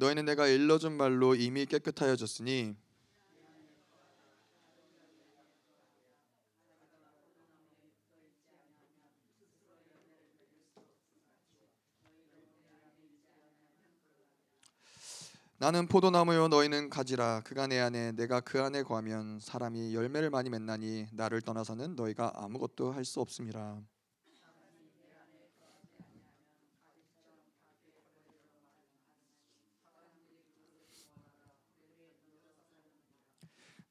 너희는 내가 일러준 말로 이미 깨끗하여졌으니 나는 포도나무요 너희는 가지라. 그가 내 안에 내가 그 안에 거하면 사람이 열매를 많이 맺나니 나를 떠나서는 너희가 아무것도 할 수 없음이라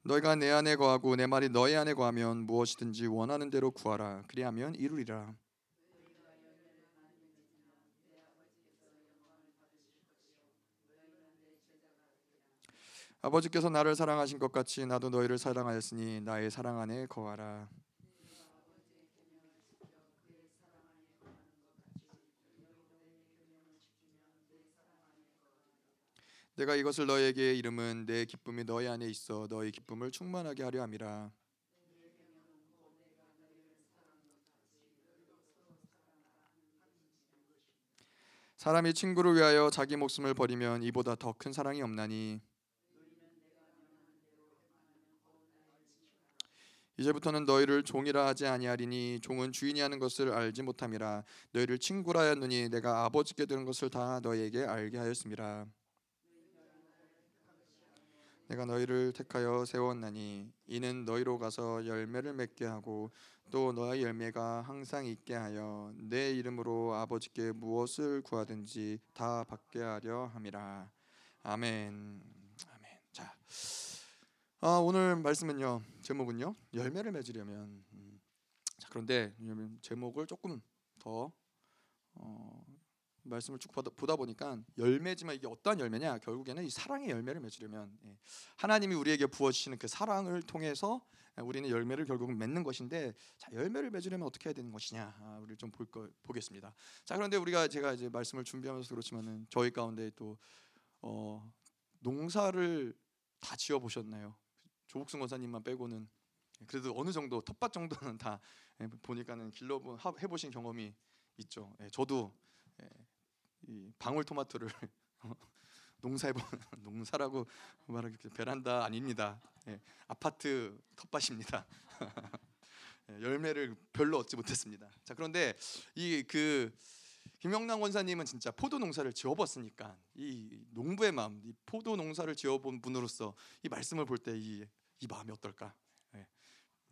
너희가 내 안에 거하고 내 말이 너희 안에 거하면 무엇이든지 원하는 대로 구하라. 그리하면 이루리라. 아버지께서 나를 사랑하신 것 같이 나도 너희를 사랑하였으니 나의 사랑 안에 거하라 내가 이것을 너희에게 이름은 내 기쁨이 너희 안에 있어 너희 기쁨을 충만하게 하려 함이라. 사람이 친구를 위하여 자기 목숨을 버리면 이보다 더 큰 사랑이 없나니. 이제부터는 너희를 종이라 하지 아니하리니 종은 주인이 하는 것을 알지 못함이라. 너희를 친구라 하였느니 내가 아버지께 들은 것을 다 너희에게 알게 하였음이라 내가 너희를 택하여 세웠나니 이는 너희로 가서 열매를 맺게 하고 또 너희 열매가 항상 있게 하여 내 이름으로 아버지께 무엇을 구하든지 다 받게 하려 함이라. 아멘. 아멘. 자 아, 오늘 말씀은요 제목은요 열매를 맺으려면. 음, 자 그런데 제목을 조금 더 어, 말씀을 쭉 보다, 보니까 열매지만 이게 어떠한 열매냐 결국에는 이 사랑의 열매를 맺으려면 예, 하나님이 우리에게 부어주시는 그 사랑을 통해서 우리는 열매를 결국은 맺는 것인데 자 열매를 맺으려면 어떻게 해야 되는 것이냐 아, 우리 좀볼 거 보겠습니다. 자 그런데 우리가 제가 이제 말씀을 준비하면서 그렇지만은 저희 가운데 또 어, 농사를 다 지어 보셨나요? 조국승 원사님만 빼고는 그래도 어느 정도 텃밭 정도는 다 예, 보니까는 길러 해보신 경험이 있죠. 예, 저도 예, 이 방울토마토를 농사해본 농사라고 말하기 베란다 아닙니다. 예, 아파트 텃밭입니다. 예, 열매를 별로 얻지 못했습니다. 자 그런데 이 그 김영남 원사님은 진짜 포도 농사를 지어봤으니까 이 농부의 마음, 이 포도 농사를 지어본 분으로서 이 말씀을 볼 때 이 이 마음이 어떨까? 예,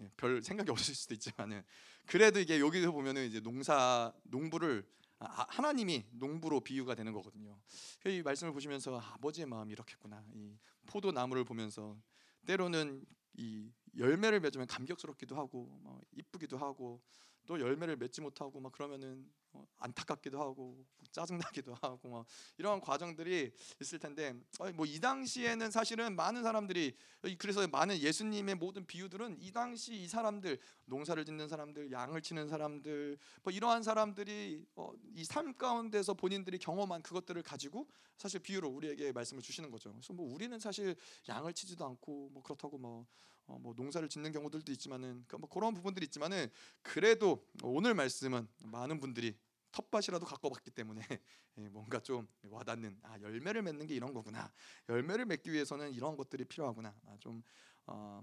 예, 별 생각이 없을 수도 있지만은 그래도 이게 여기서 보면은 이제 농사 농부를 아, 하나님이 농부로 비유가 되는 거거든요. 이 말씀을 보시면서 아버지의 마음이 이렇겠구나. 이 포도 나무를 보면서 때로는 이 열매를 맺으면 감격스럽기도 하고 뭐 이쁘기도 하고 또 열매를 맺지 못하고 막 그러면은 어, 안타깝기도 하고 짜증나기도 하고 막 이런 과정들이 있을 텐데 뭐 이 당시에는 사실은 많은 사람들이 그래서 많은 예수님의 모든 비유들은 이 당시 이 사람들 농사를 짓는 사람들 양을 치는 사람들 뭐 이러한 사람들이 어, 이삶 가운데서 본인들이 경험한 그것들을 가지고 사실 비유로 우리에게 말씀을 주시는 거죠. 그래서 뭐 우리는 사실 양을 치지도 않고 뭐 그렇다고 뭐 어, 뭐 농사를 짓는 경우들도 있지만은 그러니까 뭐 그런 부분들이 있지만은 그래도 오늘 말씀은 많은 분들이 텃밭이라도 갖고 봤기 때문에 예, 뭔가 좀 와닿는 아 열매를 맺는 게 이런 거구나 열매를 맺기 위해서는 이런 것들이 필요하구나 아, 좀 어,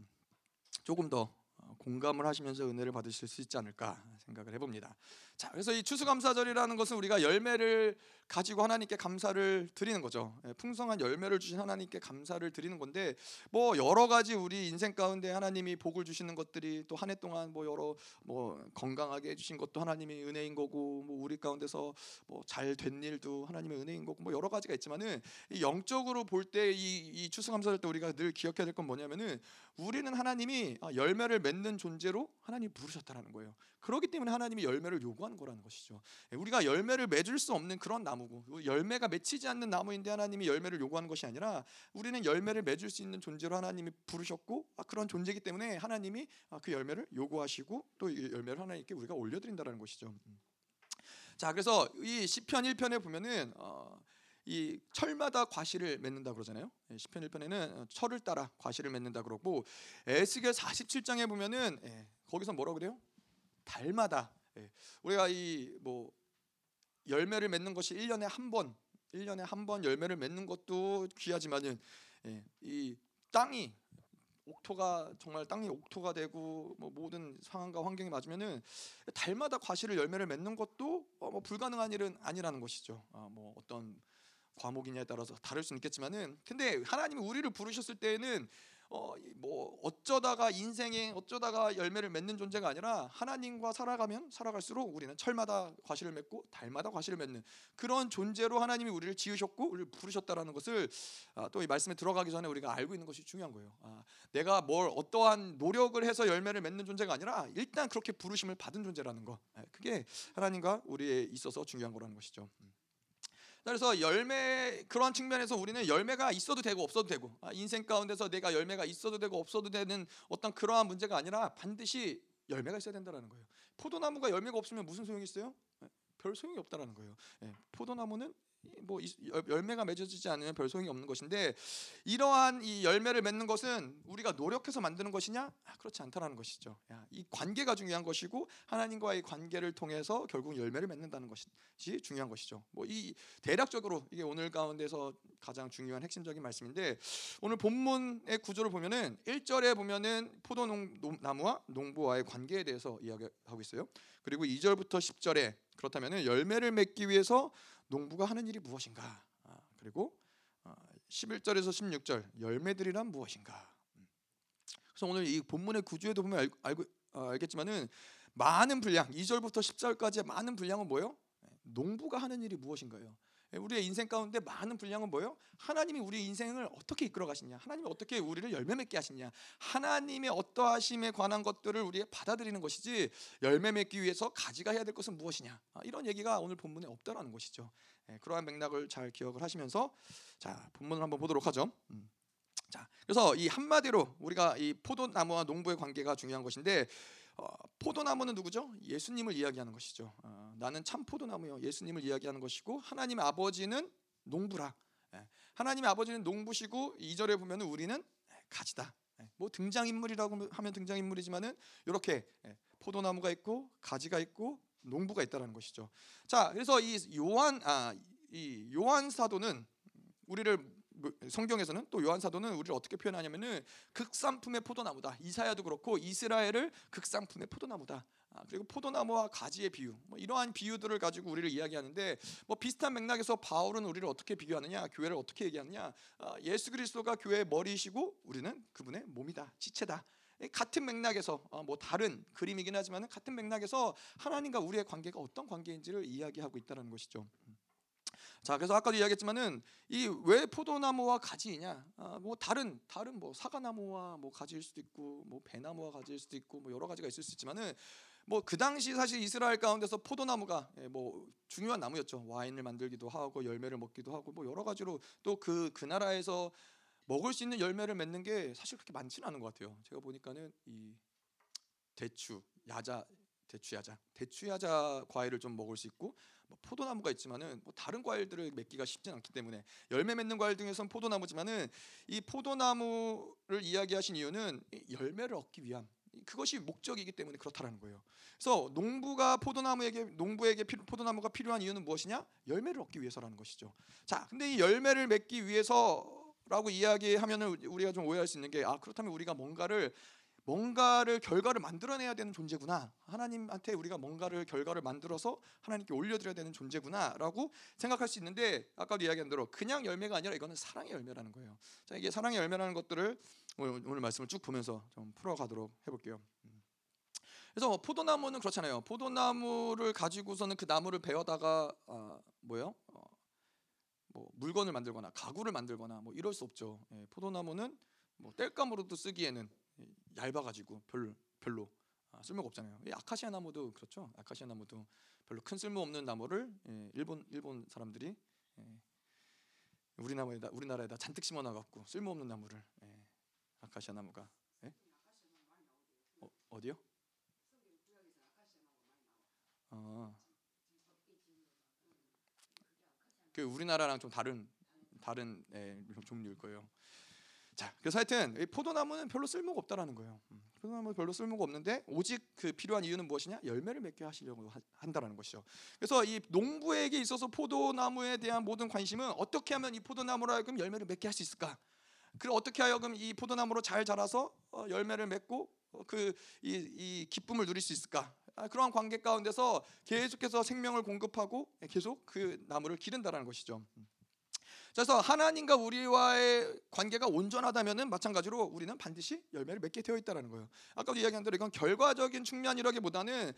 조금 더 어, 공감을 하시면서 은혜를 받으실 수 있지 않을까 생각을 해봅니다. 자, 그래서 이 추수감사절이라는 것은 우리가 열매를 가지고 하나님께 감사를 드리는 거죠. 예, 풍성한 열매를 주신 하나님께 감사를 드리는 건데 뭐 여러 가지 우리 인생 가운데 하나님이 복을 주시는 것들이 또 한 해 동안 뭐 여러 뭐 건강하게 해주신 것도 하나님의 은혜인 거고 뭐 우리 가운데서 뭐 잘 된 일도 하나님의 은혜인 거고 뭐 여러 가지가 있지만은 영적으로 볼 때이이 추수감사절 때 우리가 늘 기억해야 될 건 뭐냐면은 우리는 하나님이 아, 열매를 맺는 존재로 하나님 부르셨다라는 거예요. 그렇기 때문에 하나님이 열매를 요구하는 거라는 것이죠. 예, 우리가 열매를 맺을 수 없는 그런 나무고 열매가 맺히지 않는 나무인데 하나님이 열매를 요구하는 것이 아니라 우리는 열매를 맺을 수 있는 존재로 하나님이 부르셨고 아, 그런 존재이기 때문에 하나님이 아, 그 열매를 요구하시고 또 열매를 하나님께 우리가 올려드린다라는 것이죠. 음. 자, 그래서 이 시편 1편에 보면은 어, 이 철마다 과실을 맺는다 그러잖아요. 예, 시편 1편에는 철을 따라 과실을 맺는다 그러고 에스겔 47장에 보면은 예, 거기서 뭐라 그래요? 달마다. 예, 우리가 이 뭐 열매를 맺는 것이 1년에 한 번 1년에 한 번 열매를 맺는 것도 귀하지만은 예, 이 땅이 옥토가 정말 땅이 옥토가 되고 뭐 모든 상황과 환경이 맞으면은 달마다 과실을 열매를 맺는 것도 어, 뭐 불가능한 일은 아니라는 것이죠. 아, 뭐 어떤 과목이냐에 따라서 다를 수는 있겠지만은. 근데 하나님이 우리를 부르셨을 때에는 어, 뭐 어쩌다가 인생에 어쩌다가 열매를 맺는 존재가 아니라 하나님과 살아가면 살아갈수록 우리는 철마다 과실을 맺고 달마다 과실을 맺는 그런 존재로 하나님이 우리를 지으셨고 우리를 부르셨다라는 것을 아, 또이 말씀에 들어가기 전에 우리가 알고 있는 것이 중요한 거예요. 아, 내가 뭘 어떠한 노력을 해서 열매를 맺는 존재가 아니라 일단 그렇게 부르심을 받은 존재라는 거. 예, 그게 하나님과 우리에 있어서 중요한 거라는 것이죠. 음. 그래서 열매 그런 측면에서 우리는 열매가 있어도 되고 없어도 되고 아, 인생 가운데서 내가 열매가 있어도 되고 없어도 되는 어떤 그러한 문제가 아니라 반드시 열매가 있어야 된다는 거예요. 포도나무가 열매가 없으면 무슨 소용이 있어요? 예, 별 소용이 없다라는 거예요. 예, 포도나무는 뭐 열매가 맺어지지 않으면 별 소용이 없는 것인데 이러한 이 열매를 맺는 것은 우리가 노력해서 만드는 것이냐? 아, 그렇지 않다라는 것이죠. 야, 이 관계가 중요한 것이고 하나님과의 관계를 통해서 결국 열매를 맺는다는 것이 중요한 것이죠. 뭐 이 대략적으로 이게 오늘 가운데서 가장 중요한 핵심적인 말씀인데 오늘 본문의 구조를 보면은 1절에 보면은 포도나무와 농부와의 관계에 대해서 이야기하고 있어요. 그리고 2절부터 10절에 그렇다면은 열매를 맺기 위해서 농부가 하는 일이 무엇인가? 아, 그리고 11절에서 어, 16절 열매들이란 무엇인가? 음. 그래서 오늘 이 본문의 구조에도 보면 알, 알고 어, 알겠지만은 많은 분량 2절부터 10절까지의 많은 분량은 뭐요? 네, 농부가 하는 일이 무엇인가요? 예, 우리의 인생 가운데 많은 분량은 뭐요? 하나님이 우리 인생을 어떻게 이끌어 가시냐? 하나님이 어떻게 우리를 열매 맺게 하시냐? 하나님의 어떠하심에 관한 것들을 우리가 받아들이는 것이지 열매 맺기 위해서 가지가 해야 될 것은 무엇이냐? 아, 이런 얘기가 오늘 본문에 없다라는 것이죠. 예, 그러한 맥락을 잘 기억을 하시면서 자 본문을 한번 보도록 하죠. 음. 자 그래서 이 한마디로 우리가 이 포도나무와 농부의 관계가 중요한 것인데 어, 포도나무는 누구죠? 예수님을 이야기하는 것이죠. 어, 나는 참 포도나무요. 예수님을 이야기하는 것이고 하나님 아버지는 농부라. 예. 하나님 아버지는 농부시고 2절에 보면 우리는 가지다. 예. 뭐 등장 인물이라고 하면 등장 인물이지만은 이렇게 예. 포도나무가 있고 가지가 있고 농부가 있다라는 것이죠. 자, 그래서 이 요한 아, 이 요한 사도는 우리를 뭐, 성경에서는 또 요한 사도는 우리를 어떻게 표현하냐면은 극상품의 포도나무다. 이사야도 그렇고 이스라엘을 극상품의 포도나무다. 아, 그리고 포도나무와 가지의 비유, 뭐 이러한 비유들을 가지고 우리를 이야기하는데 뭐 비슷한 맥락에서 바울은 우리를 어떻게 비교하느냐, 교회를 어떻게 얘기하느냐, 아, 예수 그리스도가 교회의 머리이시고 우리는 그분의 몸이다, 지체다. 같은 맥락에서 어, 뭐 다른 그림이긴 하지만 같은 맥락에서 하나님과 우리의 관계가 어떤 관계인지를 이야기하고 있다는 것이죠. 자, 그래서 아까도 이야기했지만은 이 왜 포도나무와 가지이냐? 아, 뭐 다른 다른 뭐 사과나무와 뭐 가지일 수도 있고 뭐 배나무와 가지일 수도 있고 뭐 여러 가지가 있을 수 있지만은 뭐 그 당시 사실 이스라엘 가운데서 포도나무가 예, 뭐 중요한 나무였죠. 와인을 만들기도 하고 열매를 먹기도 하고 뭐 여러 가지로 또 그그 그 나라에서 먹을 수 있는 열매를 맺는 게 사실 그렇게 많지는 않은 것 같아요. 제가 보니까는 이 대추, 야자, 대추 야자, 대추 야자 과일을 좀 먹을 수 있고 뭐 포도나무가 있지만은 뭐 다른 과일들을 맺기가 쉽지 않기 때문에 열매 맺는 과일 중에선 포도나무지만은 이 포도나무를 이야기하신 이유는 열매를 얻기 위한 그것이 목적이기 때문에 그렇다라는 거예요. 그래서 농부가 포도나무에게 농부에게 포도나무가 필요한 이유는 무엇이냐? 열매를 얻기 위해서라는 것이죠. 자, 근데 이 열매를 맺기 위해서라고 이야기하면은 우리가 좀 오해할 수 있는 게 아 그렇다면 우리가 뭔가를 뭔가를 결과를 만들어내야 되는 존재구나. 하나님한테 우리가 뭔가를 결과를 만들어서 하나님께 올려드려야 되는 존재구나라고 생각할 수 있는데 아까도 이야기한 대로 그냥 열매가 아니라 이거는 사랑의 열매라는 거예요. 자 이게 사랑의 열매라는 것들을 오늘, 말씀을 쭉 보면서 좀 풀어가도록 해볼게요. 음. 그래서 뭐 포도나무는 그렇잖아요. 포도나무를 가지고서는 그 나무를 베어다가 아, 뭐요? 어, 뭐 물건을 만들거나 가구를 만들거나 뭐 이럴 수 없죠. 예, 포도나무는 뭐 땔감으로도 쓰기에는 얇아가지고 별로 별로 아, 쓸모가 없잖아요. 이 아카시아 나무도 그렇죠. 아카시아 나무도 별로 큰 쓸모 없는 나무를 예, 일본 일본 사람들이 예, 우리나라에다 우리나라에다 잔뜩 심어놔 갖고 쓸모 없는 나무를 예, 아카시아 나무가 예? 어, 어디요? 어, 그 우리나라랑 좀 다른 다른 예, 종류일 거예요. 자, 그래서 하여튼 이 포도나무는 별로 쓸모가 없다라는 거예요. 음, 포도나무 별로 쓸모가 없는데 오직 그 필요한 이유는 무엇이냐? 열매를 맺게 하시려고 하- 한다라는 것이죠. 그래서 이 농부에게 있어서 포도나무에 대한 모든 관심은 어떻게 하면 이 포도나무로 하여금 열매를 맺게 할 수 있을까? 그리고 어떻게 하여금 이 포도나무로 잘 자라서 어, 열매를 맺고 그이 이 기쁨을 누릴 수 있을까? 아, 그러한 관계 가운데서 계속해서 생명을 공급하고 계속 그 나무를 기른다라는 것이죠. 음. 그래서 하나님과 우리와의 관계가 온전하다면은 마찬가지로 우리는 반드시 열매를 맺게 되어 있다라는 거예요. 아까도 이야기한 대로 이건 결과적인 측면이라기보다는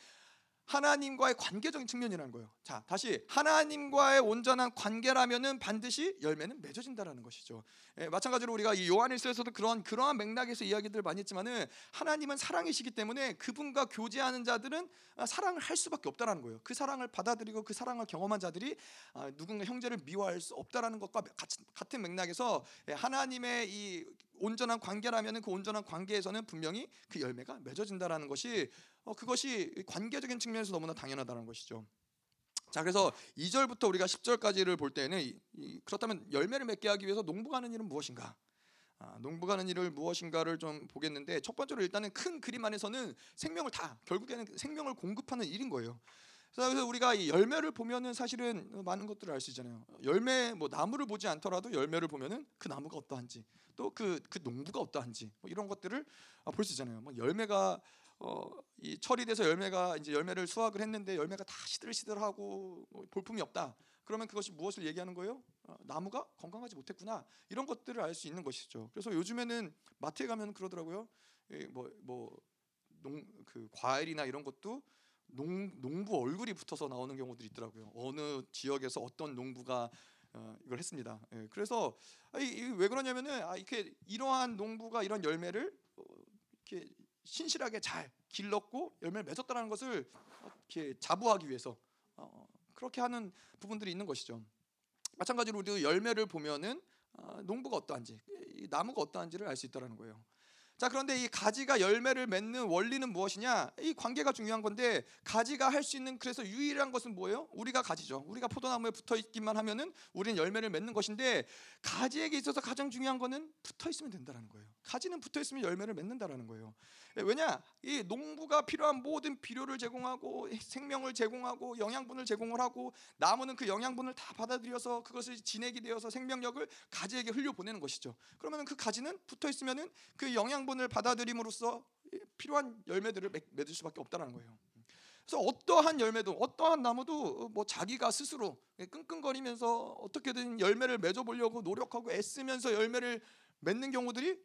하나님과의 관계적인 측면이라는 거예요. 자, 다시 하나님과의 온전한 관계라면은 반드시 열매는 맺어진다라는 것이죠. 예, 마찬가지로 우리가 이 요한일서에서도 그런 그러한 맥락에서 이야기들을 많이 했지만은 하나님은 사랑이시기 때문에 그분과 교제하는 자들은 아, 사랑을 할 수밖에 없다라는 거예요. 그 사랑을 받아들이고 그 사랑을 경험한 자들이 아, 누군가 형제를 미워할 수 없다라는 것과 같- 같은 맥락에서 예, 하나님의 이 온전한 관계라면은 그 온전한 관계에서는 분명히 그 열매가 맺어진다라는 것이 어, 그것이 관계적인 측면에서 너무나 당연하다는 것이죠. 자 그래서 2절부터 우리가 10절까지를 볼 때는 이, 이, 그렇다면 열매를 맺게 하기 위해서 농부가 하는 일은 무엇인가? 아, 농부가 하는 일을 무엇인가를 좀 보겠는데 첫 번째로 일단은 큰 그림 안에서는 생명을 다 결국에는 생명을 공급하는 일인 거예요. 그래서 우리가 이 열매를 보면은 사실은 많은 것들을 알 수 있잖아요. 열매 뭐 나무를 보지 않더라도 열매를 보면은 그 나무가 어떠한지 또 그그 농부가 어떠한지 뭐 이런 것들을 아, 볼수 있잖아요. 뭐 열매가 어, 이 철이 돼서 열매가 이제 열매를 수확을 했는데 열매가 다 시들시들하고 뭐 볼품이 없다. 그러면 그것이 무엇을 얘기하는 거예요? 어, 나무가 건강하지 못했구나. 이런 것들을 알 수 있는 것이죠. 그래서 요즘에는 마트에 가면 그러더라고요. 뭐뭐농그 과일이나 이런 것도 농, 농부 얼굴이 붙어서 나오는 경우들이 있더라고요. 어느 지역에서 어떤 농부가 어, 이걸 했습니다. 예, 그래서 아, 이, 이 왜 그러냐면은 아, 이렇게 이러한 농부가 이런 열매를 어, 이렇게 신실하게 잘 길렀고 열매를 맺었다는 것을 이렇게 자부하기 위해서 어, 그렇게 하는 부분들이 있는 것이죠. 마찬가지로 우리도 열매를 보면은 어, 농부가 어떠한지, 이 나무가 어떠한지를 알 수 있다라는 거예요. 자 그런데 이 가지가 열매를 맺는 원리는 무엇이냐? 이 관계가 중요한 건데 가지가 할 수 있는 그래서 유일한 것은 뭐예요? 우리가 가지죠. 우리가 포도나무에 붙어 있기만 하면은 우리는 열매를 맺는 것인데 가지에게 있어서 가장 중요한 거는 붙어 있으면 된다라는 거예요. 가지는 붙어 있으면 열매를 맺는다라는 거예요. 예, 왜냐? 이 농부가 필요한 모든 비료를 제공하고 생명을 제공하고 영양분을 제공을 하고 나무는 그 영양분을 다 받아들여서 그것을 진액이 되어서 생명력을 가지에게 흘려 보내는 것이죠. 그러면 그 가지는 붙어 있으면은 그 영양 분을 받아들임으로써 필요한 열매들을 맺- 맺을 수밖에 없다는 거예요. 그래서 어떠한 열매도 어떠한 나무도 뭐 자기가 스스로 끙끙거리면서 어떻게든 열매를 맺어 보려고 노력하고 애쓰면서 열매를 맺는 경우들이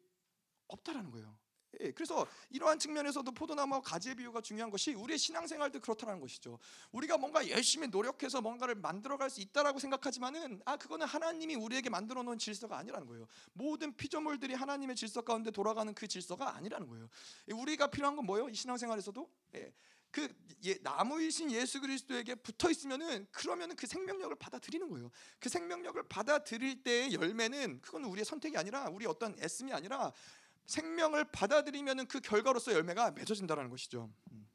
없다라는 거예요. 예, 그래서 이러한 측면에서도 포도나무와 가지의 비유가 중요한 것이 우리의 신앙생활도 그렇다는 것이죠. 우리가 뭔가 열심히 노력해서 뭔가를 만들어갈 수 있다라고 생각하지만은 아 그거는 하나님이 우리에게 만들어 놓은 질서가 아니라는 거예요. 모든 피조물들이 하나님의 질서 가운데 돌아가는 그 질서가 아니라는 거예요. 예, 우리가 필요한 건 뭐예요? 이 신앙생활에서도 예, 그 예, 나무이신 예수 그리스도에게 붙어 있으면은 그러면은 그 생명력을 받아들이는 거예요. 그 생명력을 받아들일 때의 열매는 그건 우리의 선택이 아니라 우리 어떤 애씀이 아니라 생명을 받아들이면은 그 결과로서 열매가 맺어진다라는 것이죠. 음.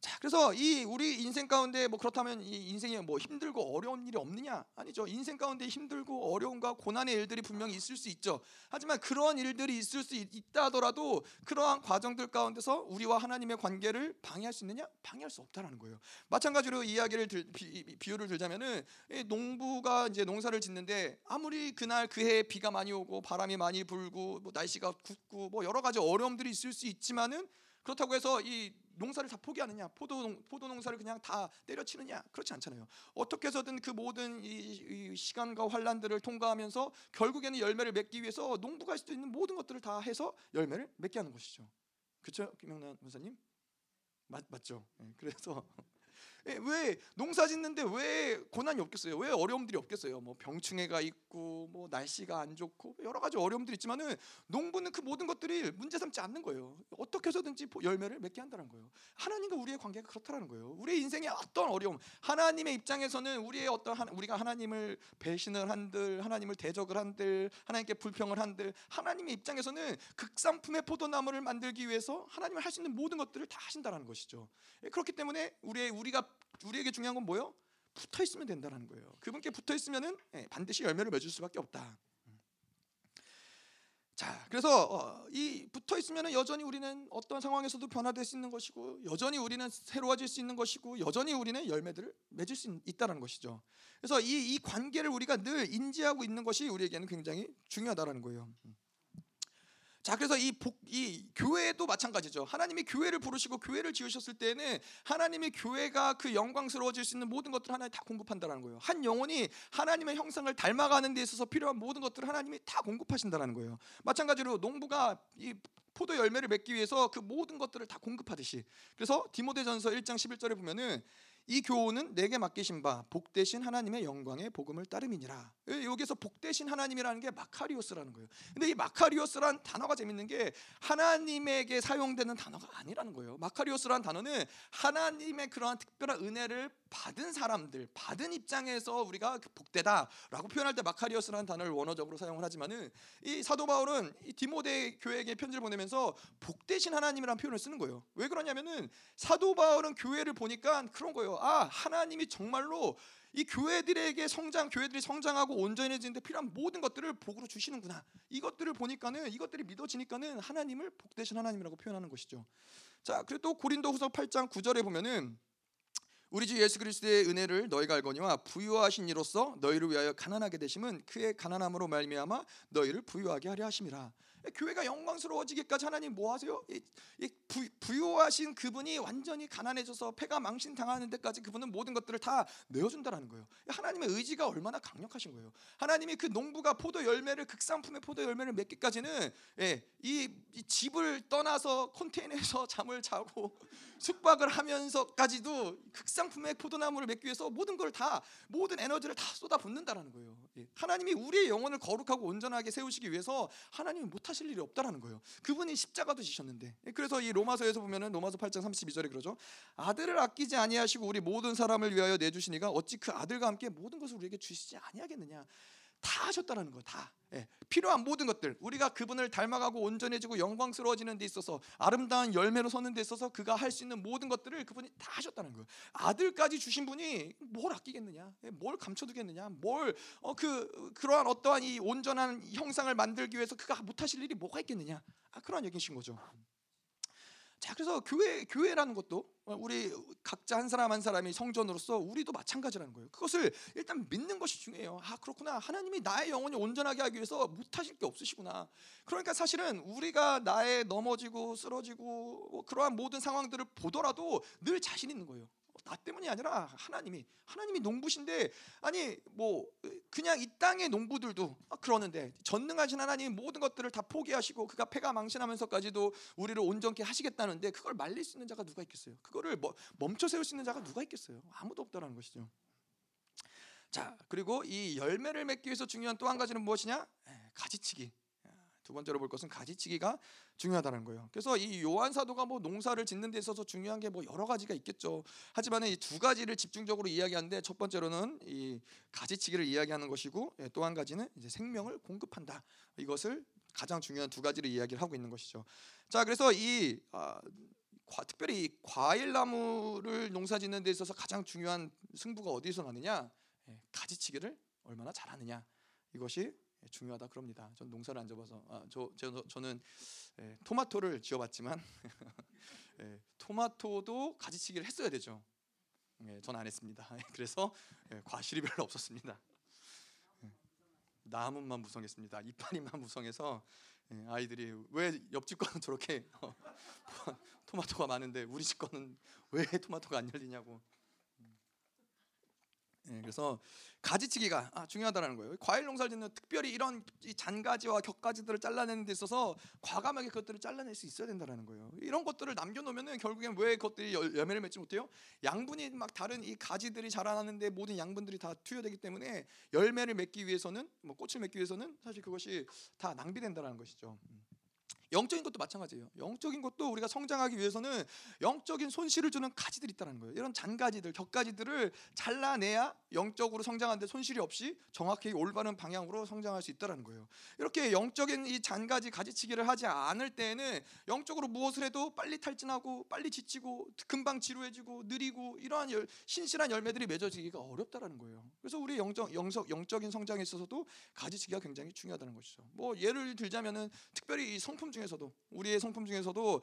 자, 그래서 이 우리 인생 가운데 뭐 그렇다면 이 인생에 뭐 힘들고 어려운 일이 없느냐? 아니죠. 인생 가운데 힘들고 어려움과 고난의 일들이 분명히 있을 수 있죠. 하지만 그러한 일들이 있을 수 있- 있다 하더라도 그러한 과정들 가운데서 우리와 하나님의 관계를 방해할 수 있느냐? 방해할 수 없다라는 거예요. 마찬가지로 이야기를 들, 비, 비- 비유를 들자면은 이 농부가 이제 농사를 짓는데 아무리 그날 그해 비가 많이 오고 바람이 많이 불고 뭐 날씨가 굽고 뭐 여러 가지 어려움들이 있을 수 있지만은 그렇다고 해서 이 농사를 다 포기하느냐 포도 농- 포도 농사를 그냥 다 때려치느냐 그렇지 않잖아요. 어떻게 해서든 그 모든 이, 이 시간과 환란들을 통과하면서 결국에는 열매를 맺기 위해서 농부가 할수 있는 모든 것들을 다 해서 열매를 맺게 하는 것이죠. 그렇죠, 김영란 원사님? 맞 맞죠. 예, 그래서 예, 왜 농사 짓는데 왜 고난이 없겠어요? 왜 어려움들이 없겠어요? 뭐 병충해가 있고 뭐 날씨가 안 좋고 여러 가지 어려움들이 있지만은 농부는 그 모든 것들이 문제 삼지 않는 거예요. 어떻게 해서든지 보- 열매를 맺게 한다는 거예요. 하나님과 우리의 관계가 그렇다는 거예요. 우리의 인생의 어떤 어려움, 하나님의 입장에서는 우리의 어떤 하, 우리가 하나님을 배신을 한들, 하나님을 대적을 한들, 하나님께 불평을 한들, 하나님의 입장에서는 극상품의 포도나무를 만들기 위해서 하나님을 할 수 있는 모든 것들을 다 하신다는 것이죠. 예, 그렇기 때문에 우리의 우리가 우리에게 중요한 건 뭐요? 붙어 있으면 된다는 거예요. 그분께 붙어 있으면은 예, 반드시 열매를 맺을 수밖에 없다. 자, 그래서 어, 이 붙어 있으면 여전히 우리는 어떤 상황에서도 변화될 수 있는 것이고 여전히 우리는 새로워질 수 있는 것이고 여전히 우리는 열매들을 맺을 수 있- 있다라는 것이죠. 그래서 이, 이 관계를 우리가 늘 인지하고 있는 것이 우리에게는 굉장히 중요하다라는 거예요. 음. 자, 그래서 이, 복, 이 교회도 마찬가지죠. 하나님이 교회를 부르시고 교회를 지으셨을 때는 하나님이 교회가 그 영광스러워질 수 있는 모든 것들을 하나님 다 공급한다는 거예요. 한 영혼이 하나님의 형상을 닮아가는 데 있어서 필요한 모든 것들을 하나님이 다 공급하신다는 거예요. 마찬가지로 농부가 이 포도 열매를 맺기 위해서 그 모든 것들을 다 공급하듯이. 그래서 디모데전서 1장 11절에 보면은 이 교훈은 내게 맡기신 바 복되신 하나님의 영광의 복음을 따름이니라. 여기서 복되신 하나님이라는 게 마카리오스라는 거예요. 근데 이 마카리오스란 단어가 재밌는 게 하나님에게 사용되는 단어가 아니라는 거예요. 마카리오스란 단어는 하나님의 그러한 특별한 은혜를 받은 사람들, 받은 입장에서 우리가 그 복되다라고 표현할 때 마카리오스라는 단어를 원어적으로 사용을 하지만은 이 사도 바울은 이 디모데 교회에게 편지를 보내면서 복되신 하나님이라는 표현을 쓰는 거예요. 왜 그러냐면은 사도 바울은 교회를 보니까 그런 거예요. 아, 하나님이 정말로 이 교회들에게 성장, 교회들이 성장하고 온전해지는데 필요한 모든 것들을 복으로 주시는구나. 이것들을 보니까는 이것들이 믿어지니까는 하나님을 복되신 하나님이라고 표현하는 것이죠. 자, 그리고 또 고린도후서 8장 9절에 보면은 우리 주 예수 그리스도의 은혜를 너희가 알거니와 부유하신 이로써 너희를 위하여 가난하게 되심은 그의 가난함으로 말미암아 너희를 부유하게 하려 하심이라. 교회가 영광스러워지기까지 하나님 뭐 하세요? 부유하신 그분이 완전히 가난해져서 폐가 망신 당하는 데까지 그분은 모든 것들을 다 내어준다라는 거예요. 하나님의 의지가 얼마나 강력하신 거예요. 하나님이 그 농부가 포도 열매를 극상품의 포도 열매를 맺기까지는 예, 이, 이 집을 떠나서 컨테이너에서 잠을 자고 숙박을 하면서까지도 극상품의 포도나무를 맺기 위해서 모든 걸 다 모든 에너지를 다 쏟아붓는다라는 거예요. 예. 하나님이 우리의 영혼을 거룩하고 온전하게 세우시기 위해서 하나님이 못하실 일이 없다라는 거예요. 그분이 십자가도 지셨는데 예. 그래서 이 로마서에서 보면은 로마서 8장 32절에 그러죠. 아들을 아끼지 아니하시고 우리 모든 사람을 위하여 내주시니가 어찌 그 아들과 함께 모든 것을 우리에게 주시지 아니하겠느냐. 다 하셨다라는 거 다. 예. 필요한 모든 것들 우리가 그분을 닮아가고 온전해지고 영광스러워지는 데 있어서 아름다운 열매로 서는 데 있어서 그가 할 수 있는 모든 것들을 그분이 다 하셨다는 거예요. 아들까지 주신 분이 뭘 아끼겠느냐, 예, 뭘 감춰두겠느냐, 뭘 어, 그 그러한 어떠한 이 온전한 형상을 만들기 위해서 그가 못하실 일이 뭐가 있겠느냐, 아, 그런 얘기신 거죠. 자 그래서 교회 교회라는 것도 어, 우리 각자 한 사람 한 사람이 성전으로서 우리도 마찬가지라는 거예요. 그것을 일단 믿는 것이 중요해요. 아 그렇구나. 하나님이 나의 영혼이 온전하게 하기 위해서 못하실 게 없으시구나. 그러니까 사실은 우리가 나의 넘어지고 쓰러지고 뭐 그러한 모든 상황들을 보더라도 늘 자신 있는 거예요. 나 때문이 아니라 하나님이 하나님이 농부신데 아니 뭐 그냥 이 땅의 농부들도 그러는데 전능하신 하나님 모든 것들을 다 포기하시고 그가 패가 망신하면서까지도 우리를 온전케 하시겠다는데 그걸 말릴 수 있는 자가 누가 있겠어요? 그거를 뭐 멈춰 세울 수 있는 자가 누가 있겠어요? 아무도 없다라는 것이죠. 자 그리고 이 열매를 맺기 위해서 중요한 또 한 가지는 무엇이냐? 에, 가지치기. 두 번째로 볼 것은 가지치기가 중요하다는 거예요. 그래서 이 요한 사도가 뭐 농사를 짓는 데 있어서 중요한 게 뭐 여러 가지가 있겠죠. 하지만 이 두 가지를 집중적으로 이야기하는데 첫 번째로는 이 가지치기를 이야기하는 것이고 예, 또한 가지는 이제 생명을 공급한다. 이것을 가장 중요한 두 가지를 이야기를 하고 있는 것이죠. 자, 그래서 이 아, 과, 특별히 이 과일 나무를 농사짓는 데 있어서 가장 중요한 승부가 어디서 나느냐? 예, 가지치기를 얼마나 잘하느냐. 이것이 중요하다 그럽니다. 전 농사를 안 접어서 아, 저, 저 저는 예, 토마토를 지어봤지만 예, 토마토도 가지치기를 했어야 되죠. 예, 전안 했습니다. 그래서 예, 과실이 별로 없었습니다. 예, 나무만 무성했습니다. 이파리만 무성해서 예, 아이들이 왜 옆집 거는 저렇게 어, 토마토가 많은데 우리 집 거는 왜 토마토가 안 열리냐고. 예, 그래서 가지치기가 아, 중요하다는 거예요. 과일 농사를 짓는 특별히 이런 이 잔가지와 격가지들을 잘라내는 데 있어서 과감하게 그것들을 잘라낼 수 있어야 된다는 거예요. 이런 것들을 남겨놓으면은 결국엔 왜 그것들이 열, 열매를 맺지 못해요? 양분이 막 다른 이 가지들이 자라나는데 모든 양분들이 다 투여되기 때문에 열매를 맺기 위해서는 뭐 꽃을 맺기 위해서는 사실 그것이 다 낭비된다는 것이죠. 음. 영적인 것도 마찬가지예요. 영적인 것도 우리가 성장하기 위해서는 영적인 손실을 주는 가지들이 있다는 거예요. 이런 잔가지들, 격가지들을 잘라내야 영적으로 성장하는데 손실이 없이 정확히 올바른 방향으로 성장할 수 있다는 거예요. 이렇게 영적인 이 잔가지 가지치기를 하지 않을 때에는 영적으로 무엇을 해도 빨리 탈진하고 빨리 지치고 금방 지루해지고 느리고 이러한 열, 신실한 열매들이 맺어지기가 어렵다라는 거예요. 그래서 우리 영적 영적 영적인 성장에 있어서도 가지치기가 굉장히 중요하다는 것이죠. 뭐 예를 들자면은 특별히 이 성품 중 에서도 우리의 성품 중에서도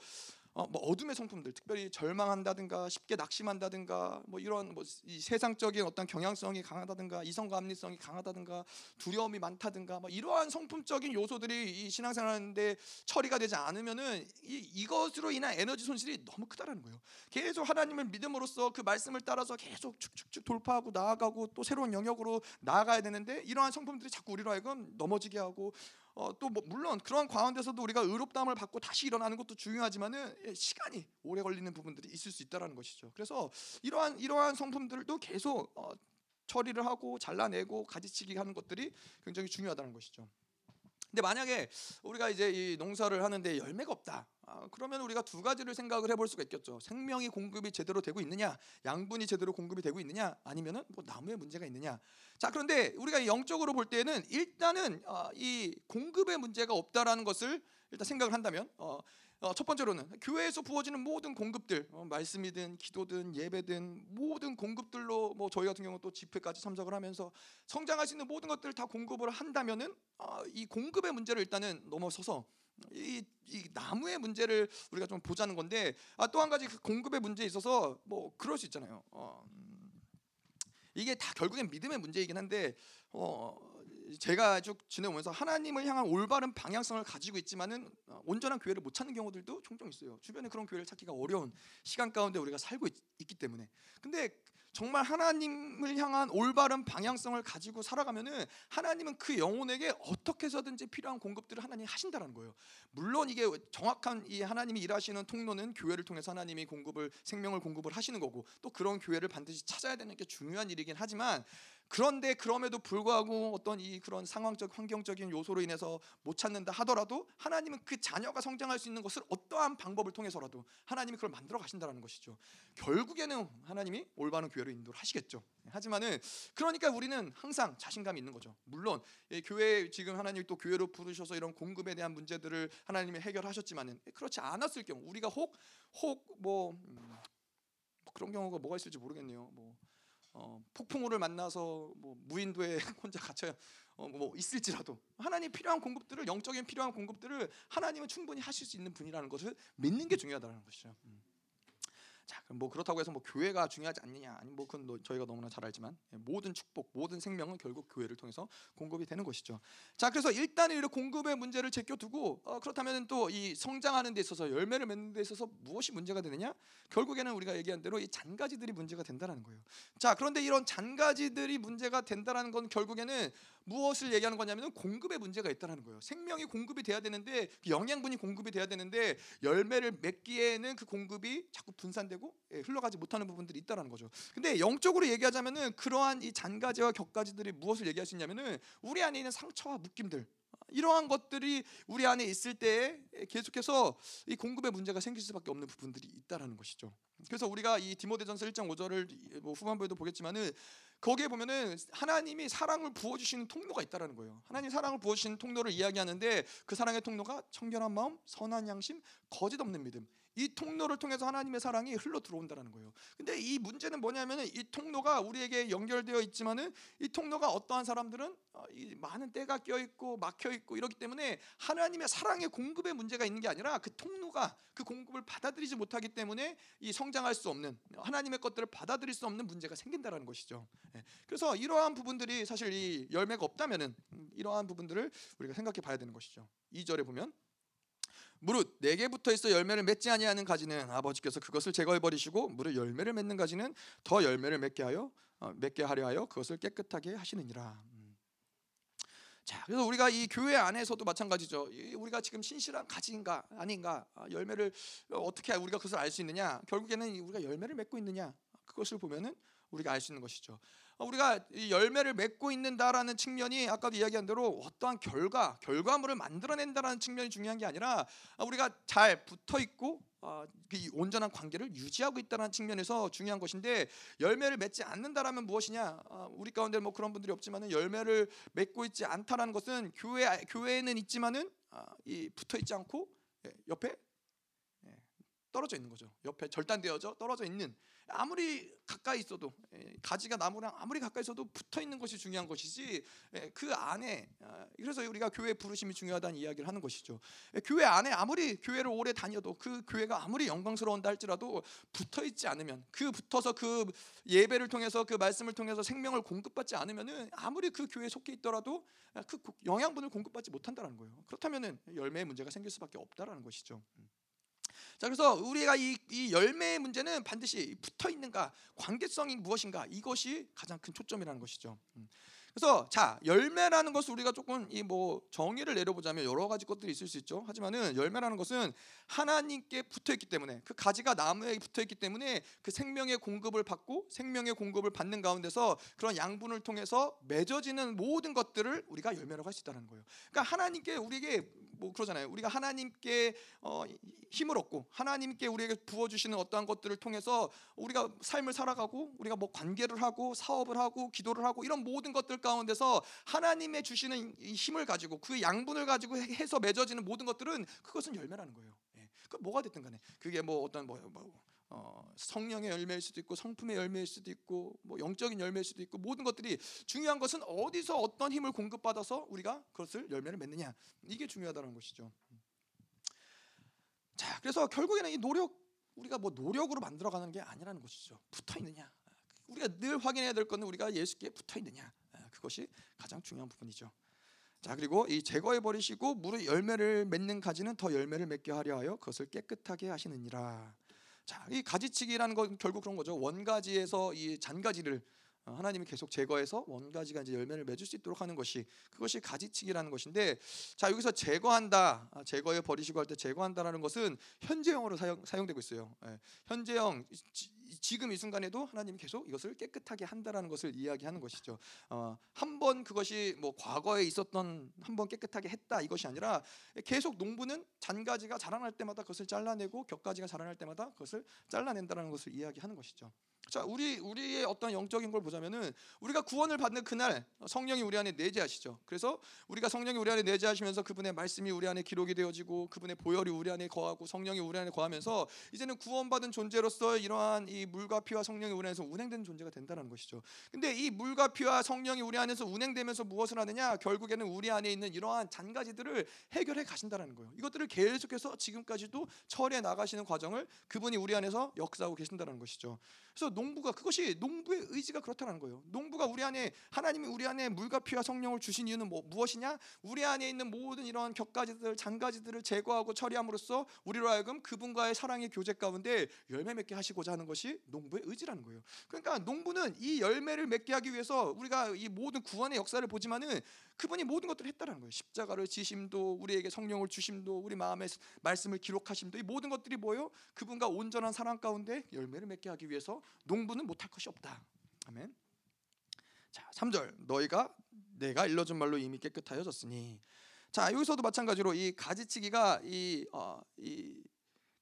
어, 뭐 어둠의 성품들, 특별히 절망한다든가 쉽게 낙심한다든가 뭐 이런 뭐 이 세상적인 어떤 경향성이 강하다든가 이성과 합리성이 강하다든가 두려움이 많다든가 뭐 이러한 성품적인 요소들이 이 신앙생활하는데 처리가 되지 않으면은 이, 이것으로 인한 에너지 손실이 너무 크다라는 거예요. 계속 하나님을 믿음으로써 그 말씀을 따라서 계속 축축축 돌파하고 나아가고 또 새로운 영역으로 나아가야 되는데 이러한 성품들이 자꾸 우리로 하여금 넘어지게 하고 어, 또 뭐 물론 그런 가운데서도 우리가 의롭다함을 받고 다시 일어나는 것도 중요하지만은 예, 시간이 오래 걸리는 부분들이 있을 수 있다라는 것이죠. 그래서 이러한 이러한 성품들도 계속 어, 처리를 하고 잘라내고 가지치기 하는 것들이 굉장히 중요하다는 것이죠. 근데 만약에 우리가 이제 이 농사를 하는데 열매가 없다. 아, 그러면 우리가 두 가지를 생각을 해볼 수가 있겠죠. 생명이 공급이 제대로 되고 있느냐, 양분이 제대로 공급이 되고 있느냐, 아니면은 뭐 나무에 문제가 있느냐. 자, 그런데 우리가 영적으로 볼 때는 일단은 어, 이 공급에 문제가 없다라는 것을 일단 생각을 한다면 어, 어, 첫 번째로는 교회에서 부어지는 모든 공급들, 어, 말씀이든 기도든 예배든 모든 공급들로 뭐 저희 같은 경우 또 집회까지 참석을 하면서 성장할 수 있는 모든 것들을 다 공급을 한다면은 어, 이 공급의 문제를 일단은 넘어서서 이, 이, 나무의 문제를 우리가 좀 보자는 건데 아, 또 한 가지 그 공급의 문제에 있어서 뭐 그럴 수 있잖아요. 어, 음, 이게 다 결국엔 믿음의 문제이긴 한데 어, 제가 쭉 지내오면서 하나님을 향한 올바른 방향성을 가지고 있지만은 어, 온전한 교회를 못 찾는 경우들도 종종 있어요. 주변에 그런 교회를 찾기가 어려운 시간 가운데 우리가 살고 있, 기 때문에. 근데 정말 하나님을 향한 올바른 방향성을 가지고 살아가면은 하나님은 그 영혼에게 어떻게 해서든지 필요한 공급들을 하나님이 하신다는 거예요. 물론 이게 정확한 이 하나님이 일하시는 통로는 교회를 통해서 하나님이 공급을 생명을 공급을 하시는 거고 또 그런 교회를 반드시 찾아야 되는 게 중요한 일이긴 하지만 그런데 그럼에도 불구하고 어떤 이 그런 상황적 환경적인 요소로 인해서 못 찾는다 하더라도 하나님은 그 자녀가 성장할 수 있는 것을 어떠한 방법을 통해서라도 하나님이 그걸 만들어 가신다는 것이죠. 결국에는 하나님이 올바른 교회로 인도를 하시겠죠. 하지만은 그러니까 우리는 항상 자신감이 있는 거죠. 물론 교회 지금 하나님이 또 교회로 부르셔서 이런 공급에 대한 문제들을 하나님이 해결하셨지만은 그렇지 않았을 경우 우리가 혹 혹뭐 음, 뭐 그런 경우가 뭐가 있을지 모르겠네요. 뭐 어, 폭풍우를 만나서 뭐 무인도에 혼자 갇혀 어, 뭐 있을지라도 하나님 필요한 공급들을 영적인 필요한 공급들을 하나님은 충분히 하실 수 있는 분이라는 것을 믿는 게 중요하다는 것이죠. 음. 자, 그럼 뭐 그렇다고 해서 뭐 교회가 중요하지 않느냐? 아니 뭐 그건 저희가 너무나 잘 알지만 예, 모든 축복, 모든 생명은 결국 교회를 통해서 공급이 되는 것이죠. 자, 그래서 일단 이 공급의 문제를 제껴두고 어, 그렇다면 또 이 성장하는 데 있어서 열매를 맺는 데 있어서 무엇이 문제가 되느냐? 결국에는 우리가 얘기한 대로 이 잔가지들이 문제가 된다는 거예요. 자, 그런데 이런 잔가지들이 문제가 된다는 건 결국에는 무엇을 얘기하는 거냐면 공급에 문제가 있다는 거예요. 생명이 공급이 돼야 되는데 그 영양분이 공급이 돼야 되는데 열매를 맺기에는 그 공급이 자꾸 분산되고 예, 흘러가지 못하는 부분들이 있다는 거죠. 근데 영적으로 얘기하자면은 그러한 이 잔가지와 격가지들이 무엇을 얘기할 수 있냐면은 우리 안에 있는 상처와 묶임들 이러한 것들이 우리 안에 있을 때 계속해서 이 공급에 문제가 생길 수밖에 없는 부분들이 있다라는 것이죠. 그래서 우리가 이 디모데전서 1장 5절을 뭐 후반부에도 보겠지만은 거기에 보면은 하나님이 사랑을 부어 주시는 통로가 있다라는 거예요. 하나님 사랑을 부어 주시는 통로를 이야기하는데 그 사랑의 통로가 청결한 마음, 선한 양심, 거짓 없는 믿음. 이 통로를 통해서 하나님의 사랑이 흘러 들어온다는 거예요. 근데 이 문제는 뭐냐면은 이 통로가 우리에게 연결되어 있지만은 이 통로가 어떠한 사람들은 어, 이 많은 때가 껴 있고 막혀 있고 이렇기 때문에 하나님의 사랑의 공급에 문제가 있는 게 아니라 그 통로가 그 공급을 받아들이지 못하기 때문에 이 성 장할 수 없는 하나님의 것들을 받아들일 수 없는 문제가 생긴다는 것이죠. 예. 그래서 이러한 부분들이 사실 이 열매가 없다면은 음, 이러한 부분들을 우리가 생각해 봐야 되는 것이죠. 2절에 보면 무릇 내게 붙어 있어 열매를 맺지 아니하는 가지는 아버지께서 그것을 제거해 버리시고 무릇 열매를 맺는 가지는 더 열매를 맺게 하여 어, 맺게 하려 하여 그것을 깨끗하게 하시느니라. 음. 자, 그래서 우리가 이 교회 안에서도 마찬가지죠. 우리가 지금 신실한 가지인가 아닌가 아, 열매를 어떻게 우리가 그것을 알 수 있느냐? 결국에는 우리가 열매를 맺고 있느냐? 그것을 보면은 우리가 알 수 있는 것이죠. 어, 우리가 이 열매를 맺고 있는다라는 측면이 아까도 이야기한 대로 어떠한 결과, 결과물을 만들어낸다라는 측면이 중요한 게 아니라 어, 우리가 잘 붙어 있고 어, 그 온전한 관계를 유지하고 있다는 측면에서 중요한 것인데 열매를 맺지 않는다라면 무엇이냐? 어, 우리 가운데 뭐 그런 분들이 없지만은 열매를 맺고 있지 않다라는 것은 교회 교회에는 있지만은 붙어 있지 않고 예, 옆에 예, 떨어져 있는 거죠. 옆에 절단되어져 떨어져 있는 아무리 가까이 있어도 예, 가지가 나무랑 아무리 가까이 있어도 붙어 있는 것이 중요한 것이지 예, 그 안에 아, 그래서 우리가 교회 부르심이 중요하다는 이야기를 하는 것이죠. 예, 교회 안에 아무리 교회를 오래 다녀도 그 교회가 아무리 영광스러운다 할지라도 붙어 있지 않으면 그 붙어서 그 예배를 통해서 그 말씀을 통해서 생명을 공급받지 않으면은 아무리 그 교회에 속해 있더라도 아, 그 영양분을 공급받지 못한다는 거예요. 그렇다면은 열매의 문제가 생길 수밖에 없다라는 것이죠. 음. 자 그래서 우리가 이, 이 열매의 문제는 반드시 붙어 있는가 관계성이 무엇인가 이것이 가장 큰 초점이라는 것이죠. 음. 그래서 자 열매라는 것을 우리가 조금 이 뭐 정의를 내려보자면 여러 가지 것들이 있을 수 있죠. 하지만은 열매라는 것은 하나님께 붙어 있기 때문에 그 가지가 나무에 붙어 있기 때문에 그 생명의 공급을 받고 생명의 공급을 받는 가운데서 그런 양분을 통해서 맺어지는 모든 것들을 우리가 열매라고 할 수 있다는 거예요. 그러니까 하나님께 우리에게 뭐 그러잖아요. 우리가 하나님께 어, 힘을 얻고 하나님께 우리에게 부어 주시는 어떠한 것들을 통해서 우리가 삶을 살아가고 우리가 뭐 관계를 하고 사업을 하고 기도를 하고 이런 모든 것들 가운데서 하나님의 주시는 힘을 가지고 그 양분을 가지고 해서 맺어지는 모든 것들은 그것은 열매라는 거예요. 예. 그 뭐가 됐든 간에 그게 뭐 어떤 뭐, 뭐 어, 성령의 열매일 수도 있고 성품의 열매일 수도 있고 뭐 영적인 열매일 수도 있고 모든 것들이 중요한 것은 어디서 어떤 힘을 공급받아서 우리가 그것을 열매를 맺느냐 이게 중요하다는 것이죠. 자, 그래서 결국에는 이 노력 우리가 뭐 노력으로 만들어가는 게 아니라는 것이죠. 붙어 있느냐. 우리가 늘 확인해야 될 것은 우리가 예수께 붙어 있느냐. 그것이 가장 중요한 부분이죠. 자 그리고 이 제거해 버리시고 물의 열매를 맺는 가지는 더 열매를 맺게 하려 하여 그것을 깨끗하게 하시느니라. 자, 이 가지치기라는 건 결국 그런 거죠. 원가지에서 이 잔가지를 어, 하나님이 계속 제거해서 원가지가 이제 열매를 맺을 수 있도록 하는 것이 그것이 가지치기라는 것인데 자 여기서 제거한다 아, 제거해 버리시고 할 때 제거한다라는 것은 현재형으로 사용, 사용되고 있어요 예, 현재형 지금 이 순간에도 하나님이 계속 이것을 깨끗하게 한다라는 것을 이야기하는 것이죠. 어, 한 번 그것이 뭐 과거에 있었던 한 번 깨끗하게 했다 이것이 아니라 계속 농부는 잔가지가 자라날 때마다 그것을 잘라내고 격가지가 자라날 때마다 그것을 잘라낸다라는 것을 이야기하는 것이죠. 자, 우리 우리의 어떤 영적인 걸 보자면은 우리가 구원을 받는 그날 성령이 우리 안에 내재하시죠. 그래서 우리가 성령이 우리 안에 내재하시면서 그분의 말씀이 우리 안에 기록이 되어지고 그분의 보혈이 우리 안에 거하고 성령이 우리 안에 거하면서 이제는 구원받은 존재로서 이러한 이 물과 피와 성령이 우리 안에서 운행되는 존재가 된다는 것이죠. 근데 이 물과 피와 성령이 우리 안에서 운행되면서 무엇을 하느냐? 결국에는 우리 안에 있는 이러한 잔가지들을 해결해 가신다는 거예요. 이것들을 계속해서 지금까지도 처리해 나가시는 과정을 그분이 우리 안에서 역사하고 계신다는 것이죠. 그래서 농부가 그것이 농부의 의지가 그렇다는 거예요. 농부가 우리 안에 하나님이 우리 안에 물과 피와 성령을 주신 이유는 뭐, 무엇이냐? 우리 안에 있는 모든 이러한 격가지들, 잔가지들을 제거하고 처리함으로써 우리로 하여금 그분과의 사랑의 교제 가운데 열매 맺게 하시고자 하는 것이 농부의 의지라는 거예요. 그러니까 농부는 이 열매를 맺게 하기 위해서 우리가 이 모든 구원의 역사를 보지만은 그분이 모든 것들을 했다는 거예요. 십자가를 지심도 우리에게 성령을 주심도 우리 마음의 말씀을 기록하심도 이 모든 것들이 뭐요? 그분과 온전한 사랑 가운데 열매를 맺게 하기 위해서 농부는 못할 것이 없다. 아멘. 자, 3절 너희가 내가 일러준 말로 이미 깨끗하여졌으니 자 여기서도 마찬가지로 이 가지치기가 이, 어, 이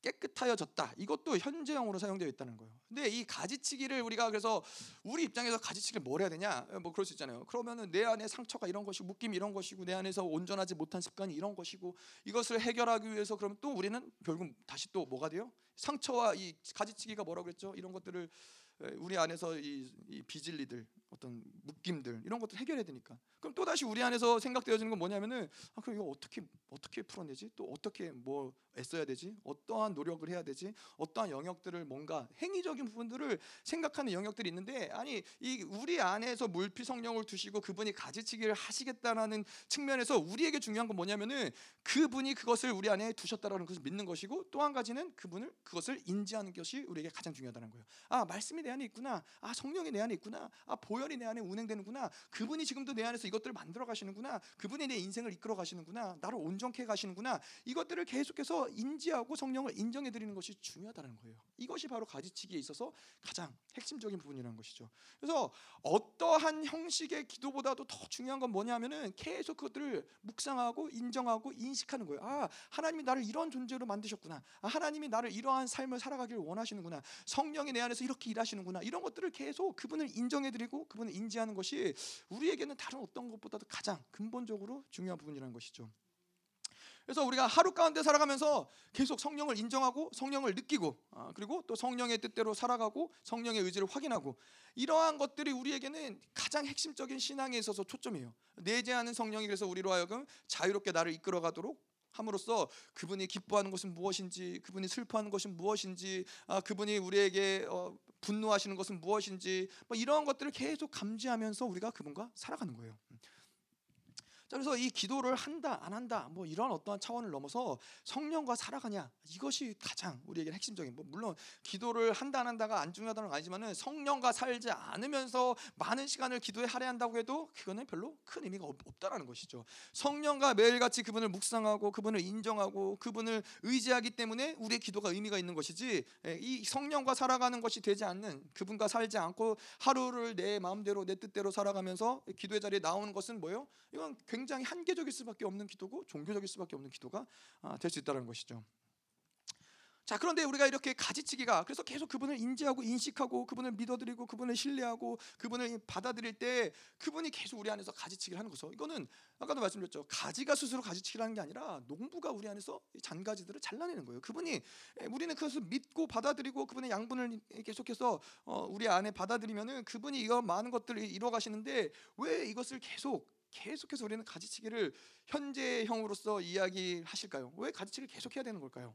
깨끗하여졌다. 이것도 현재형으로 사용되어 있다는 거예요. 근데 이 가지치기를 우리가 그래서 우리 입장에서 가지치기를 뭘 해야 되냐? 뭐 그럴 수 있잖아요. 그러면은 내 안에 상처가 이런 것이고 묶임이 이런 것이고 내 안에서 온전하지 못한 습관이 이런 것이고 이것을 해결하기 위해서 그러면 또 우리는 결국 다시 또 뭐가 돼요? 상처와 이 가지치기가 뭐라고 그랬죠? 이런 것들을 우리 안에서 이, 이 비질리들 어떤 묶임들 이런 것들 해결해야 되니까. 그럼 또 다시 우리 안에서 생각되어지는 건 뭐냐면은 아 그럼 이거 어떻게 어떻게 풀어내지? 또 어떻게 뭐 애써야 되지? 어떠한 노력을 해야 되지? 어떠한 영역들을 뭔가 행위적인 부분들을 생각하는 영역들이 있는데 아니 이 우리 안에서 물피 성령을 두시고 그분이 가지치기를 하시겠다라는 측면에서 우리에게 중요한 건 뭐냐면은 그분이 그것을 우리 안에 두셨다라는 것을 믿는 것이고 또 한 가지는 그분을 그것을 인지하는 것이 우리에게 가장 중요하다는 거예요. 아 말씀이 내 안에 있구나. 아 성령이 내 안에 있구나. 아 보혈이 내 안에 운행되는구나. 그분이 지금도 내 안에서 이것들을 만들어 가시는구나. 그분이 내 인생을 이끌어 가시는구나. 나를 온전케 해 가시는구나. 이것들을 계속해서 인지하고 성령을 인정해 드리는 것이 중요하다는 거예요. 이것이 바로 가지치기에 있어서 가장 핵심적인 부분이라는 것이죠. 그래서 어떠한 형식의 기도보다도 더 중요한 건 뭐냐면은 계속 그것들을 묵상하고 인정하고 인식하는 거예요. 아 하나님이 나를 이런 존재로 만드셨구나. 아, 하나님이 나를 이러한 삶을 살아가기를 원하시는구나. 성령이 내 안에서 이렇게 일하시 는구나. 이런 것들을 계속 그분을 인정해드리고 그분을 인지하는 것이 우리에게는 다른 어떤 것보다도 가장 근본적으로 중요한 부분이라는 것이죠. 그래서 우리가 하루 가운데 살아가면서 계속 성령을 인정하고 성령을 느끼고 아, 그리고 또 성령의 뜻대로 살아가고 성령의 의지를 확인하고 이러한 것들이 우리에게는 가장 핵심적인 신앙에 있어서 초점이에요. 내재하는 성령이 그래서 우리로 하여금 자유롭게 나를 이끌어가도록 함으로써 그분이 기뻐하는 것은 무엇인지, 그분이 슬퍼하는 것은 무엇인지, 아, 그분이 우리에게 어, 분노하시는 것은 무엇인지, 뭐 이러한 것들을 계속 감지하면서 우리가 그분과 살아가는 거예요. 자, 그래서 이 기도를 한다 안 한다 뭐 이런 어떠한 차원을 넘어서 성령과 살아가냐 이것이 가장 우리에게 핵심적인 뭐 물론 기도를 한다 안 한다가 안 중요하다는 건 아니지만은 성령과 살지 않으면서 많은 시간을 기도에 할애한다고 해도 그거는 별로 큰 의미가 없, 다라는 것이죠. 성령과 매일같이 그분을 묵상하고 그분을 인정하고 그분을 의지하기 때문에 우리의 기도가 의미가 있는 것이지 예, 이 성령과 살아가는 것이 되지 않는 그분과 살지 않고 하루를 내 마음대로 내 뜻대로 살아가면서 기도의 자리에 나오는 것은 뭐요? 이건 굉장히 한계적일 수밖에 없는 기도고 종교적일 수밖에 없는 기도가 아, 될수 있다는 것이죠. 자 그런데 우리가 이렇게 가지치기가 그래서 계속 그분을 인지하고 인식하고 그분을 믿어드리고 그분을 신뢰하고 그분을 받아들일 때 그분이 계속 우리 안에서 가지치기를 하는 거죠. 이거는 아까도 말씀드렸죠. 가지가 스스로 가지치기를 하는 게 아니라 농부가 우리 안에서 잔가지들을 잘라내는 거예요. 그분이 우리는 그것을 믿고 받아들이고 그분의 양분을 계속해서 어, 우리 안에 받아들이면은 그분이 이거 많은 것들을 이루어 가시는데 왜 이것을 계속 계속해서 우리는 가지치기를 현재형으로서 이야기하실까요? 왜 가지치기를 계속해야 되는 걸까요?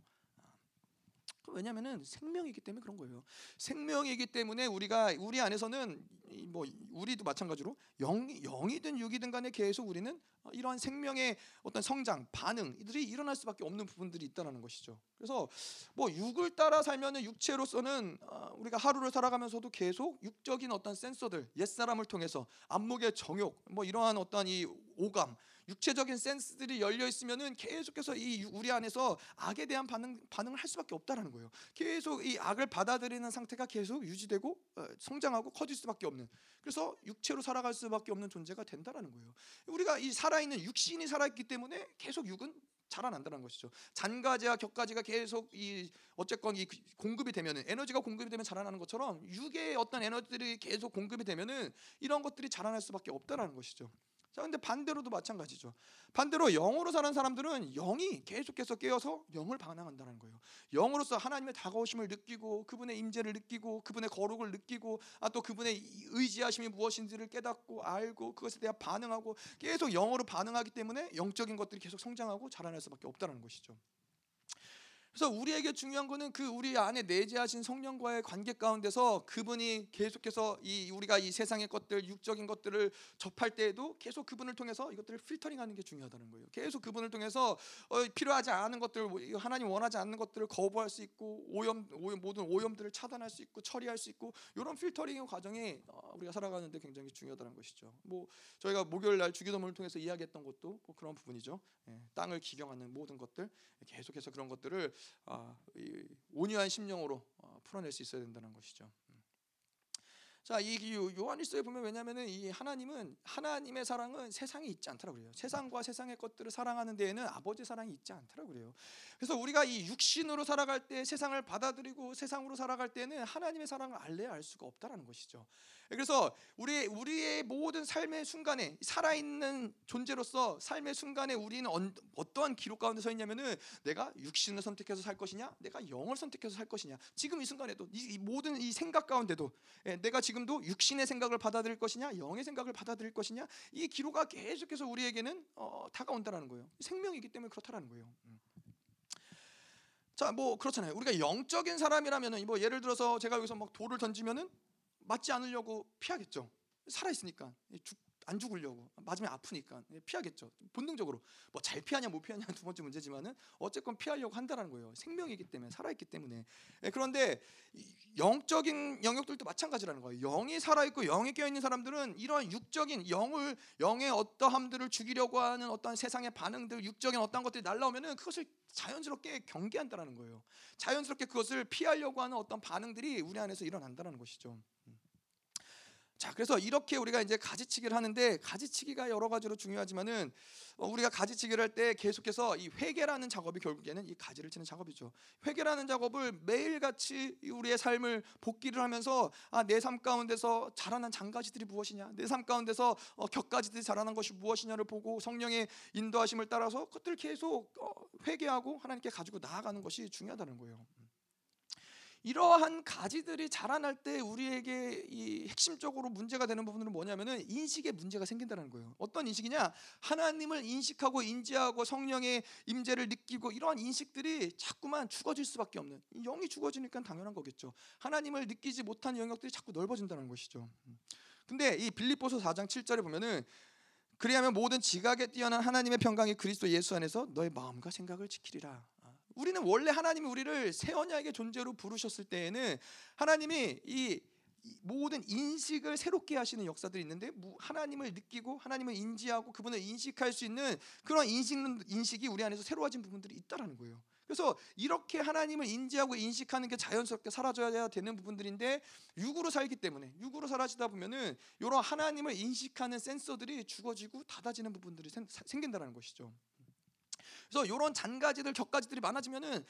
왜냐하면 생명이기 때문에 그런 거예요. 생명이기 때문에 우리가 우리 안에서는 뭐 우리도 마찬가지로 영 영이든 육이든 간에 계속 우리는 이러한 생명의 어떤 성장 반응들이 일어날 수밖에 없는 부분들이 있다라는 것이죠. 그래서 뭐 육을 따라 살면은 육체로서는 어, 우리가 하루를 살아가면서도 계속 육적인 어떤 센서들 옛 사람을 통해서 안목의 정욕 뭐 이러한 어떤 이 오감 육체적인 센스들이 열려 있으면은 계속해서 이 우리 안에서 악에 대한 반응 반응을 할 수밖에 없다라는 거예요. 계속 이 악을 받아들이는 상태가 계속 유지되고 어, 성장하고 커질 수밖에 없는. 그래서 육체로 살아갈 수밖에 없는 존재가 된다라는 거예요. 우리가 이 살아있는 육신이 살아있기 때문에 계속 육은 자라난다는 것이죠. 잔가지와 격가지가 계속 이 어쨌건 이 공급이 되면은 에너지가 공급이 되면 자라나는 것처럼 육의 어떤 에너지들이 계속 공급이 되면은 이런 것들이 자라날 수밖에 없다라는 것이죠. 자, 근데 반대로도 마찬가지죠. 반대로 영으로 사는 사람들은 영이 계속해서 깨어서 영을 반항한다는 거예요. 영으로서 하나님의 다가오심을 느끼고 그분의 임재를 느끼고 그분의 거룩을 느끼고 아 또 그분의 의지하심이 무엇인지를 깨닫고 알고 그것에 대해 반응하고 계속 영으로 반응하기 때문에 영적인 것들이 계속 성장하고 자라날 수밖에 없다는 것이죠. 그래서 우리에게 중요한 거는 그 우리 안에 내재하신 성령과의 관계 가운데서 그분이 계속해서 이 우리가 이 세상의 것들 육적인 것들을 접할 때에도 계속 그분을 통해서 이것들을 필터링하는 게 중요하다는 거예요. 계속 그분을 통해서 어, 필요하지 않은 것들 하나님 원하지 않는 것들을 거부할 수 있고 오염, 오염 모든 오염들을 차단할 수 있고 처리할 수 있고 이런 필터링의 과정이 어, 우리가 살아가는데 굉장히 중요하다는 것이죠. 뭐 저희가 목요일 날 주기도문을 통해서 이야기했던 것도 뭐 그런 부분이죠. 예, 땅을 기경하는 모든 것들 계속해서 그런 것들을 아, 온유한 심령으로 어, 풀어낼 수 있어야 된다는 것이죠. 음. 자, 이 요한일서에 보면 왜냐하면은 이 하나님은 하나님의 사랑은 세상에 있지 않더라 그래요. 세상과 세상의 것들을 사랑하는 데에는 아버지 사랑이 있지 않더라 그래요. 그래서 우리가 이 육신으로 살아갈 때 세상을 받아들이고 세상으로 살아갈 때는 하나님의 사랑을 알래야 알 수가 없다라는 것이죠. 그래서 우리 우리의 모든 삶의 순간에 살아 있는 존재로서 삶의 순간에 우리는 어떠한 기록 가운데 서 있냐면은 내가 육신을 선택해서 살 것이냐, 내가 영을 선택해서 살 것이냐. 지금 이 순간에도 이, 모든 이 생각 가운데도 예, 내가 지금도 육신의 생각을 받아들일 것이냐, 영의 생각을 받아들일 것이냐. 이 기로가 계속해서 우리에게는 어, 다가온다라는 거예요. 생명이기 때문에 그렇다라는 거예요. 음. 자, 뭐 그렇잖아요. 우리가 영적인 사람이라면은 뭐 예를 들어서 제가 여기서 막 돌을 던지면은 맞지 않으려고 피하겠죠. 살아 있으니까 안 죽으려고 맞으면 아프니까 예, 피하겠죠. 본능적으로 뭐 잘 피하냐 못 피하냐 두 번째 문제지만은 어쨌건 피하려고 한다는 거예요. 생명이기 때문에 살아있기 때문에 예, 그런데 영적인 영역들도 마찬가지라는 거예요. 영이 살아있고 영이 깨어있는 사람들은 이러한 육적인 영을 영의 어떠함들을 죽이려고 하는 어떤 세상의 반응들 육적인 어떤 것들이 날라오면은 그것을 자연스럽게 경계한다라는 거예요. 자연스럽게 그것을 피하려고 하는 어떤 반응들이 우리 안에서 일어난다는 것이죠. 자, 그래서 이렇게 우리가 이제 가지치기를 하는데 가지치기가 여러 가지로 중요하지만은 어, 우리가 가지치기를 할 때 계속해서 이 회개라는 작업이 결국에는 이 가지를 치는 작업이죠. 회개라는 작업을 매일같이 우리의 삶을 복기를 하면서 아, 내 삶 가운데서 자라난 장가지들이 무엇이냐, 내 삶 가운데서 어, 격가지들이 자라난 것이 무엇이냐를 보고 성령의 인도하심을 따라서 그것들 계속 어, 회개하고 하나님께 가지고 나아가는 것이 중요하다는 거예요. 이러한 가지들이 자라날 때 우리에게 이 핵심적으로 문제가 되는 부분은 뭐냐면은 인식에 문제가 생긴다는 거예요. 어떤 인식이냐? 하나님을 인식하고 인지하고 성령의 임재를 느끼고 이러한 인식들이 자꾸만 죽어질 수밖에 없는 영이 죽어지니까 당연한 거겠죠. 하나님을 느끼지 못한 영역들이 자꾸 넓어진다는 것이죠. 근데 이 빌립보서 4장 7절에 보면은 그리하면 모든 지각에 뛰어난 하나님의 평강이 그리스도 예수 안에서 너의 마음과 생각을 지키리라. 우리는 원래 하나님이 우리를 새 언약의 존재로 부르셨을 때에는 하나님이 이 모든 인식을 새롭게 하시는 역사들이 있는데 하나님을 느끼고 하나님을 인지하고 그분을 인식할 수 있는 그런 인식 인식이 우리 안에서 새로워진 부분들이 있다라는 거예요. 그래서 이렇게 하나님을 인지하고 인식하는 게 자연스럽게 사라져야 되는 부분들인데 육으로 살기 때문에 육으로 살아지다 보면은 이런 하나님을 인식하는 센서들이 죽어지고 닫아지는 부분들이 생긴다는 것이죠. 그래서 이런 잔가지들 격가지들이 많아지면은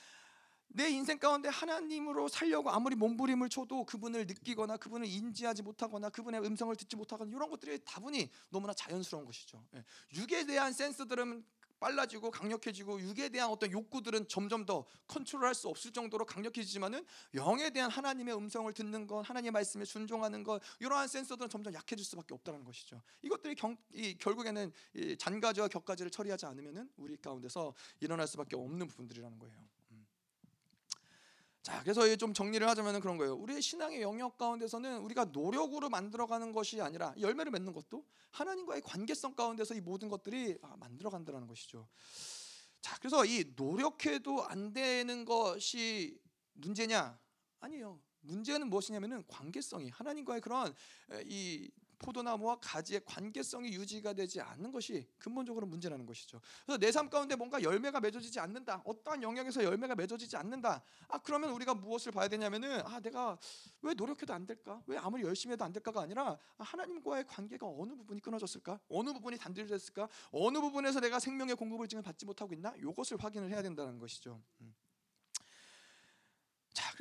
내 인생 가운데 하나님으로 살려고 아무리 몸부림을 쳐도 그분을 느끼거나 그분을 인지하지 못하거나 그분의 음성을 듣지 못하거나 이런 것들이 다분히 너무나 자연스러운 것이죠. 예. 육에 대한 센스들은 빨라지고 강력해지고 육에 대한 어떤 욕구들은 점점 더 컨트롤할 수 없을 정도로 강력해지지만은 영에 대한 하나님의 음성을 듣는 것, 하나님의 말씀에 순종하는 것 이러한 센서들은 점점 약해질 수밖에 없다는 것이죠. 이것들이 경, 이, 결국에는 이 잔가지와 격가지를 처리하지 않으면은 우리 가운데서 일어날 수밖에 없는 부분들이라는 거예요. 자, 그래서 좀 정리를 하자면 그런 거예요. 우리의 신앙의 영역 가운데서는 우리가 노력으로 만들어가는 것이 아니라 열매를 맺는 것도 하나님과의 관계성 가운데서 이 모든 것들이 아, 만들어간다는 것이죠. 자, 그래서 이 노력해도 안 되는 것이 문제냐? 아니요. 문제는 무엇이냐면은 관계성이 하나님과의 그런 이 포도나무와 가지의 관계성이 유지가 되지 않는 것이 근본적으로 문제라는 것이죠. 그래서 내 삶 가운데 뭔가 열매가 맺어지지 않는다. 어떠한 영역에서 열매가 맺어지지 않는다. 아 그러면 우리가 무엇을 봐야 되냐면은 아 내가 왜 노력해도 안 될까? 왜 아무리 열심히 해도 안 될까가 아니라 아, 하나님과의 관계가 어느 부분이 끊어졌을까? 어느 부분이 단절됐을까? 어느 부분에서 내가 생명의 공급을 지금 받지 못하고 있나? 이것을 확인을 해야 된다는 것이죠. 음.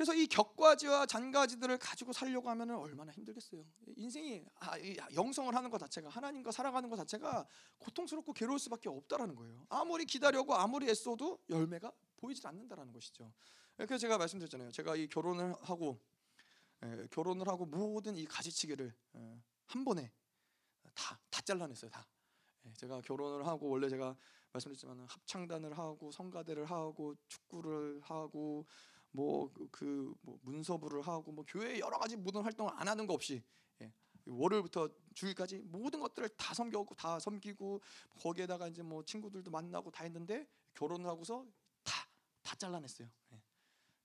자, 그래서 이 격과지와 잔가지들을 가지고 살려고 하면 얼마나 힘들겠어요. 인생이 아, 영성을 하는 것 자체가 하나님과 살아가는 것 자체가 고통스럽고 괴로울 수밖에 없다라는 거예요. 아무리 기다려고 아무리 애써도 열매가 보이질 않는다라는 것이죠. 그래서 제가 말씀드렸잖아요. 제가 이 결혼을 하고 에, 결혼을 하고 모든 이 가지치기를 에, 한 번에 다 다 잘라냈어요. 다. 에, 제가 결혼을 하고 원래 제가 말씀드렸지만 합창단을 하고 성가대를 하고 축구를 하고 뭐그 그뭐 문서부를 하고 뭐 교회 여러 가지 모든 활동을 안 하는 거 없이 예. 월요일부터 주일까지 모든 것들을 다 섬기고 다 섬기고 거기에다가 이제 뭐 친구들도 만나고 다 했는데 결혼을 하고서 다 다 잘라냈어요. 예.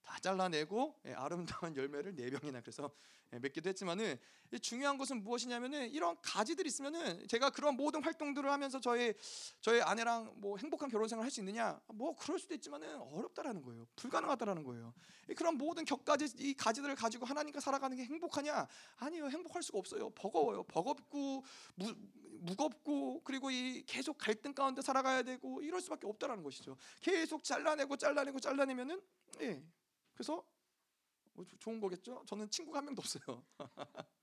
다 잘라내고 예, 아름다운 열매를 네 병이나 그래서 예, 맺기도 했지만은 중요한 것은 무엇이냐면은 이런 가지들이 있으면은 제가 그런 모든 활동들을 하면서 저희 저희 아내랑 뭐 행복한 결혼 생활 할수 있느냐? 뭐 그럴 수도 있지만은 어렵다라는 거예요. 불가능하다라는 거예요. 그런 모든 격가지 이 가지들을 가지고 하나님과 살아가는 게 행복하냐? 아니요. 행복할 수가 없어요. 버거워요. 버겁고 무, 무겁고 그리고 이 계속 갈등 가운데 살아가야 되고 이럴 수밖에 없다라는 것이죠. 계속 잘라내고 잘라내고 잘라내면은 예 그래서 뭐 좋은 거겠죠. 저는 친구가 한 명도 없어요.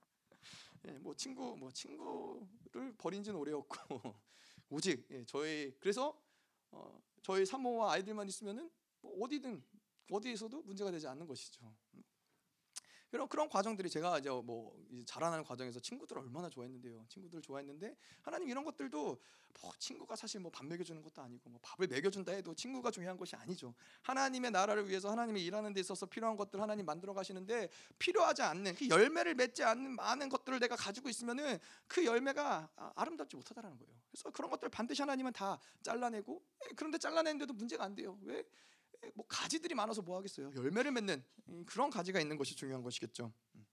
예, 뭐 친구 뭐 친구를 버린 지는 오래였고 오직 예, 저희 그래서 어, 저희 사모와 아이들만 있으면은 뭐 어디든 어디에서도 문제가 되지 않는 것이죠. 그런 그런 과정들이 제가 이제 뭐 이제 자라나는 과정에서 친구들을 얼마나 좋아했는데요. 친구들을 좋아했는데 하나님 이런 것들도 뭐 친구가 사실 뭐 밥 먹여주는 것도 아니고 뭐 밥을 먹여준다 해도 친구가 중요한 것이 아니죠. 하나님의 나라를 위해서 하나님이 일하는 데 있어서 필요한 것들 하나님 만들어 가시는데 필요하지 않는 그 열매를 맺지 않는 많은 것들을 내가 가지고 있으면은 그 열매가 아- 아름답지 못하다라는 거예요. 그래서 그런 것들 반드시 하나님은 다 잘라내고 예, 그런데 잘라내는데도 문제가 안 돼요. 왜? 예, 뭐 가지들이 많아서 뭐 하겠어요. 열매를 맺는 음, 그런 가지가 있는 것이 중요한 것이겠죠. 음.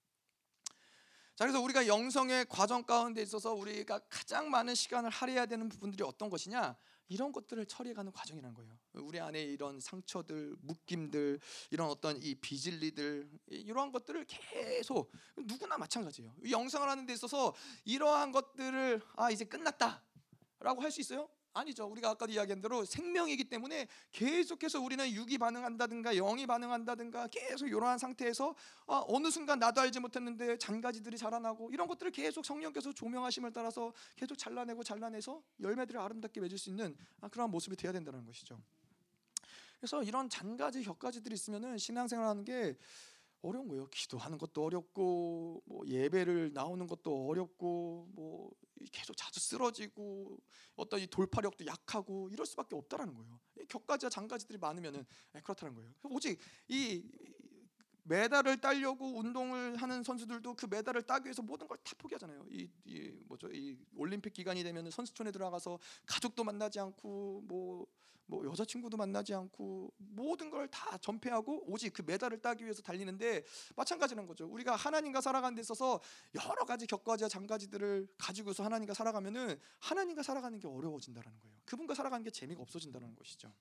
자 그래서 우리가 영성의 과정 가운데 있어서 우리가 가장 많은 시간을 할애해야 되는 부분들이 어떤 것이냐 이런 것들을 처리해가는 과정이라는 거예요. 우리 안에 이런 상처들, 묶임들, 이런 어떤 이 비질리들 이- 이러한 것들을 계속 누구나 마찬가지예요. 이 영성을 하는 데 있어서 이러한 것들을 아 이제 끝났다라고 할 수 있어요? 아니죠. 우리가 아까도 이야기한 대로 생명이기 때문에 계속해서 우리는 육이 반응한다든가 영이 반응한다든가 계속 이러한 상태에서 아, 어느 순간 나도 알지 못했는데 잔가지들이 자라나고 이런 것들을 계속 성령께서 조명하심을 따라서 계속 잘라내고 잘라내서 열매들을 아름답게 맺을 수 있는 아, 그러한 모습이 돼야 된다는 것이죠. 그래서 이런 잔가지 격가지들이 있으면은 신앙생활하는 게 어려운 거예요. 기도하는 것도 어렵고 뭐 예배를 나오는 것도 어렵고 뭐 계속 자주 쓰러지고 어떤 이 돌파력도 약하고 이럴 수밖에 없다라는 거예요. 이 격가지와 장가지들이 많으면은 예, 그렇다는 거예요. 오직 이 메달을 따려고 운동을 하는 선수들도 그 메달을 따기 위해서 모든 걸 다 포기하잖아요. 이, 이 뭐죠? 이 올림픽 기간이 되면 선수촌에 들어가서 가족도 만나지 않고 뭐, 뭐 여자친구도 만나지 않고 모든 걸 다 전폐하고 오직 그 메달을 따기 위해서 달리는데 마찬가지는 거죠. 우리가 하나님과 살아가는 데 있어서 여러 가지 격가지와 장가지들을 가지고서 하나님과 살아가면은 하나님과 살아가는 게 어려워진다라는 거예요. 그분과 살아가는 게 재미가 없어진다는 것이죠.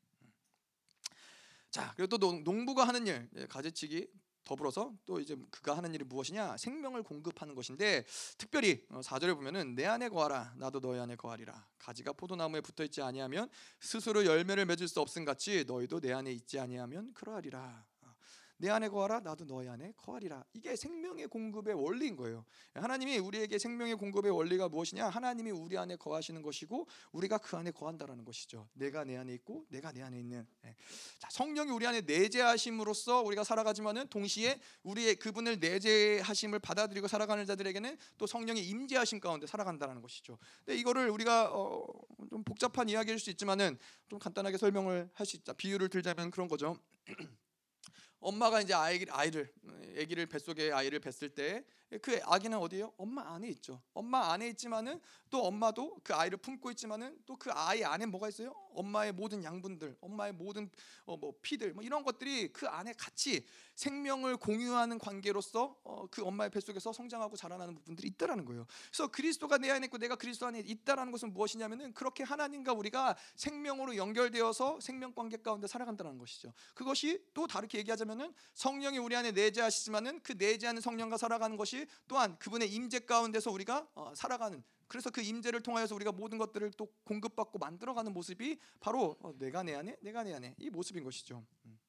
자, 그리고 또 농- 농부가 하는 일, 예, 가지치기 더불어서 또 이제 그가 하는 일이 무엇이냐? 생명을 공급하는 것인데 특별히 어, 4절에 보면은 내 안에 거하라 나도 너희 안에 거하리라. 가지가 포도나무에 붙어 있지 아니하면 스스로 열매를 맺을 수 없음 같이 너희도 내 안에 있지 아니하면 그러하리라. 어, 내 안에 거하라 나도 너희 안에 거하리라. 이게 생명의 공급의 원리인 거예요. 하나님이 우리에게 생명의 공급의 원리가 무엇이냐? 하나님이 우리 안에 거하시는 것이고 우리가 그 안에 거한다라는 것이죠. 내가 내 안에 있고 내가 내 안에 있는. 예. 자, 성령이 우리 안에 내재하심으로써 우리가 살아가지만은 동시에 우리의 그분을 내재하심을 받아들이고 살아가는 자들에게는 또 성령의 임재하심 가운데 살아간다는 것이죠. 근데 이거를 우리가 어, 좀 복잡한 이야기일 수 있지만은 좀 간단하게 설명을 할 수 있다. 비유를 들자면 그런 거죠. 엄마가 이제 아이, 아이를 아기를 뱃속에 아이를 뱄을 때그 아기는 어디에요? 엄마 안에 있죠. 엄마 안에 있지만은 또 엄마도 그 아이를 품고 있지만은 또 그 아이 안에 뭐가 있어요? 엄마의 모든 양분들, 엄마의 모든 어, 뭐 피들 뭐 이런 것들이 그 안에 같이 생명을 공유하는 관계로서 어, 그 엄마의 뱃 속에서 성장하고 자라나는 부분들이 있다라는 거예요. 그래서 그리스도가 내 안에 있고 내가 그리스도 안에 있다라는 것은 무엇이냐면은 그렇게 하나님과 우리가 생명으로 연결되어서 생명 관계 가운데 살아간다는 것이죠. 그것이 또 다르게 얘기하자면은 성령이 우리 안에 내재하시지만은 그 내재하는 성령과 살아가는 것이 또한 그분의 임재 가운데서 우리가 어, 살아가는 그래서 그 임재를 통하여서 우리가 모든 것들을 또 공급받고 만들어가는 모습이 바로 어, 내가 내 안에 내가 내 안에 이 모습인 것이죠. 음.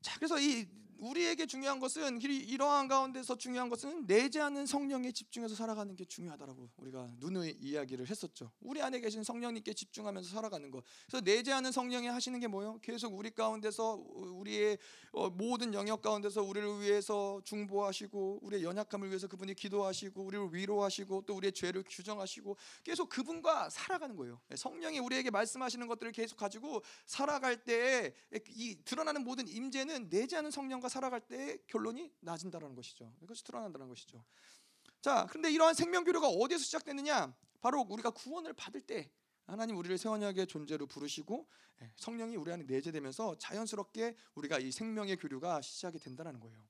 자, 그래서 이 우리에게 중요한 것은 이- 이러한 가운데서 중요한 것은 내재하는 성령에 집중해서 살아가는 게 중요하다라고 우리가 누누이 이야기를 했었죠. 우리 안에 계신 성령님께 집중하면서 살아가는 것. 그래서 내재하는 성령이 하시는 게 뭐예요? 계속 우리 가운데서 우리의 어, 모든 영역 가운데서 우리를 위해서 중보하시고 우리의 연약함을 위해서 그분이 기도하시고 우리를 위로하시고 또 우리의 죄를 규정하시고 계속 그분과 살아가는 거예요. 성령이 우리에게 말씀하시는 것들을 계속 가지고 살아갈 때에 이 드러나는 모든 임재는 내재하는 성령과 살아갈 때의 결론이 낮은다라는 것이죠. 이것이 드러난다는 것이죠. 자, 그런데 이러한 생명 교류가 어디에서 시작되느냐? 바로 우리가 구원을 받을 때 하나님 우리를 새 언약의 존재로 부르시고 예, 성령이 우리 안에 내재되면서 자연스럽게 우리가 이 생명의 교류가 시작이 된다는 거예요.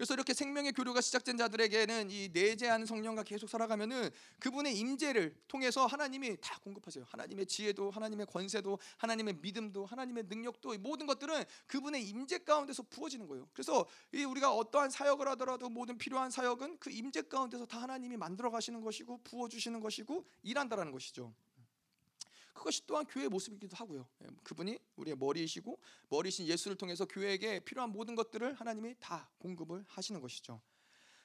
음. 그래서 이렇게 생명의 교류가 시작된 자들에게는 이 내재하는 성령과 계속 살아가면은 그분의 임재를 통해서 하나님이 다 공급하세요. 하나님의 지혜도, 하나님의 권세도, 하나님의 믿음도, 하나님의 능력도 이 모든 것들은 그분의 임재 가운데서 부어지는 거예요. 그래서 이 우리가 어떠한 사역을 하더라도 모든 필요한 사역은 그 임재 가운데서 다 하나님이 만들어 가시는 것이고 부어 주시는 것이고 일한다라는 것이죠. 그것이 또한 교회의 모습이기도 하고요. 예, 그분이 우리의 머리이시고 머리신 예수를 통해서 교회에게 필요한 모든 것들을 하나님이 다 공급을 하시는 것이죠.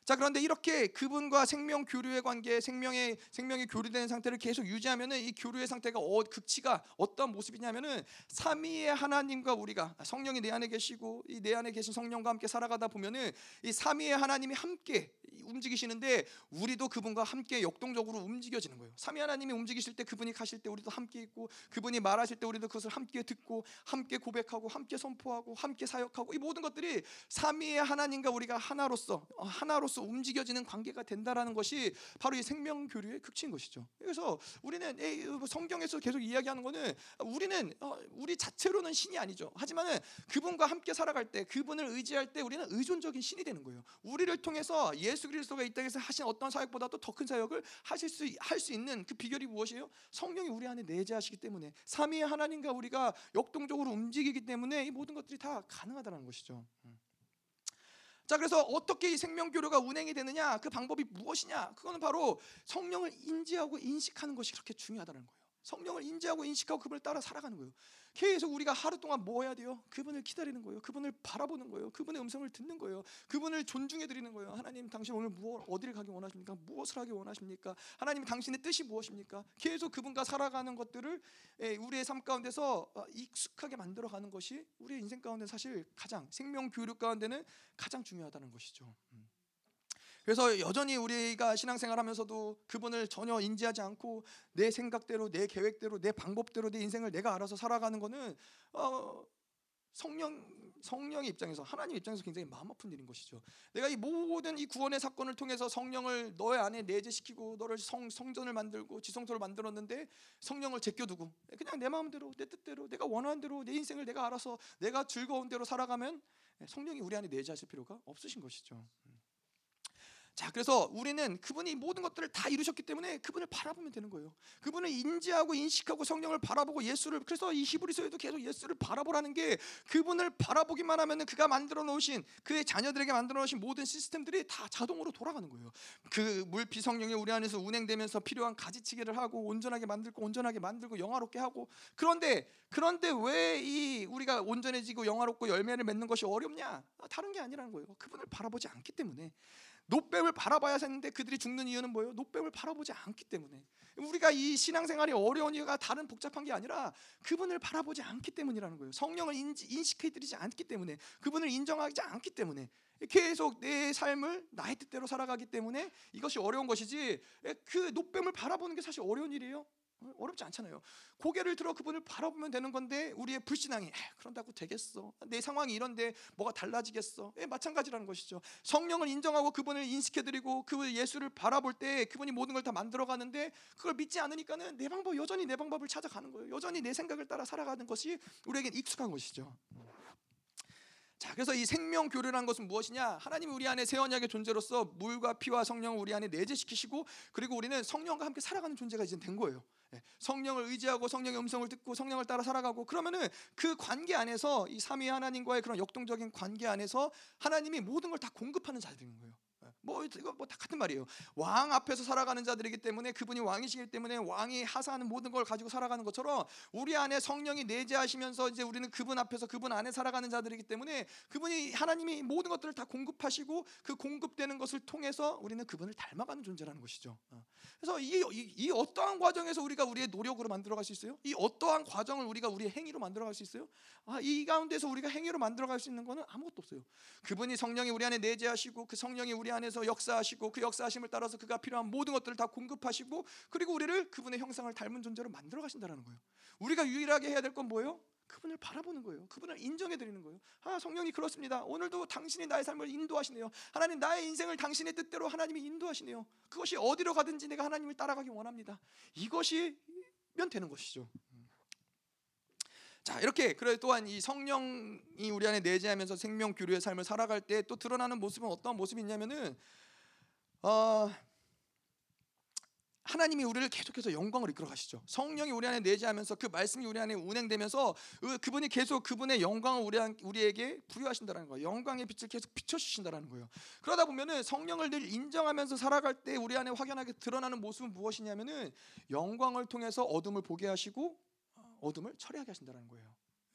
자 그런데 이렇게 그분과 생명 교류의 관계, 생명의 생명이 교류되는 상태를 계속 유지하면은 이 교류의 상태가 어, 극치가 어떤 모습이냐면은 삼위의 하나님과 우리가 성령이 내 안에 계시고 이 내 안에 계신 성령과 함께 살아가다 보면은 이 삼위의 하나님이 함께 움직이시는데 우리도 그분과 함께 역동적으로 움직여지는 거예요. 삼위 하나님이 움직이실 때 그분이 가실 때 우리도 함께 있고 그분이 말하실 때 우리도 그것을 함께 듣고 함께 고백하고 함께 선포하고 함께 사역하고 이 모든 것들이 삼위의 하나님과 우리가 하나로서 어, 하나로서 움직여지는 관계가 된다라는 것이 바로 이 생명 교류의 극치인 것이죠. 그래서 우리는 이 성경에서 계속 이야기하는 거는 우리는 어, 우리 자체로는 신이 아니죠. 하지만은 그분과 함께 살아갈 때 그분을 의지할 때 우리는 의존적인 신이 되는 거예요. 우리를 통해서 예수 그리스도가 이 땅에서 하신 어떤 사역보다도 더 큰 사역을 하실 수 할 수 있는 그 비결이 무엇이에요? 성령이 우리 안에 내재하시기 때문에 삼위의 하나님과 우리가 역동적으로 움직이기 때문에 이 모든 것들이 다 가능하다는 것이죠. 음. 자 그래서 어떻게 이 생명 교류가 운행이 되느냐 그 방법이 무엇이냐 그거는 바로 성령을 인지하고 인식하는 것이 그렇게 중요하다는 거예요. 성령을 인지하고 인식하고 그분을 따라 살아가는 거예요. 계속 우리가 하루 동안 뭐 해야 돼요? 그분을 기다리는 거예요. 그분을 바라보는 거예요. 그분의 음성을 듣는 거예요. 그분을 존중해 드리는 거예요. 하나님 당신 오늘 무엇 어디를 가기 원하십니까? 무엇을 하기 원하십니까? 하나님 당신의 뜻이 무엇입니까? 계속 그분과 살아가는 것들을 예, 우리의 삶 가운데서 어, 익숙하게 만들어 가는 것이 우리의 인생 가운데 사실 가장 생명 교육 가운데는 가장 중요하다는 것이죠. 음. 그래서 여전히 우리가 신앙생활 하면서도 그분을 전혀 인지하지 않고 내 생각대로 내 계획대로 내 방법대로 내 인생을 내가 알아서 살아가는 거는 어, 성령 성령의 입장에서 하나님 입장에서 굉장히 마음 아픈 일인 것이죠. 내가 이 모든 이 구원의 사건을 통해서 성령을 너의 안에 내재시키고 너를 성 성전을 만들고 지성소를 만들었는데 성령을 제껴두고 그냥 내 마음대로 내 뜻대로 내가 원하는 대로 내 인생을 내가 알아서 내가 즐거운 대로 살아가면 성령이 우리 안에 내재하실 필요가 없으신 것이죠. 자, 그래서 우리는 그분이 모든 것들을 다 이루셨기 때문에 그분을 바라보면 되는 거예요. 그분을 인지하고 인식하고 성령을 바라보고 예수를 그래서 이 히브리서에도 계속 예수를 바라보라는 게 그분을 바라보기만 하면은 그가 만들어 놓으신 그의 자녀들에게 만들어 놓으신 모든 시스템들이 다 자동으로 돌아가는 거예요. 그 물비 성령이 우리 안에서 운행되면서 필요한 가지치기를 하고 온전하게 만들고 온전하게 만들고 영화롭게 하고 그런데 그런데 왜 이 우리가 온전해지고 영화롭고 열매를 맺는 것이 어렵냐? 다른 게 아니라는 거예요. 그분을 바라보지 않기 때문에 노뱀을 바라봐야 했는데 그들이 죽는 이유는 뭐예요? 노뱀을 바라보지 않기 때문에 우리가 이 신앙생활이 어려운 이유가 다른 복잡한 게 아니라 그분을 바라보지 않기 때문이라는 거예요. 성령을 인식해드리지 않기 때문에 그분을 인정하지 않기 때문에 계속 내 삶을 나의 뜻대로 살아가기 때문에 이것이 어려운 것이지 그 노뱀을 바라보는 게 사실 어려운 일이에요. 어렵지 않잖아요. 고개를 들어 그분을 바라보면 되는 건데 우리의 불신앙이 그런다고 되겠어. 내 상황이 이런데 뭐가 달라지겠어. 예, 마찬가지라는 것이죠. 성령을 인정하고 그분을 인식해드리고 그 예수를 바라볼 때 그분이 모든 걸 다 만들어가는데 그걸 믿지 않으니까는 내 방법 여전히 내 방법을 찾아가는 거예요. 여전히 내 생각을 따라 살아가는 것이 우리에겐 익숙한 것이죠. 자, 그래서 이 생명 교류라는 것은 무엇이냐? 하나님이 우리 안에 새 언약의 존재로서 물과 피와 성령을 우리 안에 내재시키시고 그리고 우리는 성령과 함께 살아가는 존재가 이제 된 거예요. 예, 성령을 의지하고 성령의 음성을 듣고 성령을 따라 살아가고 그러면은 그 관계 안에서 이 삼위 하나님과의 그런 역동적인 관계 안에서 하나님이 모든 걸 다 공급하는 자들인 거예요. 뭐 이거 뭐 다 같은 말이에요. 왕 앞에서 살아가는 자들이기 때문에 그분이 왕이시기 때문에 왕이 하사하는 모든 걸 가지고 살아가는 것처럼 우리 안에 성령이 내재하시면서 이제 우리는 그분 앞에서 그분 안에 살아가는 자들이기 때문에 그분이 하나님이 모든 것들을 다 공급하시고 그 공급되는 것을 통해서 우리는 그분을 닮아가는 존재라는 것이죠. 어. 그래서 이, 이, 이 어떠한 과정에서 우리가 우리의 노력으로 만들어갈 수 있어요? 이 어떠한 과정을 우리가 우리의 행위로 만들어갈 수 있어요? 아, 이 가운데서 우리가 행위로 만들어갈 수 있는 것은 아무것도 없어요. 그분이 성령이 우리 안에 내재하시고 그 성령이 우리 안에서 통해서 역사하시고 그 역사하심을 따라서 그가 필요한 모든 것들을 다 공급하시고 그리고 우리를 그분의 형상을 닮은 존재로 만들어 가신다는 거예요. 우리가 유일하게 해야 될 건 뭐예요? 그분을 바라보는 거예요. 그분을 인정해 드리는 거예요. 아, 성령이 그렇습니다. 오늘도 당신이 나의 삶을 인도하시네요. 하나님 나의 인생을 당신의 뜻대로 하나님이 인도하시네요. 그것이 어디로 가든지 내가 하나님을 따라가기 원합니다. 이것이면 되는 것이죠. 자 이렇게 그래 또한 이 성령이 우리 안에 내재하면서 생명 교류의 삶을 살아갈 때 또 드러나는 모습은 어떤 모습이 있냐면은 어, 하나님이 우리를 계속해서 영광을 이끌어 가시죠. 성령이 우리 안에 내재하면서 그 말씀이 우리 안에 운행되면서 그분이 계속 그분의 영광을 우리 우리에게 부여하신다는 거예요. 영광의 빛을 계속 비춰 주신다는 거예요. 그러다 보면은 성령을 늘 인정하면서 살아갈 때 우리 안에 확연하게 드러나는 모습은 무엇이냐면은 영광을 통해서 어둠을 보게 하시고 어둠을 처리하게 하신다는 거예요.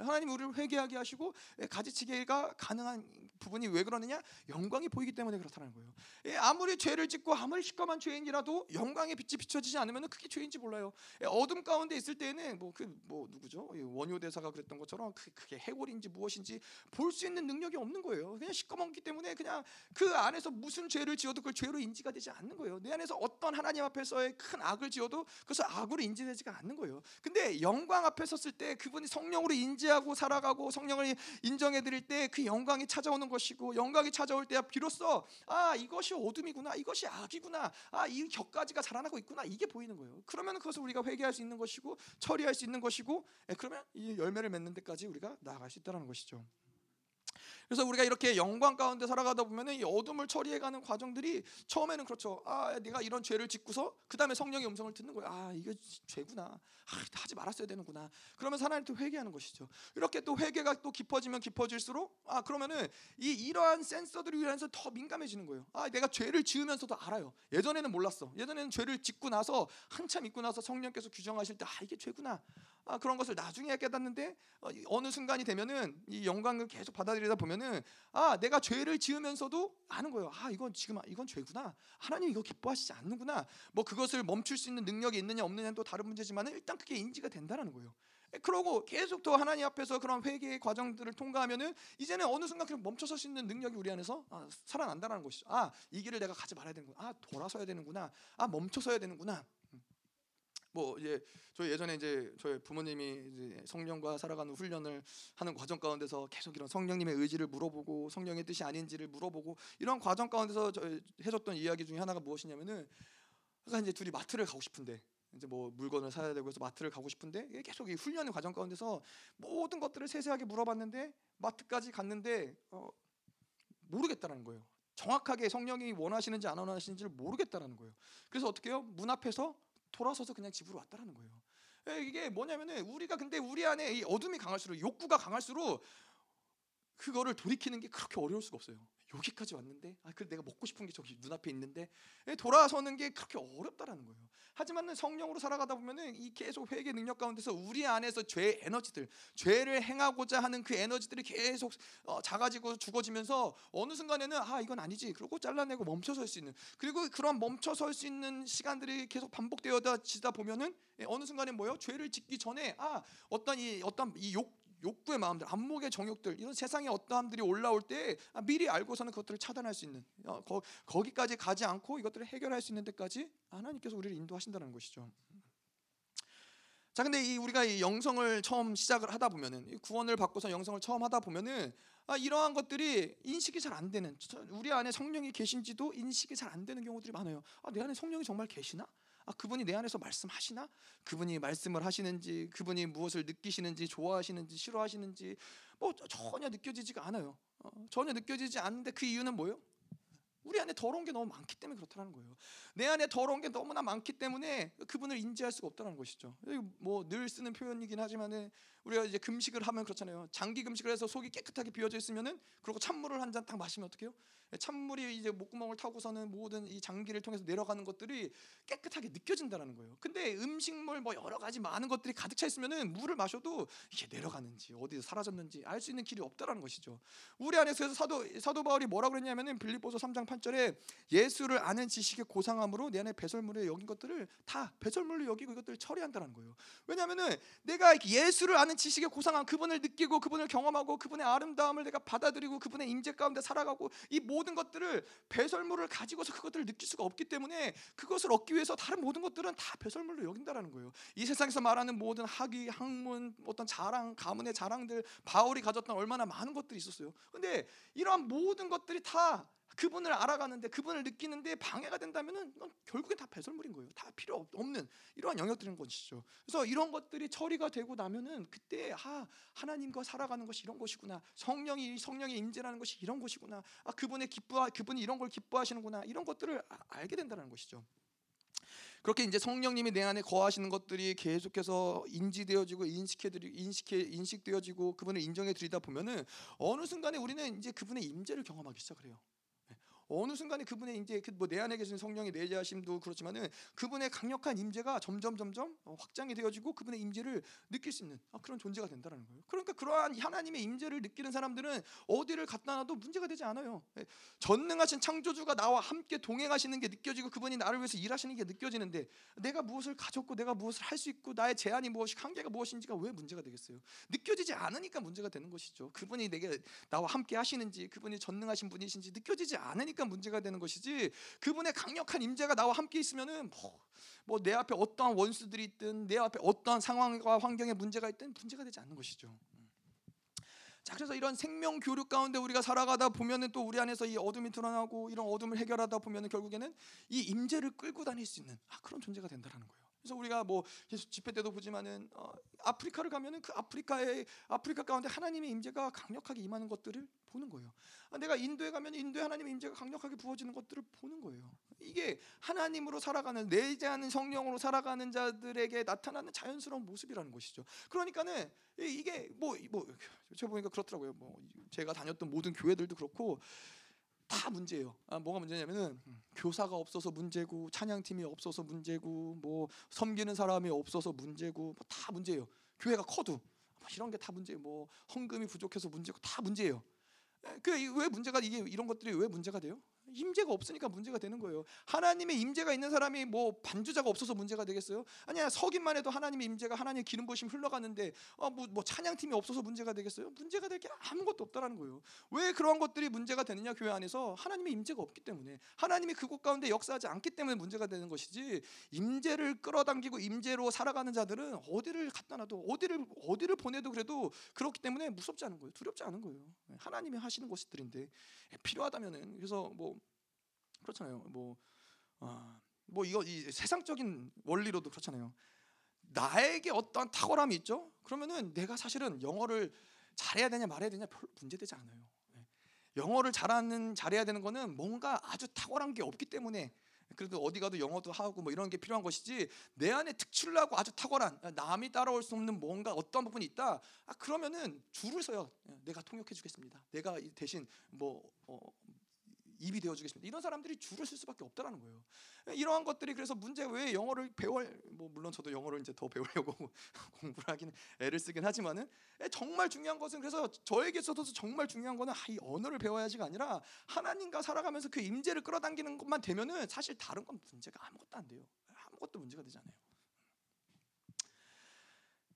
하나님 우리를 회개하게 하시고 예, 가지치기가 가능한 부분이 왜 그러느냐? 영광이 보이기 때문에 그렇다는 거예요. 예, 아무리 죄를 짓고 아무리 시커먼 죄인이라도 영광의 빛이 비춰지지 않으면 그게 죄인지 몰라요. 예, 어둠 가운데 있을 때는 뭐 그뭐 누구죠? 이 원효 대사가 그랬던 것처럼 그, 그게 해골인지 무엇인지 볼 수 있는 능력이 없는 거예요. 그냥 시커멓기 때문에 그냥 그 안에서 무슨 죄를 지어도 그걸 죄로 인지가 되지 않는 거예요. 내 안에서 어떤 하나님 앞에서의 큰 악을 지어도 그것을 악으로 인지되지가 않는 거예요. 근데 영광 앞에 섰을 때 그분이 성령으로 인지 하고 살아가고 성령을 인정해 드릴 때 그 영광이 찾아오는 것이고 영광이 찾아올 때 비로소 아 이것이 어둠이구나 이것이 악이구나 아 이 격가지가 자라나고 있구나 이게 보이는 거예요. 그러면 그것을 우리가 회개할 수 있는 것이고 처리할 수 있는 것이고 예, 그러면 이 열매를 맺는 데까지 우리가 나아갈 수 있다는 것이죠. 그래서 우리가 이렇게 영광 가운데 살아가다 보면은 이 어둠을 처리해가는 과정들이 처음에는 그렇죠. 아, 내가 이런 죄를 짓고서 그 다음에 성령의 음성을 듣는 거예요. 아, 이거 죄구나. 아, 하지 말았어야 되는구나. 그러면서 하나님 또 회개하는 것이죠. 이렇게 또 회개가 또 깊어지면 깊어질수록 아, 그러면은 이 이러한 센서들이 우리한테 더 민감해지는 거예요. 아, 내가 죄를 지으면서도 알아요. 예전에는 몰랐어. 예전에는 죄를 짓고 나서 한참 있고 나서 성령께서 규정하실 때 아, 이게 죄구나. 아, 그런 것을 나중에 깨닫는데 어, 이 어느 순간이 되면은 이 영광을 계속 받아들이다 보면은 아 내가 죄를 지으면서도 아는 거예요. 아 이건 지금 이건 죄구나. 하나님 이거 기뻐하시지 않는구나. 뭐 그것을 멈출 수 있는 능력이 있느냐 없느냐는 또 다른 문제지만은 일단 그게 인지가 된다는 거예요. 에, 그러고 계속 또 하나님 앞에서 그런 회개의 과정들을 통과하면은 이제는 어느 순간 그냥 멈춰설 수 있는 능력이 우리 안에서 아, 살아난다는 것이죠. 아이 길을 내가 가지 말아야 되는구나. 아 돌아서야 되는구나. 아 멈춰서야 되는구나. 뭐 이제 저희 예전에 이제 저희 부모님이 이제 성령과 살아가는 훈련을 하는 과정 가운데서 계속 이런 성령님의 의지를 물어보고 성령의 뜻이 아닌지를 물어보고 이런 과정 가운데서 저 해줬던 이야기 중에 하나가 무엇이냐면은 그러니까 이제 둘이 마트를 가고 싶은데 이제 뭐 물건을 사야 되고 해서 마트를 가고 싶은데 계속 이 훈련의 과정 가운데서 모든 것들을 세세하게 물어봤는데 마트까지 갔는데 어, 모르겠다라는 거예요. 정확하게 성령이 원하시는지 안 원하시는지를 모르겠다라는 거예요. 그래서 어떻게 해요? 문 앞에서 돌아서서 그냥 집으로 왔다라는 거예요. 예, 이게 뭐냐면은 우리가 근데 우리 안에 이 어둠이 강할수록 욕구가 강할수록 그거를 돌이키는 게 그렇게 어려울 수가 없어요. 여기까지 왔는데 아그 내가 먹고 싶은 게 저기 눈앞에 있는데 예, 돌아서는 게 그렇게 어렵다라는 거예요. 하지만은 성령으로 살아가다 보면은 이 계속 회개 능력 가운데서 우리 안에서 죄 에너지들, 죄를 행하고자 하는 그 에너지들이 계속 어, 작아지고 죽어지면서 어느 순간에는 아 이건 아니지. 그러고 잘라내고 멈춰설 수 있는 그리고 그런 멈춰설 수 있는 시간들이 계속 반복되어지다 보면은 예, 어느 순간에 뭐요? 죄를 짓기 전에 아 어떤 이 어떤 이 욕 욕구의 마음들, 안목의 정욕들 이런 세상의 어떠함들이 올라올 때 아, 미리 알고서는 그것들을 차단할 수 있는 어, 거, 거기까지 가지 않고 이것들을 해결할 수 있는 데까지 하나님께서 우리를 인도하신다는 것이죠. 자, 근데 이 우리가 이 영성을 처음 시작을 하다 보면은 이 구원을 받고서 영성을 처음 하다 보면은 아, 이러한 것들이 인식이 잘 안 되는 우리 안에 성령이 계신지도 인식이 잘 안 되는 경우들이 많아요. 아, 내 안에 성령이 정말 계시나? 아, 그분이 내 안에서 말씀하시나? 그분이 말씀을 하시는지, 그분이 무엇을 느끼시는지, 좋아하시는지, 싫어하시는지 뭐 전혀 느껴지지가 않아요. 어, 전혀 느껴지지 않는데 그 이유는 뭐예요? 우리 안에 더러운 게 너무 많기 때문에 그렇다는 거예요. 내 안에 더러운 게 너무나 많기 때문에 그분을 인지할 수가 없다는 것이죠. 뭐 늘 쓰는 표현이긴 하지만은 우리가 이제 금식을 하면 그렇잖아요. 장기 금식을 해서 속이 깨끗하게 비워져 있으면은 그리고 찬물을 한 잔 딱 마시면 어떡해요? 찬물이 이제 목구멍을 타고서는 모든 이 장기를 통해서 내려가는 것들이 깨끗하게 느껴진다는 거예요. 근데 음식물 뭐 여러 가지 많은 것들이 가득 차 있으면은 물을 마셔도 이게 내려가는지 어디서 사라졌는지 알 수 있는 길이 없다라는 것이죠. 우리 안에서 사도 사도 바울이 뭐라고 그랬냐면은 빌립보서 3장 8절에 예수를 아는 지식의 고상함으로 내 안에 배설물에 여긴 것들을 다 배설물로 여기고 이것들을 처리한다는 거예요. 왜냐하면은 내가 예수를 아는 지식의 고상함 그분을 느끼고 그분을 경험하고 그분의 아름다움을 내가 받아들이고 그분의 임재 가운데 살아가고 이 모든 것들을 배설물을 가지고서 그것들을 느낄 수가 없기 때문에 그것을 얻기 위해서 다른 모든 것들은 다 배설물로 여긴다라는 거예요. 이 세상에서 말하는 모든 학위, 학문, 어떤 자랑, 가문의 자랑들 바울이 가졌던 얼마나 많은 것들이 있었어요. 근데 이러한 모든 것들이 다 그분을 알아가는데 그분을 느끼는데 방해가 된다면은 결국엔 다 배설물인 거예요. 다 필요 없는 이러한 영역들인 것이죠. 그래서 이런 것들이 처리가 되고 나면은 그때 아 하나님과 살아가는 것이 이런 것이구나. 성령이 성령의 임재라는 것이 이런 것이구나. 아 그분의 기뻐 그분이 이런 걸 기뻐하시는구나. 이런 것들을 아, 알게 된다는 것이죠. 그렇게 이제 성령님이 내 안에 거하시는 것들이 계속해서 인지되어지고 인식해드리 인식해 인식되어지고 그분을 인정해 드리다 보면은 어느 순간에 우리는 이제 그분의 임재를 경험하기 시작을 해요. 어느 순간에 그분의 이제 그 뭐내 안에 계신 성령의 내재하심도 그렇지만은 그분의 강력한 임재가 점점 점점 어, 확장이 되어지고 그분의 임재를 느낄 수 있는 아, 그런 존재가 된다는 거예요. 그러니까 그러한 하나님의 임재를 느끼는 사람들은 어디를 갖다 놔도 문제가 되지 않아요. 예, 전능하신 창조주가 나와 함께 동행하시는 게 느껴지고 그분이 나를 위해서 일하시는 게 느껴지는데 내가 무엇을 가졌고 내가 무엇을 할 수 있고 나의 제한이 무엇이 한계가 무엇인지가 왜 문제가 되겠어요? 느껴지지 않으니까 문제가 되는 것이죠. 그분이 내게 나와 함께 하시는지 그분이 전능하신 분이신지 느껴지지 않으니까 문제가 되는 것이지 그분의 강력한 임재가 나와 함께 있으면은 뭐내 앞에 어떠한 원수들이 있든 내 앞에 어떠한 상황과 환경에 문제가 있든 문제가 되지 않는 것이죠. 자 그래서 이런 생명 교류 가운데 우리가 살아가다 보면은 또 우리 안에서 이 어둠이 드러나고 이런 어둠을 해결하다 보면은 결국에는 이 임재를 끌고 다닐 수 있는 아, 그런 존재가 된다라는 거예요. 그래서 우리가 뭐 예수 집회 때도 보지만은 어, 아프리카를 가면은 그 아프리카의 아프리카 가운데 하나님의 임재가 강력하게 임하는 것들을 보는 거예요. 아, 내가 인도에 가면 인도에 하나님의 임재가 강력하게 부어지는 것들을 보는 거예요. 이게 하나님으로 살아가는 내재하는 성령으로 살아가는 자들에게 나타나는 자연스러운 모습이라는 것이죠. 그러니까는 이- 이게 뭐뭐 제가 보니까 그렇더라고요. 뭐 제가 다녔던 모든 교회들도 그렇고 다 문제예요. 아, 뭐가 문제냐면은 음, 교사가 없어서 문제고 찬양팀이 없어서 문제고 뭐 섬기는 사람이 없어서 문제고 뭐 다 문제예요. 교회가 커도 뭐 이런 게 다 문제예요. 뭐 헌금이 부족해서 문제고 다 문제예요. 그 왜 문제가 이게 이런 것들이 왜 문제가 돼요? 임재가 없으니까 문제가 되는 거예요. 하나님의 임재가 있는 사람이 뭐 반주자가 없어서 문제가 되겠어요? 아니야 서기만 해도 하나님의 임재가 하나님의 기름 부심 흘러가는데 어, 뭐, 뭐 찬양팀이 없어서 문제가 되겠어요? 문제가 될 게 아무것도 없다라는 거예요. 왜 그러한 것들이 문제가 되느냐 교회 안에서 하나님의 임재가 없기 때문에 하나님이 그곳 가운데 역사하지 않기 때문에 문제가 되는 것이지 임재를 끌어당기고 임재로 살아가는 자들은 어디를 갖다 놔도 어디를 어디를 보내도 그래도 그렇기 때문에 무섭지 않은 거예요. 두렵지 않은 거예요. 하나님이 하시는 것들인데 필요하다면은 그래서 뭐 그렇잖아요. 뭐, 아, 뭐 이거 이 세상적인 원리로도 그렇잖아요. 나에게 어떠한 탁월함이 있죠? 그러면은 내가 사실은 영어를 잘해야 되냐 말해야 되냐 별 문제되지 않아요. 예. 영어를 잘하는 잘해야 되는 거는 뭔가 아주 탁월한 게 없기 때문에 그래도 어디 가도 영어도 하고 뭐 이런 게 필요한 것이지 내 안에 특출나고 아주 탁월한 남이 따라올 수 없는 뭔가 어떤 부분이 있다. 아 그러면은 줄을 서요. 예, 내가 통역해 주겠습니다. 내가 이 대신 뭐 어, 입이 되어 주겠습니다. 이런 사람들이 줄을 쓸 수밖에 없다라는 거예요. 이러한 것들이 그래서 문제 왜 영어를 배워 뭐 물론 저도 영어를 이제 더 배우려고 공부를 하긴 애를 쓰긴 하지만은 정말 중요한 것은 그래서 저에게 있어서 정말 중요한 거는 아, 이 언어를 배워야지가 아니라 하나님과 살아가면서 그 임재를 끌어당기는 것만 되면은 사실 다른 건 문제가 아무것도 안 돼요. 아무것도 문제가 되지 않아요.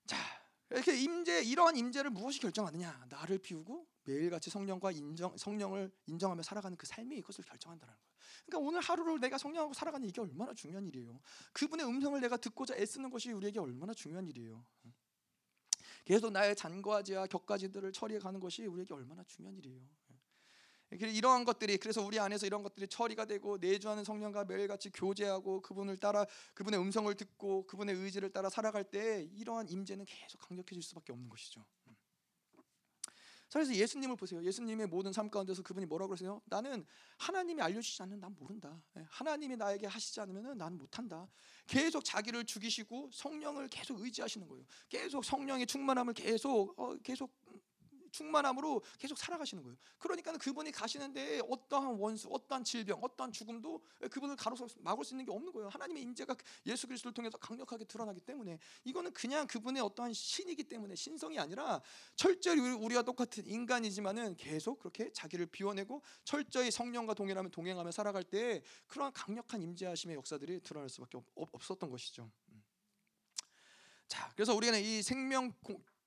자, 이렇게 임재 이러한 임재를 무엇이 결정하느냐? 나를 비우고 매일같이 성령과 인정 성령을 인정하며 살아가는 그 삶이 이것을 결정한다는 거예요. 그러니까 오늘 하루를 내가 성령하고 살아가는 이게 얼마나 중요한 일이에요. 그분의 음성을 내가 듣고자 애쓰는 것이 우리에게 얼마나 중요한 일이에요. 계속 나의 잔과지와 격가지들을 처리해 가는 것이 우리에게 얼마나 중요한 일이에요. 이러한 것들이 그래서 우리 안에서 이런 것들이 처리가 되고 내주하는 성령과 매일같이 교제하고 그분을 따라 그분의 음성을 듣고 그분의 의지를 따라 살아갈 때 이러한 임재는 계속 강력해질 수밖에 없는 것이죠. 그래서 예수님을 보세요. 예수님의 모든 삶 가운데서 그분이 뭐라고 그러세요? 나는 하나님이 알려주시지 않으면 난 모른다. 예, 하나님이 나에게 하시지 않으면 나는 못한다. 계속 자기를 죽이시고 성령을 계속 의지하시는 거예요. 계속 성령의 충만함을 계속 어, 계속 충만함으로 계속 살아가시는 거예요. 그러니까 그분이 가시는데 어떠한 원수, 어떠한 질병, 어떠한 죽음도 그분을 가로서 막을 수 있는 게 없는 거예요. 하나님의 임재가 예수 그리스도를 통해서 강력하게 드러나기 때문에 이거는 그냥 그분의 어떠한 신이기 때문에 신성이 아니라 철저히 우리와 똑같은 인간이지만은 계속 그렇게 자기를 비워내고 철저히 성령과 동행하며 동행하며 살아갈 때 그러한 강력한 임재하심의 역사들이 드러날 수밖에 없었던 것이죠. 음. 자, 그래서 우리는 이 생명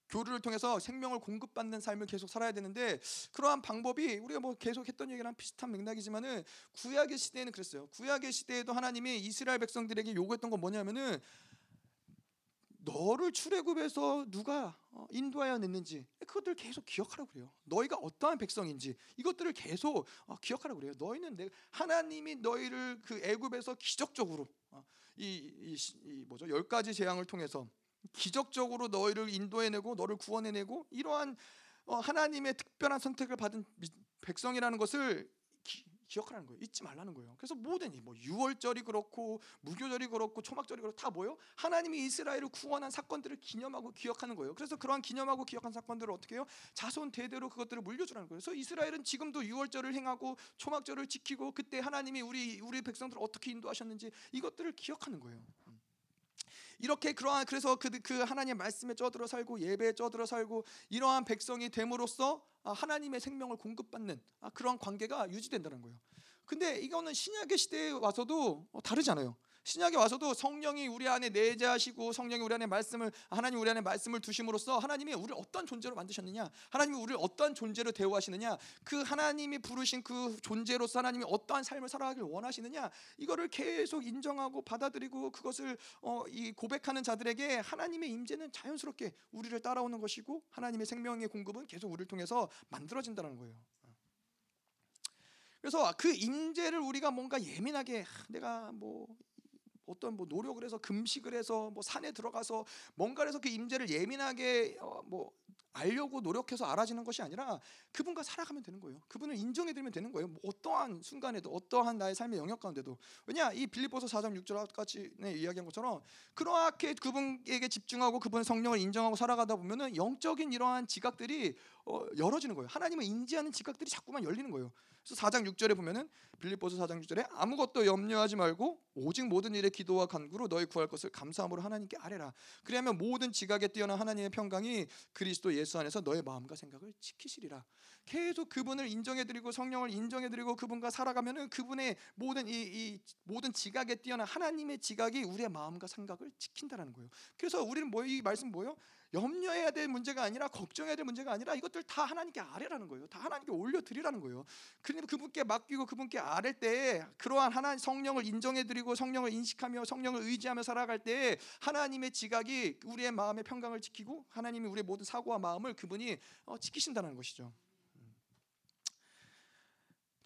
교류를 통해서 생명을 공급받는 삶을 계속 살아야 되는데 그러한 방법이 우리가 뭐 계속 했던 얘기랑 비슷한 맥락이지만은 구약의 시대에는 그랬어요. 구약의 시대에도 하나님이 이스라엘 백성들에게 요구했던 건 뭐냐면은 너를 출애굽해서 누가 어, 인도하여 냈는지 그것들을 계속 기억하라고 그래요. 너희가 어떠한 백성인지 이것들을 계속 어, 기억하라고 그래요. 너희는 내 하나님이 너희를 그 애굽에서 기적적으로 어, 이, 이, 이 뭐죠 열 가지 재앙을 통해서 기적적으로 너희를 인도해내고 너를 구원해내고 이러한 하나님의 특별한 선택을 받은 백성이라는 것을 기 억하라는 거예요. 잊지 말라는 거예요. 그래서 모든 이뭐 유월절이 그렇고 무교절이 그렇고 초막절이 그렇고 다 뭐요? 하나님이 이스라엘을 구원한 사건들을 기념하고 기억하는 거예요. 그래서 그러한 기념하고 기억한 사건들을 어떻게 해요? 자손 대대로 그것들을 물려주라는 거예요. 그래서 이스라엘은 지금도 유월절을 행하고 초막절을 지키고 그때 하나님이 우리 우리 백성들을 어떻게 인도하셨는지 이것들을 기억하는 거예요. 음. 이렇게 그러한 그래서 그, 그 하나님의 말씀에 쪄들어 살고 예배에 쪄들어 살고 이러한 백성이 됨으로써 아, 하나님의 생명을 공급받는 아, 그런 관계가 유지된다는 거예요. 근데 이거는 신약의 시대에 와서도 어, 다르잖아요. 신약에 와서도 성령이 우리 안에 내재하시고 성령이 우리 안에 말씀을 하나님 우리 안에 말씀을 두심으로써 하나님이 우리를 어떤 존재로 만드셨느냐 하나님이 우리를 어떠한 존재로 대우하시느냐 그 하나님이 부르신 그 존재로서 하나님이 어떠한 삶을 살아가길 원하시느냐 이거를 계속 인정하고 받아들이고 그것을 어, 이 고백하는 자들에게 하나님의 임재는 자연스럽게 우리를 따라오는 것이고 하나님의 생명의 공급은 계속 우리를 통해서 만들어진다는 거예요. 그래서 그 임재를 우리가 뭔가 예민하게 하, 내가 뭐 어떤 뭐 노력을 해서 금식을 해서 뭐 산에 들어가서 뭔가를 해서 그 임재를 예민하게 어, 뭐 알려고 노력해서 알아지는 것이 아니라 그분과 살아가면 되는 거예요. 그분을 인정해 드리면 되는 거예요. 뭐 어떠한 순간에도 어떠한 나의 삶의 영역 가운데도 왜냐 이 빌립보서 4장 6절 같이 네, 이야기한 것처럼 그렇게 그분에게 집중하고 그분 성령을 인정하고 살아가다 보면은 영적인 이러한 지각들이 어, 열어지는 거예요. 하나님을 인지하는 지각들이 자꾸만 열리는 거예요. 그래서 4장 6절에 보면은 빌립보서 4장 6절에 아무것도 염려하지 말고 오직 모든 일에 기도와 간구로 너희 구할 것을 감사함으로 하나님께 아뢰라. 그리하면 모든 지각에 뛰어난 하나님의 평강이 그리스도 예수 안에서 너의 마음과 생각을 지키시리라. 계속 그분을 인정해 드리고 성령을 인정해 드리고 그분과 살아가면은 그분의 모든 이, 이 모든 지각에 뛰어난 하나님의 지각이 우리의 마음과 생각을 지킨다라는 거예요. 그래서 우리는 뭐 이 말씀 뭐요? 염려해야 될 문제가 아니라 걱정해야 될 문제가 아니라 이것들 다 하나님께 아뢰라는 거예요. 다 하나님께 올려드리라는 거예요. 그러면 그분께 맡기고 그분께 아랠 때 그러한 하나님 성령을 인정해드리고 성령을 인식하며 성령을 의지하며 살아갈 때 하나님의 지각이 우리의 마음의 평강을 지키고 하나님이 우리의 모든 사고와 마음을 그분이 어, 지키신다는 것이죠.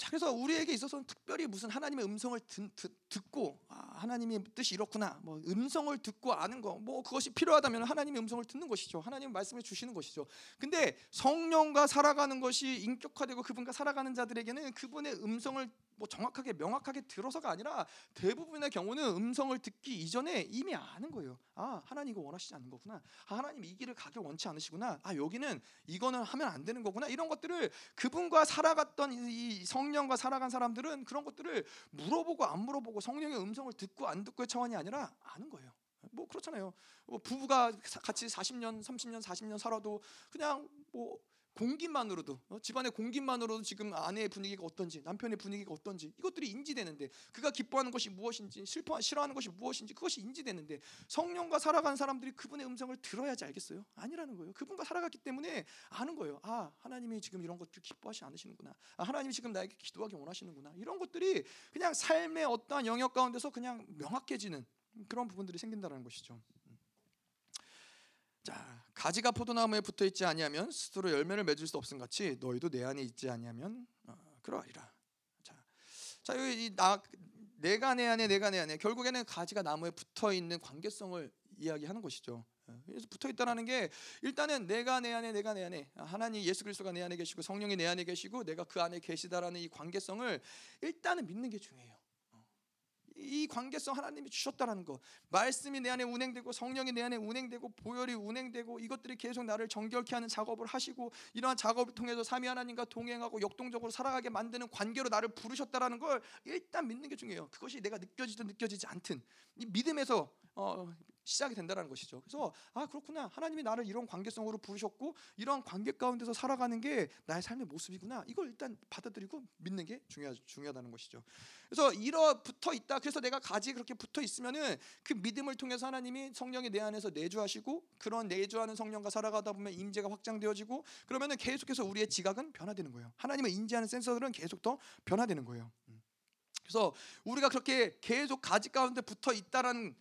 자, 그래서 우리에게 있어서는 특별히 무슨 하나님의 음성을 듣, 고 아, 하나님의 뜻이 이렇구나 뭐 음성을 듣고 아는 거 뭐 그것이 필요하다면 하나님의 음성을 듣는 것이죠 하나님의 말씀을 주시는 것이죠 근데 성령과 살아가는 것이 인격화되고 그분과 살아가는 자들에게는 그분의 음성을 뭐 정확하게 명확하게 들어서가 아니라 대부분의 경우는 음성을 듣기 이전에 이미 아는 거예요. 아 하나님 이거 원하시지 않는 거구나. 아, 하나님 이 길을 가길 원치 않으시구나. 아 여기는 이거는 하면 안 되는 거구나. 이런 것들을 그분과 살아갔던 이 성령 과 살아간 사람들은 그런 것들을 물어보고 안 물어보고 성령의 음성을 듣고 안 듣고의 차원이 아니라 아는 거예요. 뭐 그렇잖아요. 뭐 부부가 같이 40년, 30년, 40년 살아도 그냥 뭐 공기만으로도 어? 집안의 공기만으로도 지금 아내의 분위기가 어떤지 남편의 분위기가 어떤지 이것들이 인지되는데 그가 기뻐하는 것이 무엇인지 슬퍼 싫어하는 것이 무엇인지 그것이 인지되는데 성령과 살아간 사람들이 그분의 음성을 들어야지 알겠어요 아니라는 거예요 그분과 살아갔기 때문에 아는 거예요 아 하나님이 지금 이런 것들 기뻐하시 않으시는구나 아 하나님이 지금 나에게 기도하기 원하시는구나 이런 것들이 그냥 삶의 어떠한 영역 가운데서 그냥 명확해지는 그런 부분들이 생긴다는 것이죠. 자 가지가 포도나무에 붙어 있지 아니하면 스스로 열매를 맺을 수 없음 같이 너희도 내 안에 있지 아니하면 어, 그러하리라. 자, 자 여기 나 내가 내 안에 내가 내 안에 결국에는 가지가 나무에 붙어 있는 관계성을 이야기하는 것이죠. 어, 그래서 붙어 있다라는 게 일단은 내가 내 안에 내가 내 안에 하나님 예수 그리스도가 내 안에 계시고 성령이 내 안에 계시고 내가 그 안에 계시다라는 이 관계성을 일단은 믿는 게 중요해요. 이 관계성 하나님이 주셨다라는 거. 말씀이 내 안에 운행되고 성령이 내 안에 운행되고 보혈이 운행되고 이것들이 계속 나를 정결케 하는 작업을 하시고 이러한 작업을 통해서 삼위 하나님과 동행하고 역동적으로 살아가게 만드는 관계로 나를 부르셨다라는 걸 일단 믿는 게 중요해요. 그것이 내가 느껴지든 느껴지지 않든 이 믿음에서 어, 시작이 된다는 것이죠. 그래서 아 그렇구나 하나님이 나를 이런 관계성으로 부르셨고 이런 관계 가운데서 살아가는 게 나의 삶의 모습이구나. 이걸 일단 받아들이고 믿는 게 중요하, 중요하다는 것이죠. 그래서 이러 붙어 있다. 그래서 내가 가지 그렇게 붙어 있으면은 그 믿음을 통해서 하나님이 성령이 내 안에서 내주하시고 그런 내주하는 성령과 살아가다 보면 임재가 확장되어지고 그러면은 계속해서 우리의 지각은 변화되는 거예요. 하나님을 인지하는 센서들은 계속 더 변화되는 거예요. 음. 그래서 우리가 그렇게 계속 가지 가운데 붙어 있다라는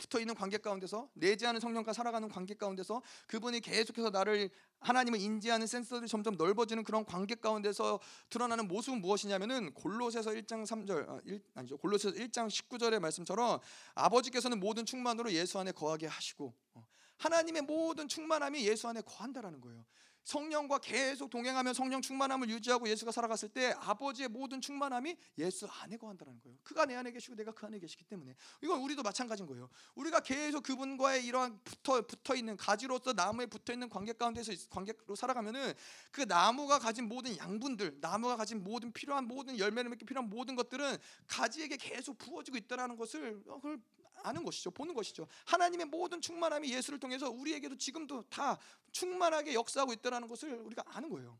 붙어 있는 관계 가운데서 내재하는 성령과 살아가는 관계 가운데서 그분이 계속해서 나를 하나님을 인지하는 센서들이 점점 넓어지는 그런 관계 가운데서 드러나는 모습은 무엇이냐면은 골로새서 1장 3절 아, 1, 아니죠 골로새서 1장 19절의 말씀처럼 아버지께서는 모든 충만으로 예수 안에 거하게 하시고 어, 하나님의 모든 충만함이 예수 안에 거한다라는 거예요. 성령과 계속 동행하며 성령 충만함을 유지하고 예수가 살아갔을 때 아버지의 모든 충만함이 예수 안에 거한다는 거예요. 그가 내 안에 계시고 내가 그 안에 계시기 때문에 이건 우리도 마찬가지인 거예요. 우리가 계속 그분과의 이러한 붙어 붙어 있는 가지로서 나무에 붙어 있는 관계 가운데서 있- 관계로 살아가면은 그 나무가 가진 모든 양분들, 나무가 가진 모든 필요한 모든 열매를 맺기 필요한 모든 것들은 가지에게 계속 부어지고 있다라는 것을 어, 그걸 아는 것이죠. 보는 것이죠. 하나님의 모든 충만함이 예수를 통해서 우리에게도 지금도 다 충만하게 역사하고 있다라는 것을 우리가 아는 거예요.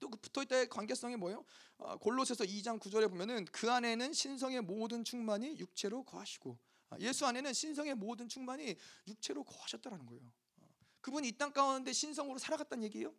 또 그 붙어 있다의 관계성이 뭐예요? 어, 골로새서 2장 9절에 보면은 그 안에는 신성의 모든 충만이 육체로 거하시고 아, 예수 안에는 신성의 모든 충만이 육체로 거하셨다라는 거예요. 어, 그분이 이 땅 가운데 신성으로 살아갔다는 얘기예요?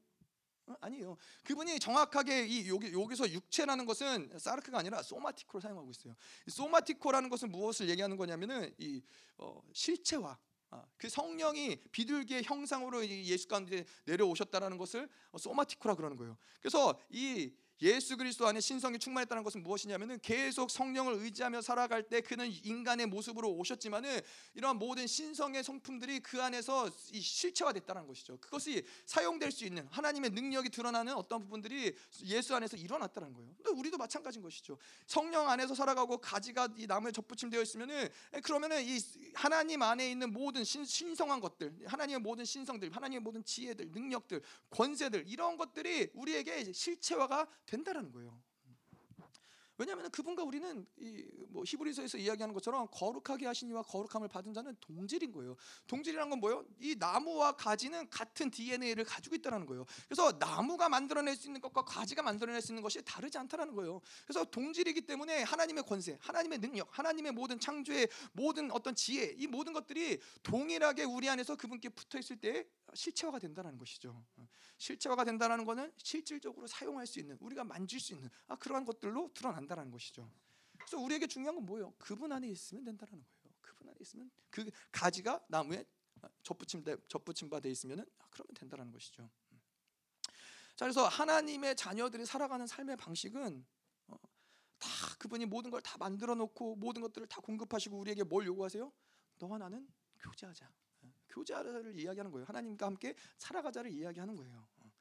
어, 아니에요. 그분이 정확하게 이 여기 여기서 육체라는 것은 사르크가 아니라 소마티코를 사용하고 있어요. 이 소마티코라는 것은 무엇을 얘기하는 거냐면은 이 어, 실체화. 아, 그 성령이 비둘기의 형상으로 이 예수 가운데 내려오셨다라는 것을 어, 소마티코라 그러는 거예요. 그래서 이 예수 그리스도 안에 신성이 충만했다는 것은 무엇이냐면은 계속 성령을 의지하며 살아갈 때 그는 인간의 모습으로 오셨지만은 이러한 모든 신성의 성품들이 그 안에서 이 실체화됐다는 것이죠. 그것이 사용될 수 있는 하나님의 능력이 드러나는 어떤 부분들이 예수 안에서 일어났다는 거예요. 근데 우리도 마찬가지인 것이죠. 성령 안에서 살아가고 가지가 이 나무에 접붙임되어 있으면은 에, 그러면은 이 하나님 안에 있는 모든 신, 신성한 것들, 하나님의 모든 신성들, 하나님의 모든 지혜들, 능력들, 권세들 이런 것들이 우리에게 실체화가 된다라는 거예요. 왜냐하면 그분과 우리는 이 뭐 히브리서에서 이야기하는 것처럼 거룩하게 하시니와 거룩함을 받은 자는 동질인 거예요. 동질이란 건 뭐예요? 이 나무와 가지는 같은 DNA를 가지고 있다는 거예요. 그래서 나무가 만들어낼 수 있는 것과 가지가 만들어낼 수 있는 것이 다르지 않다는 거예요. 그래서 동질이기 때문에 하나님의 권세, 하나님의 능력, 하나님의 모든 창조의 모든 어떤 지혜, 이 모든 것들이 동일하게 우리 안에서 그분께 붙어 있을 때 실체화가 된다는 것이죠. 실체화가 된다는 것은 실질적으로 사용할 수 있는 우리가 만질 수 있는 아, 그러한 것들로 드러난다 는 것이죠. 그래서 우리에게 중요한 건 뭐예요? 그분 안에 있으면 된다는 거예요. 그분 안에 있으면 그 가지가 나무에 접붙임 접붙임 바돼 있으면은 아, 그러면 된다는 것이죠. 자 그래서 하나님의 자녀들이 살아가는 삶의 방식은 어, 다 그분이 모든 걸 다 만들어 놓고 모든 것들을 다 공급하시고 우리에게 뭘 요구하세요? 너와 나는 교제하자. 어, 교제하자를 이야기하는 거예요. 하나님과 함께 살아가자를 이야기하는 거예요. 어.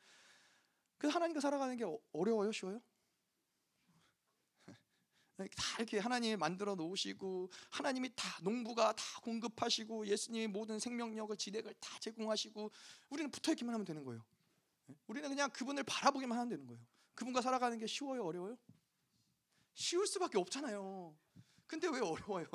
그 하나님과 살아가는 게 어- 어려워요, 쉬워요? 다 이렇게 하나님이 만들어 놓으시고 하나님이 다 농부가 다 공급하시고 예수님이 모든 생명력을 지대를 다 제공하시고 우리는 붙어 있기만 하면 되는 거예요. 예? 우리는 그냥 그분을 바라보기만 하면 되는 거예요. 그분과 살아가는 게 쉬워요, 어려워요? 쉬울 수밖에 없잖아요. 근데 왜 어려워요?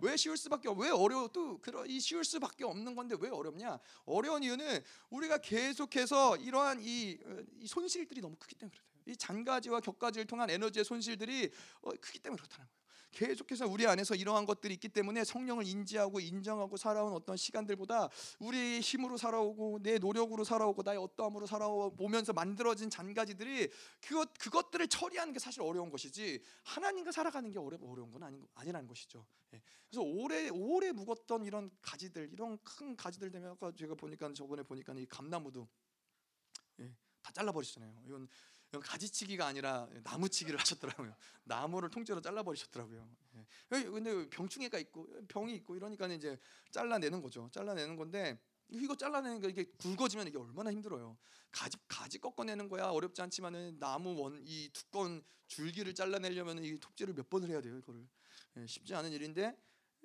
왜 쉬울 수밖에 없- 왜 어려워 또 그런 이 쉬울 수밖에 없는 건데 왜 어렵냐? 어려운 이유는 우리가 계속해서 이러한 이, 어, 이 손실들이 너무 크기 때문에 그렇대요. 이 잔가지와 격가지를 통한 에너지의 손실들이 어, 크기 때문에 그렇다는 거예요. 계속해서 우리 안에서 이러한 것들이 있기 때문에 성령을 인지하고 인정하고 살아온 어떤 시간들보다 우리의 힘으로 살아오고 내 노력으로 살아오고 나의 어떠함으로 살아오면서 만들어진 잔가지들이 그것 그것들을 처리하는 게 사실 어려운 것이지 하나님과 살아가는 게 어려 어려운 건 아닌 아니라는 것이죠. 예. 그래서 오래 오래 묵었던 이런 가지들 이런 큰 가지들 되면 아까 제가 보니까 저번에 보니까 이 감나무도 예, 다 잘라버리셨잖아요. 이건 가지치기가 아니라 나무치기를 하셨더라고요. 나무를 통째로 잘라버리셨더라고요. 예. 근데 병충해가 있고 병이 있고 이러니까 이제 잘라내는 거죠. 잘라내는 건데 이거 잘라내는 거 이게 굵어지면 이게 얼마나 힘들어요. 가지 가지 꺾어내는 거야 어렵지 않지만은 나무 원 이 두꺼운 줄기를 잘라내려면 이 톱질을 몇 번을 해야 돼요. 이거를 예, 쉽지 않은 일인데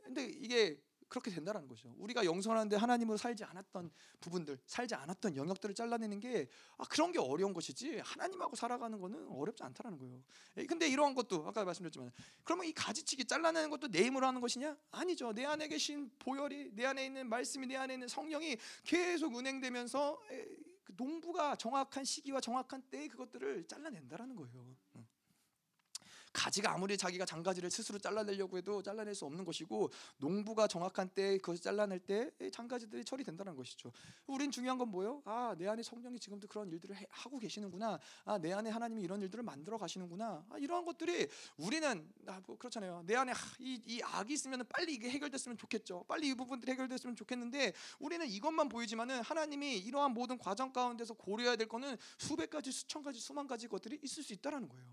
근데 이게 그렇게 된다는 거죠. 우리가 영선한데 하나님으로 살지 않았던 부분들, 살지 않았던 영역들을 잘라내는 게 아, 그런 게 어려운 것이지 하나님하고 살아가는 거는 어렵지 않다라는 거예요. 예, 근데 이러한 것도 아까 말씀드렸지만 그러면 이 가지치기 잘라내는 것도 내 힘으로 하는 것이냐? 아니죠. 내 안에 계신 보혈이 내 안에 있는 말씀이 내 안에 있는 성령이 계속 운행되면서 에, 그 농부가 정확한 시기와 정확한 때에 그것들을 잘라낸다라는 거예요. 응. 가지가 아무리 자기가 장가지를 스스로 잘라내려고 해도 잘라낼 수 없는 것이고 농부가 정확한 때에 그것을 잘라낼 때 장가지들이 처리된다는 것이죠. 우린 중요한 건 뭐예요? 아, 내 안에 성령이 지금도 그런 일들을 해- 하고 계시는구나. 아, 내 안에 하나님이 이런 일들을 만들어 가시는구나. 아, 이러한 것들이 우리는 아, 뭐 그렇잖아요. 내 안에 하, 이, 이 악이 있으면 빨리 이게 해결됐으면 좋겠죠. 빨리 이 부분들이 해결됐으면 좋겠는데 우리는 이것만 보이지만은 하나님이 이러한 모든 과정 가운데서 고려해야 될 거는 수백 가지, 수천 가지, 수만 가지 것들이 있을 수 있다라는 거예요.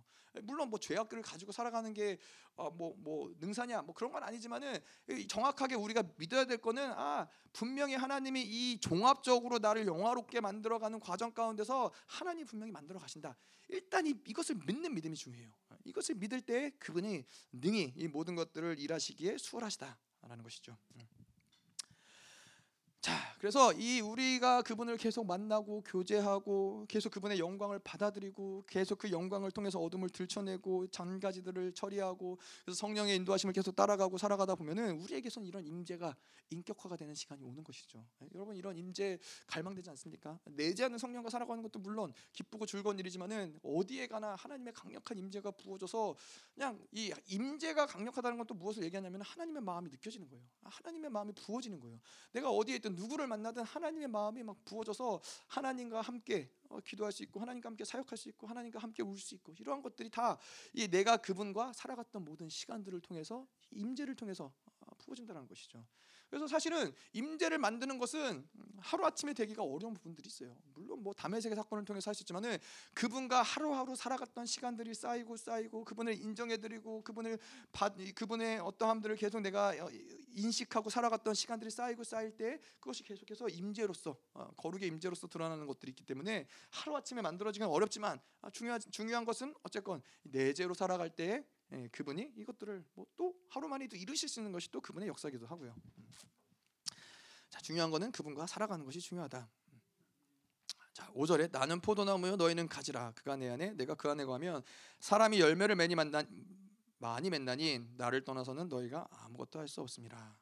물론 뭐 죄악을 가지고 살아가는 게뭐뭐 능사냐 뭐 그런 건 아니지만은 이 정확하게 우리가 믿어야 될 거는 아 분명히 하나님이 이 종합적으로 나를 영화롭게 만들어가는 과정 가운데서 하나님 분명히 만들어 가신다. 일단 이, 이것을 믿는 믿음이 중요해요. 이것을 믿을 때 그분이 능히 이 모든 것들을 일하시기에 수월하시다라는 것이죠. 음. 자, 그래서 이 우리가 그분을 계속 만나고 교제하고 계속 그분의 영광을 받아들이고 계속 그 영광을 통해서 어둠을 들춰내고 잔가지들을 처리하고 그래서 성령의 인도하심을 계속 따라가고 살아가다 보면은 우리에게선 이런 임재가 인격화가 되는 시간이 오는 것이죠. 네, 여러분 이런 임재 갈망되지 않습니까? 내재하는 성령과 살아가는 것도 물론 기쁘고 즐거운 일이지만은 어디에 가나 하나님의 강력한 임재가 부어져서 그냥 이 임재가 강력하다는 건또 무엇을 얘기하냐면 하나님의 마음이 느껴지는 거예요. 아, 하나님의 마음이 부어지는 거예요. 내가 어디에 있든 누구를 만나든 하나님의 마음이 막 부어져서 하나님과 함께 어, 기도할 수 있고 하나님과 함께 사역할 수 있고 하나님과 함께 울 수 있고 이러한 것들이 다 이 내가 그분과 살아갔던 모든 시간들을 통해서 임재를 통해서 어, 부어진다는 것이죠. 그래서 사실은 임재를 만드는 것은 하루 아침에 되기가 어려운 부분들이 있어요. 물론 뭐 담에색의 사건을 통해서 할 수 있지만은 그분과 하루하루 살아갔던 시간들이 쌓이고 쌓이고 그분을 인정해드리고 그분을 받 그분의 어떠함들을 계속 내가 어, 인식하고 살아갔던 시간들이 쌓이고 쌓일 때 그것이 계속해서 임재로서 어, 거룩의 임재로서 드러나는 것들이 있기 때문에 하루 아침에 만들어지긴 어렵지만 아, 중요한 중요한 것은 어쨌건 내재로 살아갈 때 예, 그분이 이것들을 뭐 또 하루 만에도 이루실 수 있는 것이 또 그분의 역사기도 하고요. 자 중요한 거는 그분과 살아가는 것이 중요하다. 자 5절에 나는 포도나무요 너희는 가지라 그가 내 안에 내가 그 안에 가면 사람이 열매를 많이 만나 많이 맺나니 나를 떠나서는 너희가 아무것도 할 수 없습니다.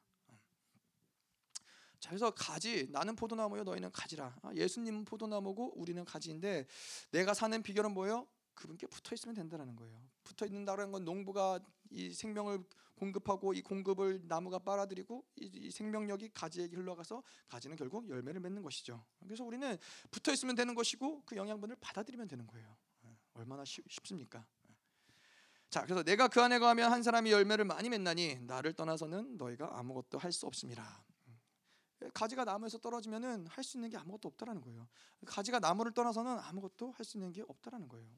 자 그래서 가지 나는 포도나무요 너희는 가지라 아, 예수님은 포도나무고 우리는 가지인데 내가 사는 비결은 뭐예요? 그분께 붙어 있으면 된다는 거예요. 붙어 있는다는 건 농부가 이 생명을 공급하고 이 공급을 나무가 빨아들이고 이, 이 생명력이 가지에게 흘러가서 가지는 결국 열매를 맺는 것이죠. 그래서 우리는 붙어 있으면 되는 것이고 그 영양분을 받아들이면 되는 거예요. 예, 얼마나 쉽, 쉽습니까? 예. 자, 그래서 내가 그 안에 거하면 한 사람이 열매를 많이 맺나니 나를 떠나서는 너희가 아무것도 할 수 없습니다. 예, 가지가 나무에서 떨어지면은 할 수 있는 게 아무것도 없다라는 거예요. 가지가 나무를 떠나서는 아무것도 할 수 있는 게 없다라는 거예요.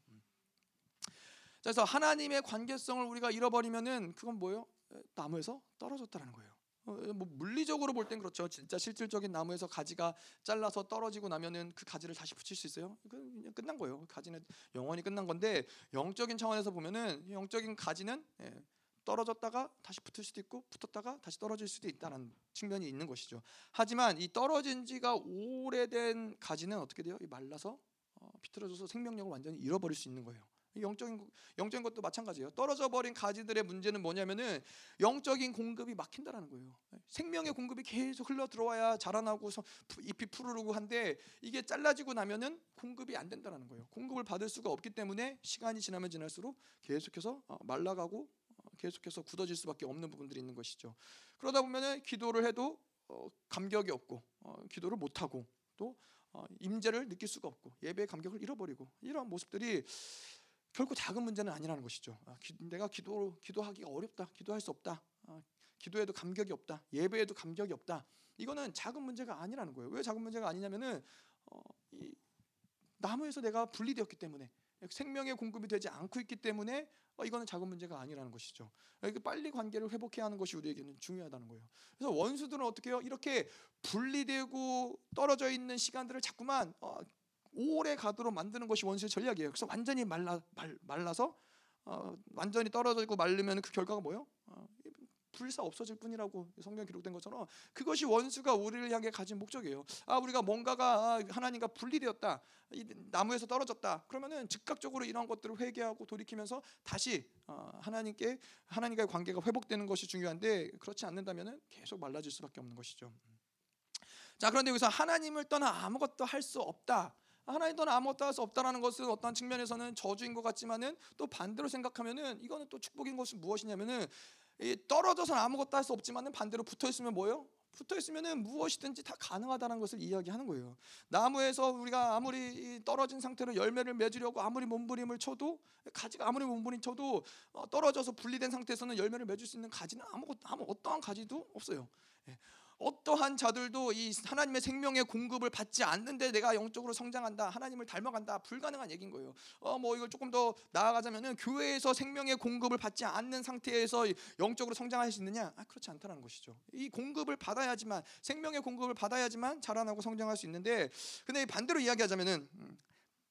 그래서 하나님의 관계성을 우리가 잃어버리면은 그건 뭐예요? 나무에서 떨어졌다는 거예요. 어, 뭐 물리적으로 볼 땐 그렇죠. 진짜 실질적인 나무에서 가지가 잘라서 떨어지고 나면은 그 가지를 다시 붙일 수 있어요? 그냥 끝난 거예요. 가지는 영원히 끝난 건데 영적인 차원에서 보면은 영적인 가지는 예, 떨어졌다가 다시 붙을 수도 있고 붙었다가 다시 떨어질 수도 있다는 측면이 있는 것이죠. 하지만 이 떨어진 지가 오래된 가지는 어떻게 돼요? 말라서 어, 비틀어져서 생명력을 완전히 잃어버릴 수 있는 거예요. 영적인 영적인 것도 마찬가지예요. 떨어져 버린 가지들의 문제는 뭐냐면은 영적인 공급이 막힌다라는 거예요. 생명의 공급이 계속 흘러 들어와야 자라나고 잎이 푸르르고 한데 이게 잘라지고 나면은 공급이 안 된다라는 거예요. 공급을 받을 수가 없기 때문에 시간이 지나면 지날수록 계속해서 어, 말라가고 어, 계속해서 굳어질 수밖에 없는 부분들이 있는 것이죠. 그러다 보면은 기도를 해도 어, 감격이 없고 기도를 못 하고 또 임재를 느낄 수가 없고 예배의 감격을 잃어버리고 이러한 모습들이 결코 작은 문제는 아니라는 것이죠. 아, 기, 내가 기도 기도하기가 어렵다, 기도할 수 없다, 아, 기도에도 감격이 없다, 예배에도 감격이 없다. 이거는 작은 문제가 아니라는 거예요. 왜 작은 문제가 아니냐면은 어, 이 나무에서 내가 분리되었기 때문에 생명의 공급이 되지 않고 있기 때문에 어, 이거는 작은 문제가 아니라는 것이죠. 빨리 관계를 회복해야 하는 것이 우리에게는 중요하다는 거예요. 그래서 원수들은 어떻게 해요? 이렇게 분리되고 떨어져 있는 시간들을 자꾸만 어, 오래 가도록 만드는 것이 원수의 전략이에요. 그래서 완전히 말라 말, 말라서 어, 완전히 떨어지고 말르면 그 결과가 뭐요? 어, 불사 없어질 뿐이라고 성경 기록된 것처럼 그것이 원수가 우리를 향해 가진 목적이에요. 아 우리가 뭔가가 아, 하나님과 분리되었다, 나무에서 떨어졌다. 그러면은 즉각적으로 이런 것들을 회개하고 돌이키면서 다시 어, 하나님께 하나님과의 관계가 회복되는 것이 중요한데 그렇지 않는다면은 계속 말라질 수밖에 없는 것이죠. 자 그런데 여기서 하나님을 떠나 아무것도 할 수 없다. 하나님 또는 아무것도 할 수 없다라는 것은 어떤 측면에서는 저주인 것 같지만은 또 반대로 생각하면은 이거는 또 축복인 것은 무엇이냐면은 떨어져서는 아무것도 할 수 없지만은 반대로 붙어 있으면 뭐요? 붙어 있으면은 무엇이든지 다 가능하다는 것을 이야기하는 거예요. 나무에서 우리가 아무리 떨어진 상태로 열매를 맺으려고 아무리 몸부림을 쳐도 가지가 아무리 몸부림 쳐도 어, 떨어져서 분리된 상태에서는 열매를 맺을 수 있는 가지는 아무것 아무 어떠한 가지도 없어요. 예. 어떠한 자들도 이 하나님의 생명의 공급을 받지 않는데 내가 영적으로 성장한다, 하나님을 닮아간다 불가능한 얘기인 거예요. 어 뭐 이걸 조금 더 나아가자면은 교회에서 생명의 공급을 받지 않는 상태에서 영적으로 성장할 수 있느냐? 아, 그렇지 않다는 것이죠. 이 공급을 받아야지만 생명의 공급을 받아야지만 자라나고 성장할 수 있는데 근데 반대로 이야기하자면은 음,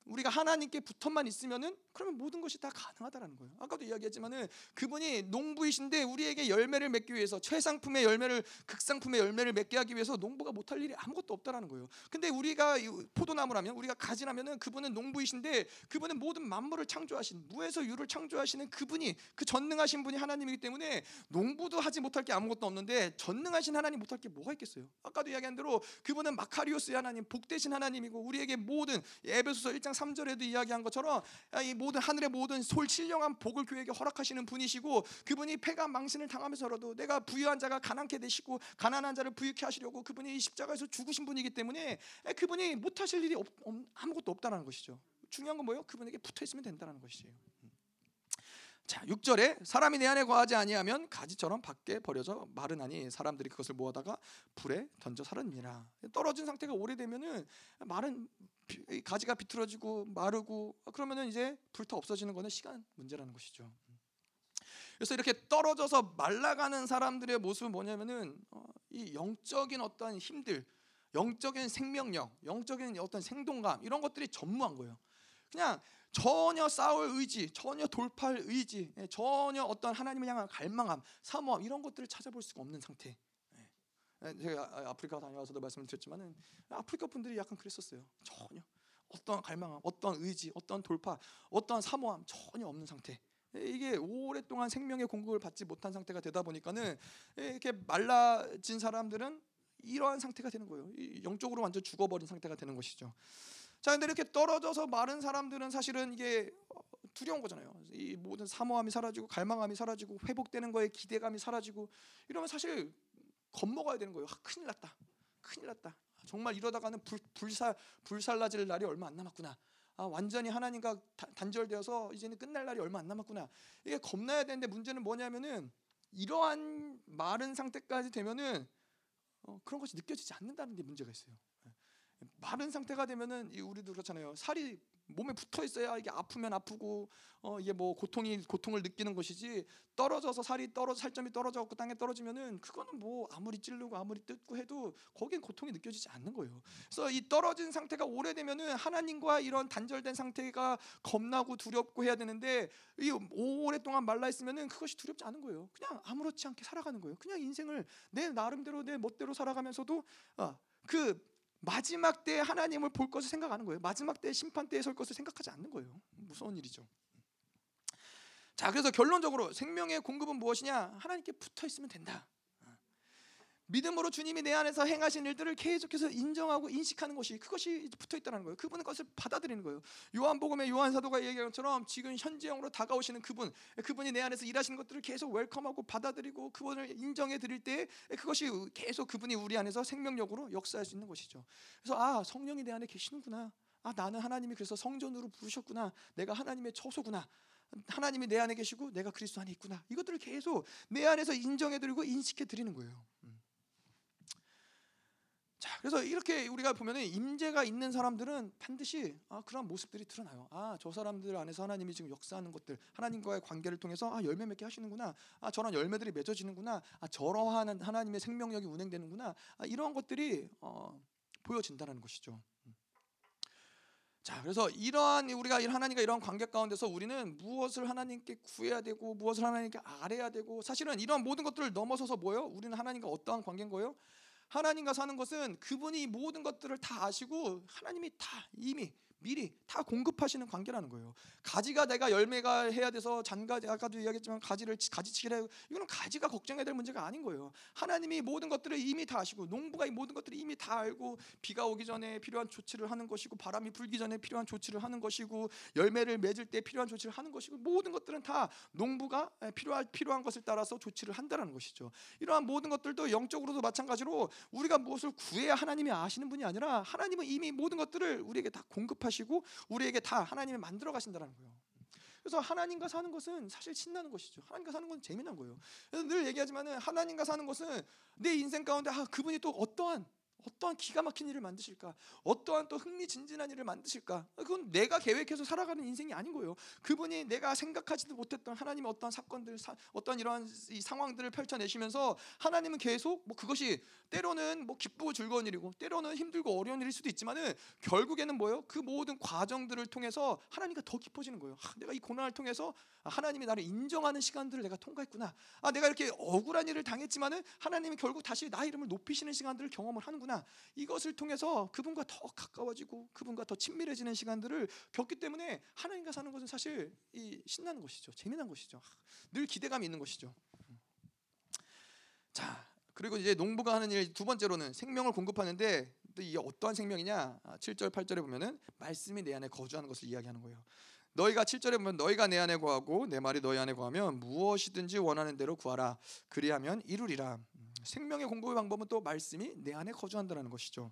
우리가 하나님께 붙어만 있으면은 그러면 모든 것이 다 가능하다라는 거예요. 아까도 이야기했지만은 그분이 농부이신데 우리에게 열매를 맺기 위해서 최상품의 열매를 극상품의 열매를 맺게 하기 위해서 농부가 못할 일이 아무것도 없다라는 거예요. 근데 우리가 이 포도나무라면 우리가 가지라면은 그분은 농부이신데 그분은 모든 만물을 창조하신 무에서 유를 창조하시는 그분이 그 전능하신 분이 하나님이기 때문에 농부도 하지 못할 게 아무것도 없는데 전능하신 하나님 못할 게 뭐가 있겠어요? 아까도 이야기한 대로 그분은 마카리오스의 하나님 복되신 하나님이고 우리에게 모든 에베소서 1장 3절에도 이야기한 것처럼 아, 이 모든 하늘의 모든 솔 신령한 복을 교회에게 허락하시는 분이시고 그분이 패가 망신을 당하면서라도 내가 부유한 자가 가난케 되시고 가난한 자를 부유케 하시려고 그분이 이 십자가에서 죽으신 분이기 때문에 에, 그분이 못하실 일이 없, 없, 아무것도 없다는 것이죠. 중요한 건 뭐예요? 그분에게 붙어 있으면 된다는 것이에요. 자, 6절에 사람이 내 안에 거하지 아니하면 가지처럼 밖에 버려져 마르나니 사람들이 그것을 모아다가 불에 던져 살았니라. 떨어진 상태가 오래되면은 마른 비- 가지가 비틀어지고 마르고 그러면은 이제 불타 없어지는 거는 시간 문제라는 것이죠. 그래서 이렇게 떨어져서 말라가는 사람들의 모습은 뭐냐면은 어, 이 영적인 어떤 힘들, 영적인 생명력, 영적인 어떤 생동감 이런 것들이 전무한 거예요. 그냥 전혀 싸울 의지, 전혀 돌파할 의지, 예, 전혀 어떤 하나님을 향한 갈망함, 사모함 이런 것들을 찾아볼 수가 없는 상태. 예. 예, 제가 아- 아프리카 다녀와서도 말씀드렸지만은 아프리카 분들이 약간 그랬었어요. 전혀 어떤 갈망함, 어떤 의지, 어떤 돌파, 어떤 사모함 전혀 없는 상태. 예, 이게 오랫동안 생명의 공급을 받지 못한 상태가 되다 보니까는 예, 이렇게 말라진 사람들은 이러한 상태가 되는 거예요. 이 영적으로 완전 죽어버린 상태가 되는 것이죠. 자, 근데 이렇게 떨어져서 마른 사람들은 사실은 이게 어, 두려운 거잖아요. 이 모든 사모함이 사라지고 갈망함이 사라지고 회복되는 거에 기대감이 사라지고 이러면 사실 겁먹어야 되는 거예요. 아, 큰일 났다. 큰일 났다. 정말 이러다가는 불, 불살 불살라질 날이 얼마 안 남았구나. 아, 완전히 하나님과 다- 단절되어서 이제는 끝날 날이 얼마 안 남았구나. 이게 겁나야 되는데 문제는 뭐냐면은 이러한 마른 상태까지 되면은 어, 그런 것이 느껴지지 않는다는 게 문제가 있어요. 예. 마른 상태가 되면은 이 우리도 그렇잖아요. 살이 몸에 붙어 있어야 이게 아프면 아프고 어 이게 뭐 고통이 고통을 느끼는 것이지 떨어져서 살이 떨어 살점이 떨어져 갖고 땅에 떨어지면은 그거는 뭐 아무리 찌르고 아무리 뜯고 해도 거기엔 고통이 느껴지지 않는 거예요. 그래서 이 떨어진 상태가 오래되면은 하나님과 이런 단절된 상태가 겁나고 두렵고 해야 되는데 이 오랫동안 말라 있으면은 그것이 두렵지 않은 거예요. 그냥 아무렇지 않게 살아가는 거예요. 그냥 인생을 내 나름대로 내 멋대로 살아가면서도 어, 그 마지막 때 하나님을 볼 것을 생각하는 거예요. 마지막 때 심판 때에 설 것을 생각하지 않는 거예요. 무서운 일이죠. 자, 그래서 결론적으로 생명의 공급은 무엇이냐? 하나님께 붙어 있으면 된다. 믿음으로 주님이 내 안에서 행하신 일들을 계속해서 인정하고 인식하는 것이 그것이 붙어 있다는 거예요. 그분은 그것을 받아들이는 거예요. 요한복음의 요한 사도가 얘기한 것처럼 지금 현재형으로 다가오시는 그분, 그분이 내 안에서 일하시는 것들을 계속 웰컴하고 받아들이고 그분을 인정해 드릴 때 그것이 계속 그분이 우리 안에서 생명력으로 역사할 수 있는 것이죠. 그래서 아 성령이 내 안에 계시는구나. 아 나는 하나님이 그래서 성전으로 부르셨구나. 내가 하나님의 처소구나. 하나님이 내 안에 계시고 내가 그리스도 안에 있구나. 이것들을 계속 내 안에서 인정해 드리고 인식해 드리는 거예요. 음. 자, 그래서 이렇게 우리가 보면은 임재가 있는 사람들은 반드시 아, 그런 모습들이 드러나요. 아, 저 사람들 안에서 하나님이 지금 역사하는 것들, 하나님과의 관계를 통해서 아, 열매 맺게 하시는구나. 아, 저런 열매들이 맺어지는구나. 아, 저러한 하나님의 생명력이 운행되는구나. 아, 이러한 것들이 어, 보여진다는 것이죠. 음. 자, 그래서 이러한 우리가 하나님과 이러한 관계 가운데서 우리는 무엇을 하나님께 구해야 되고 무엇을 하나님께 아뢰야 되고 사실은 이러한 모든 것들을 넘어서서 뭐요? 우리는 하나님과 어떠한 관계인 거예요? 하나님과 사는 것은 그분이 모든 것들을 다 아시고 하나님이 다 이미 미리 다 공급하시는 관계라는 거예요. 가지가 내가 열매가 해야 돼서 잔가지 아까도 이야기했지만 가지를 가지치기를. 이거는 가지가 걱정해야 될 문제가 아닌 거예요. 하나님이 모든 것들을 이미 다 아시고 농부가 이 모든 것들을 이미 다 알고 비가 오기 전에 필요한 조치를 하는 것이고 바람이 불기 전에 필요한 조치를 하는 것이고 열매를 맺을 때 필요한 조치를 하는 것이고 모든 것들은 다 농부가 필요할 필요한 것을 따라서 조치를 한다는 것이죠. 이러한 모든 것들도 영적으로도 마찬가지로 우리가 무엇을 구해야 하나님이 아시는 분이 아니라 하나님은 이미 모든 것들을 우리에게 다 공급하 하시고 우리에게 다 하나님이 만들어 가신다는 거예요. 그래서 하나님과 사는 것은 사실 신나는 것이죠. 하나님과 사는 건 재미난 거예요. 늘 얘기하지만은 하나님과 사는 것은 내 인생 가운데 아 그분이 또 어떠한 어떠한 기가 막힌 일을 만드실까? 어떠한 또 흥미진진한 일을 만드실까? 그건 내가 계획해서 살아가는 인생이 아닌 거예요. 그분이 내가 생각하지도 못했던 하나님의 어떠한 사건들, 사, 어떤 이러한 이 상황들을 펼쳐내시면서 하나님은 계속 뭐 그것이 때로는 뭐 기쁘고 즐거운 일이고 때로는 힘들고 어려운 일일 수도 있지만은 결국에는 뭐예요? 그 모든 과정들을 통해서 하나님과 더 깊어지는 거예요. 아, 내가 이 고난을 통해서 아, 하나님이 나를 인정하는 시간들을 내가 통과했구나. 아, 내가 이렇게 억울한 일을 당했지만은 하나님이 결국 다시 나 이름을 높이시는 시간들을 경험을 하는구나. 이것을 통해서 그분과 더 가까워지고 그분과 더 친밀해지는 시간들을 겪기 때문에 하나님과 사는 것은 사실 이 신나는 것이죠. 재미난 것이죠. 늘 기대감이 있는 것이죠. 자, 그리고 이제 농부가 하는 일 두 번째로는 생명을 공급하는데 또 이게 어떠한 생명이냐? 7절 8절에 보면은 말씀이 내 안에 거주하는 것을 이야기하는 거예요. 너희가 7절에 보면 너희가 내 안에 거하고 내 말이 너희 안에 거하면 무엇이든지 원하는 대로 구하라 그리하면 이루리라. 생명의 공급의 방법은 또 말씀이 내 안에 거주한다는 것이죠.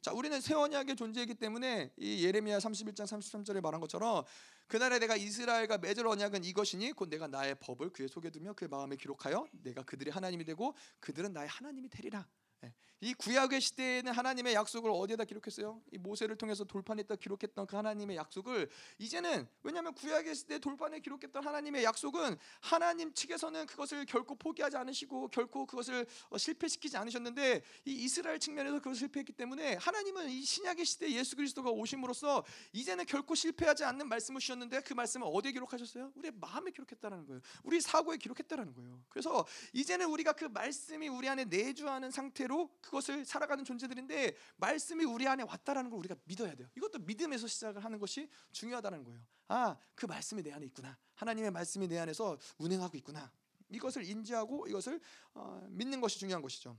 자, 우리는 새 언약의 존재이기 때문에 이 예레미야 31장 33절에 말한 것처럼 그날에 내가 이스라엘과 맺을 언약은 이것이니 곧 내가 나의 법을 그의 속에 두며 그의 마음에 기록하여 내가 그들의 하나님이 되고 그들은 나의 하나님이 되리라. 예. 이 구약의 시대에는 하나님의 약속을 어디에다 기록했어요? 이 모세를 통해서 돌판에다 기록했던 그 하나님의 약속을 이제는 왜냐하면 구약의 시대 돌판에 기록했던 하나님의 약속은 하나님 측에서는 그것을 결코 포기하지 않으시고 결코 그것을 어, 실패시키지 않으셨는데 이 이스라엘 측면에서 그것을 실패했기 때문에 하나님은 이 신약의 시대 예수 그리스도가 오심으로써 이제는 결코 실패하지 않는 말씀을 주셨는데 그 말씀을 어디에 기록하셨어요? 우리의 마음에 기록했다라는 거예요. 우리 사고에 기록했다라는 거예요. 그래서 이제는 우리가 그 말씀이 우리 안에 내주하는 상태로 그것을 살아가는 존재들인데 말씀이 우리 안에 왔다라는 걸 우리가 믿어야 돼요. 이것도 믿음에서 시작을 하는 것이 중요하다는 거예요. 아, 그 말씀이 내 안에 있구나. 하나님의 말씀이 내 안에서 운행하고 있구나. 이것을 인지하고 이것을 어, 믿는 것이 중요한 것이죠.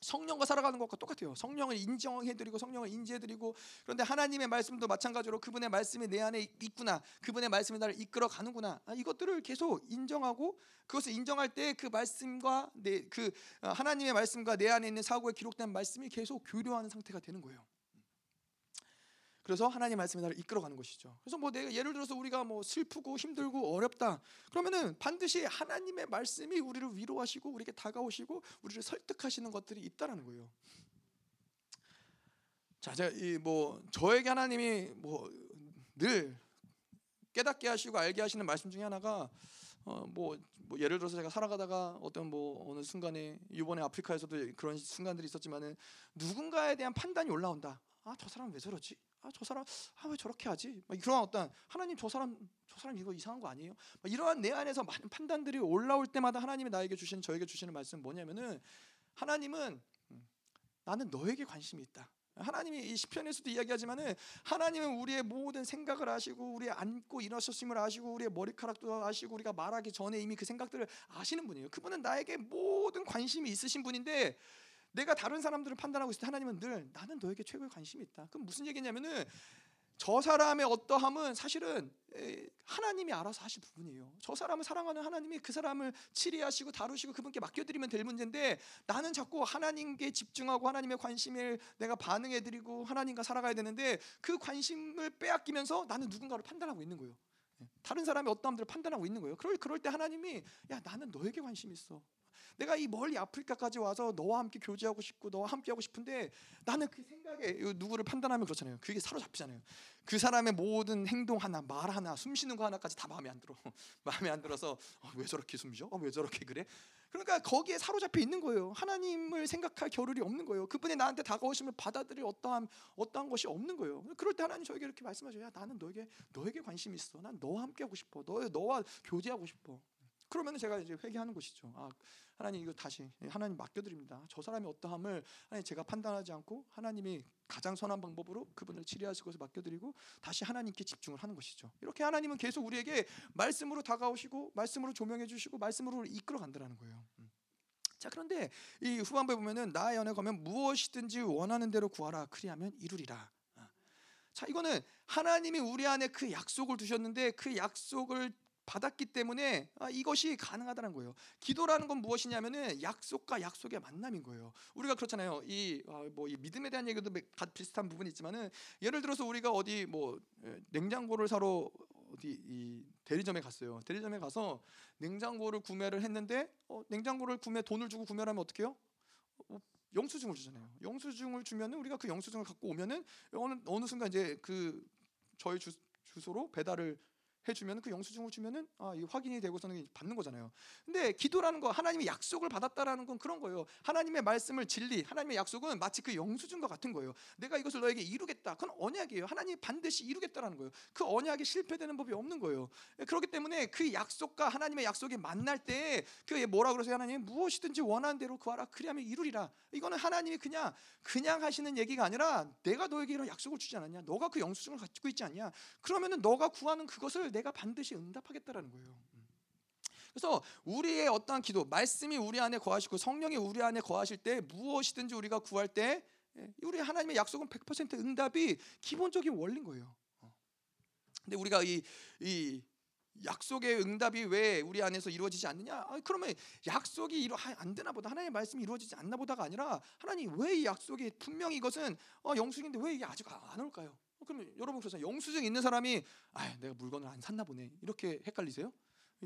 성령과 살아가는 것과 똑같아요. 성령을 인정해드리고 성령을 인지해드리고 그런데 하나님의 말씀도 마찬가지로 그분의 말씀이 내 안에 있구나. 그분의 말씀이 나를 이끌어 가는구나. 아, 이것들을 계속 인정하고 그것을 인정할 때 그 말씀과 내 그 하나님의 말씀과 내 안에 있는 사고에 기록된 말씀이 계속 교류하는 상태가 되는 거예요. 그래서 하나님 말씀이 나를 이끌어가는 것이죠. 그래서 뭐 내가 예를 들어서 우리가 뭐 슬프고 힘들고 어렵다 그러면은 반드시 하나님의 말씀이 우리를 위로하시고 우리에게 다가오시고 우리를 설득하시는 것들이 있다라는 거예요. 자, 제가 이뭐 저에게 하나님이 뭐 늘 깨닫게 하시고 알게 하시는 말씀 중에 하나가 어뭐 뭐 예를 들어서 제가 살아가다가 어떤 뭐 어느 순간에 이번에 아프리카에서도 그런 순간들이 있었지만은 누군가에 대한 판단이 올라온다. 아, 저 사람 왜 저러지? 아, 저 사람 아, 왜 저렇게 하지? 막 그런 어떤 하나님 저 사람 저 사람 이거 이상한 거 아니에요? 이러한 내 안에서 많은 판단들이 올라올 때마다 하나님이 나에게 주시는 저에게 주시는 말씀 은 뭐냐면은 하나님은 음, 나는 너에게 관심이 있다. 하나님이 이 시편에서도 이야기하지만은 하나님은 우리의 모든 생각을 아시고 우리의 안고 일어섰음을 아시고 우리의 머리카락도 아시고 우리가 말하기 전에 이미 그 생각들을 아시는 분이에요. 그분은 나에게 모든 관심이 있으신 분인데 내가 다른 사람들을 판단하고 있을 때 하나님은 늘 나는 너에게 최고의 관심이 있다. 그럼 무슨 얘기냐면은 저 사람의 어떠함은 사실은 하나님이 알아서 하실 부분이에요. 저 사람을 사랑하는 하나님이 그 사람을 치리하시고 다루시고 그분께 맡겨드리면 될 문제인데 나는 자꾸 하나님께 집중하고 하나님의 관심을 내가 반응해드리고 하나님과 살아가야 되는데 그 관심을 빼앗기면서 나는 누군가를 판단하고 있는 거예요. 예. 다른 사람의 어떠함들을 판단하고 있는 거예요. 그럴 그럴 때 하나님이 야 나는 너에게 관심 있어. 내가 이 멀리 아프리카까지 와서 너와 함께 교제하고 싶고 너와 함께 하고 싶은데 나는 그 생각에 누구를 판단하면 그렇잖아요. 그게 사로잡히잖아요. 그 사람의 모든 행동 하나, 말 하나, 숨 쉬는 거 하나까지 다 마음에 안 들어. 마음에 안 들어서 어, 왜 저렇게 숨 쉬어? 어, 왜 저렇게 그래? 그러니까 거기에 사로잡혀 있는 거예요. 하나님을 생각할 겨를이 없는 거예요. 그분이 나한테 다가오시면 받아들일 어떠한 어떠한 것이 없는 거예요. 그럴 때 하나님 저에게 이렇게 말씀하셔요. 야, 나는 너에게 너에게 관심 있어. 난 너와 함께 하고 싶어. 너 너와 교제하고 싶어. 그러면 제가 이제 회개하는 것이죠. 아, 하나님 이거 다시 하나님 맡겨드립니다. 저 사람이 어떠함을 하나님 제가 판단하지 않고 하나님이 가장 선한 방법으로 그분을 치료하실 것을 맡겨드리고 다시 하나님께 집중을 하는 것이죠. 이렇게 하나님은 계속 우리에게 말씀으로 다가오시고 말씀으로 조명해 주시고 말씀으로 이끌어 간다는 거예요. 음. 자 그런데 이 후반부에 보면은 나의 연애 가면 무엇이든지 원하는 대로 구하라 그리하면 이루리라. 아. 자 이거는 하나님이 우리 안에 그 약속을 두셨는데 그 약속을 받았기 때문에 아, 이것이 가능하다는 거예요. 기도라는 건 무엇이냐면은 약속과 약속의 만남인 거예요. 우리가 그렇잖아요. 이뭐 아, 이 믿음에 대한 얘기도 비슷한 부분이 있지만은 예를 들어서 우리가 어디 뭐 냉장고를 사러 어디 이 대리점에 갔어요. 대리점에 가서 냉장고를 구매를 했는데 어, 냉장고를 구매 돈을 주고 구매를 하면 어떻게 해요? 어, 영수증을 주잖아요. 영수증을 주면은 우리가 그 영수증을 갖고 오면은 어느 어느 순간 이제 그 저희 주, 주소로 배달을 해주면 그 영수증을 주면은 아, 이 확인이 되고서는 받는 거잖아요. 근데 기도라는 거 하나님의 약속을 받았다라는 건 그런 거예요. 하나님의 말씀을 진리, 하나님의 약속은 마치 그 영수증과 같은 거예요. 내가 이것을 너에게 이루겠다. 그건 언약이에요. 하나님이 반드시 이루겠다라는 거예요. 그 언약이 실패되는 법이 없는 거예요. 그렇기 때문에 그 약속과 하나님의 약속이 만날 때 그 뭐라 그러세요? 하나님 무엇이든지 원하는 대로 구하라. 그리하면 이루리라. 이거는 하나님이 그냥 그냥 하시는 얘기가 아니라 내가 너에게 이런 약속을 주지 않았냐? 너가 그 영수증을 가지고 있지 않냐? 그러면은 너가 구하는 그것을 내가 반드시 응답하겠다라는 거예요. 음. 그래서 우리의 어떠한 기도, 말씀이 우리 안에 거하시고 성령이 우리 안에 거하실 때 무엇이든지 우리가 구할 때 예, 우리 하나님의 약속은 100% 응답이 기본적인 원리인 거예요. 어. 근데 우리가 이, 이 약속의 응답이 왜 우리 안에서 이루어지지 않느냐? 아, 그러면 약속이 이루 아, 안 되나 보다. 하나님의 말씀이 이루어지지 않나 보다가 아니라 하나님 왜 이 약속이 분명히 이것은 어, 영수인데 왜 이게 아직 안 올까요? 어, 그러면 여러분 그래서 영수증 있는 사람이 아, 내가 물건을 안 샀나 보네. 이렇게 헷갈리세요?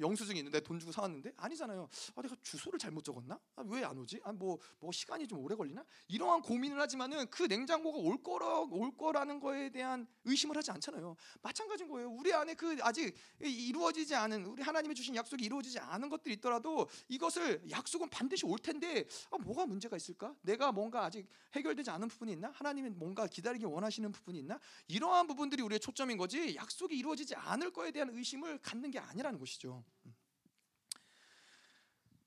영수증이 있는데 돈 주고 사왔는데 아니잖아요. 아, 내가 주소를 잘못 적었나? 아, 왜 안 오지? 아, 뭐, 뭐 시간이 좀 오래 걸리나? 이러한 고민을 하지만은 그 냉장고가 올 거라 올 거라는 거에 대한 의심을 하지 않잖아요. 마찬가지인 거예요. 우리 안에 그 아직 이루어지지 않은 우리 하나님이 주신 약속이 이루어지지 않은 것들이 있더라도 이것을 약속은 반드시 올 텐데 아, 뭐가 문제가 있을까? 내가 뭔가 아직 해결되지 않은 부분이 있나? 하나님이 뭔가 기다리기 원하시는 부분이 있나? 이러한 부분들이 우리의 초점인 거지. 약속이 이루어지지 않을 거에 대한 의심을 갖는 게 아니라는 것이죠.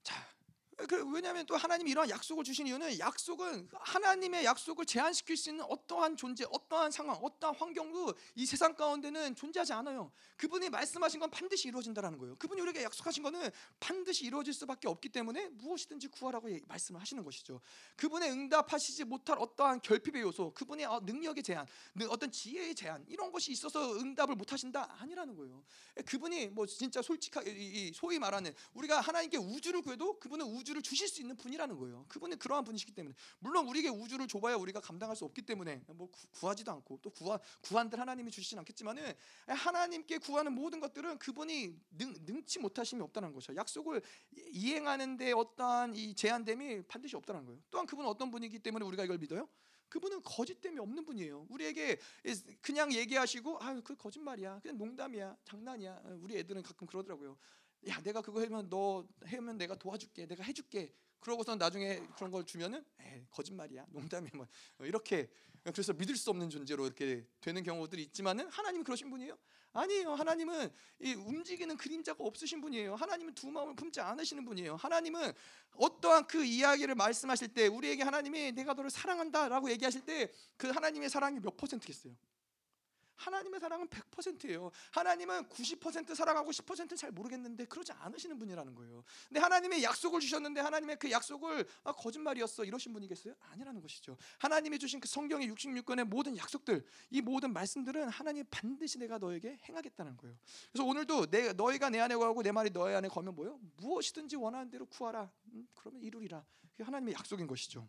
자, 그 왜냐하면 또 하나님이 이러한 약속을 주신 이유는 약속은 하나님의 약속을 제한시킬 수 있는 어떠한 존재, 어떠한 상황, 어떠한 환경도 이 세상 가운데는 존재하지 않아요. 그분이 말씀하신 건 반드시 이루어진다라는 거예요. 그분이 우리에게 약속하신 거는 반드시 이루어질 수밖에 없기 때문에 무엇이든지 구하라고 예, 말씀을 하시는 것이죠. 그분의 응답하시지 못할 어떠한 결핍의 요소, 그분의 어, 능력의 제한, 어떤 지혜의 제한 이런 것이 있어서 응답을 못 하신다 아니라는 거예요. 그분이 뭐 진짜 솔직하게 소위 말하는 우리가 하나님께 우주를 구해도 그분은 우주 를 주실 수 있는 분이라는 거예요. 그분은 그러한 분이시기 때문에 물론 우리에게 우주를 줘봐야 우리가 감당할 수 없기 때문에 뭐 구 하지도 않고 또 구하 구한들 하나님이 주시진 않겠지만은 하나님께 구하는 모든 것들은 그분이 능, 능치 못하심이 없다는 것이죠. 약속을 이행하는데 어떠한 이 제한됨이 반드시 없다는 거예요. 또한 그분은 어떤 분이기 때문에 우리가 이걸 믿어요? 그분은 거짓됨이 없는 분이에요. 우리에게 그냥 얘기하시고 아그 거짓말이야. 그냥 농담이야. 장난이야. 우리 애들은 가끔 그러더라고요. 야 내가 그거 하면 너 해면 내가 도와줄게. 내가 해줄게. 그러고서 나중에 그런 걸 주면은 에 거짓말이야. 농담이야. 뭐 이렇게 그래서 믿을 수 없는 존재로 이렇게 되는 경우들이 있지만은 하나님은 그러신 분이에요? 아니에요. 하나님은 이 움직이는 그림자가 없으신 분이에요. 하나님은 두 마음을 품지 않으시는 분이에요. 하나님은 어떠한 그 이야기를 말씀하실 때 우리에게 하나님이 내가 너를 사랑한다라고 얘기하실 때 그 하나님의 사랑이 몇 퍼센트겠어요? 하나님의 사랑은 100%예요. 하나님은 90% 사랑하고 10%는 잘 모르겠는데 그러지 않으시는 분이라는 거예요. 근데 하나님의 약속을 주셨는데 하나님의 그 약속을 아, 거짓말이었어 이러신 분이겠어요? 아니라는 것이죠. 하나님이 주신 그 성경의 66권의 모든 약속들, 이 모든 말씀들은 하나님 반드시 내가 너에게 행하겠다는 거예요. 그래서 오늘도 내 너희가 내 안에 거하고 내 말이 너희 안에 거면 뭐요? 무엇이든지 원하는 대로 구하라. 음, 그러면 이루리라. 그게 하나님의 약속인 것이죠.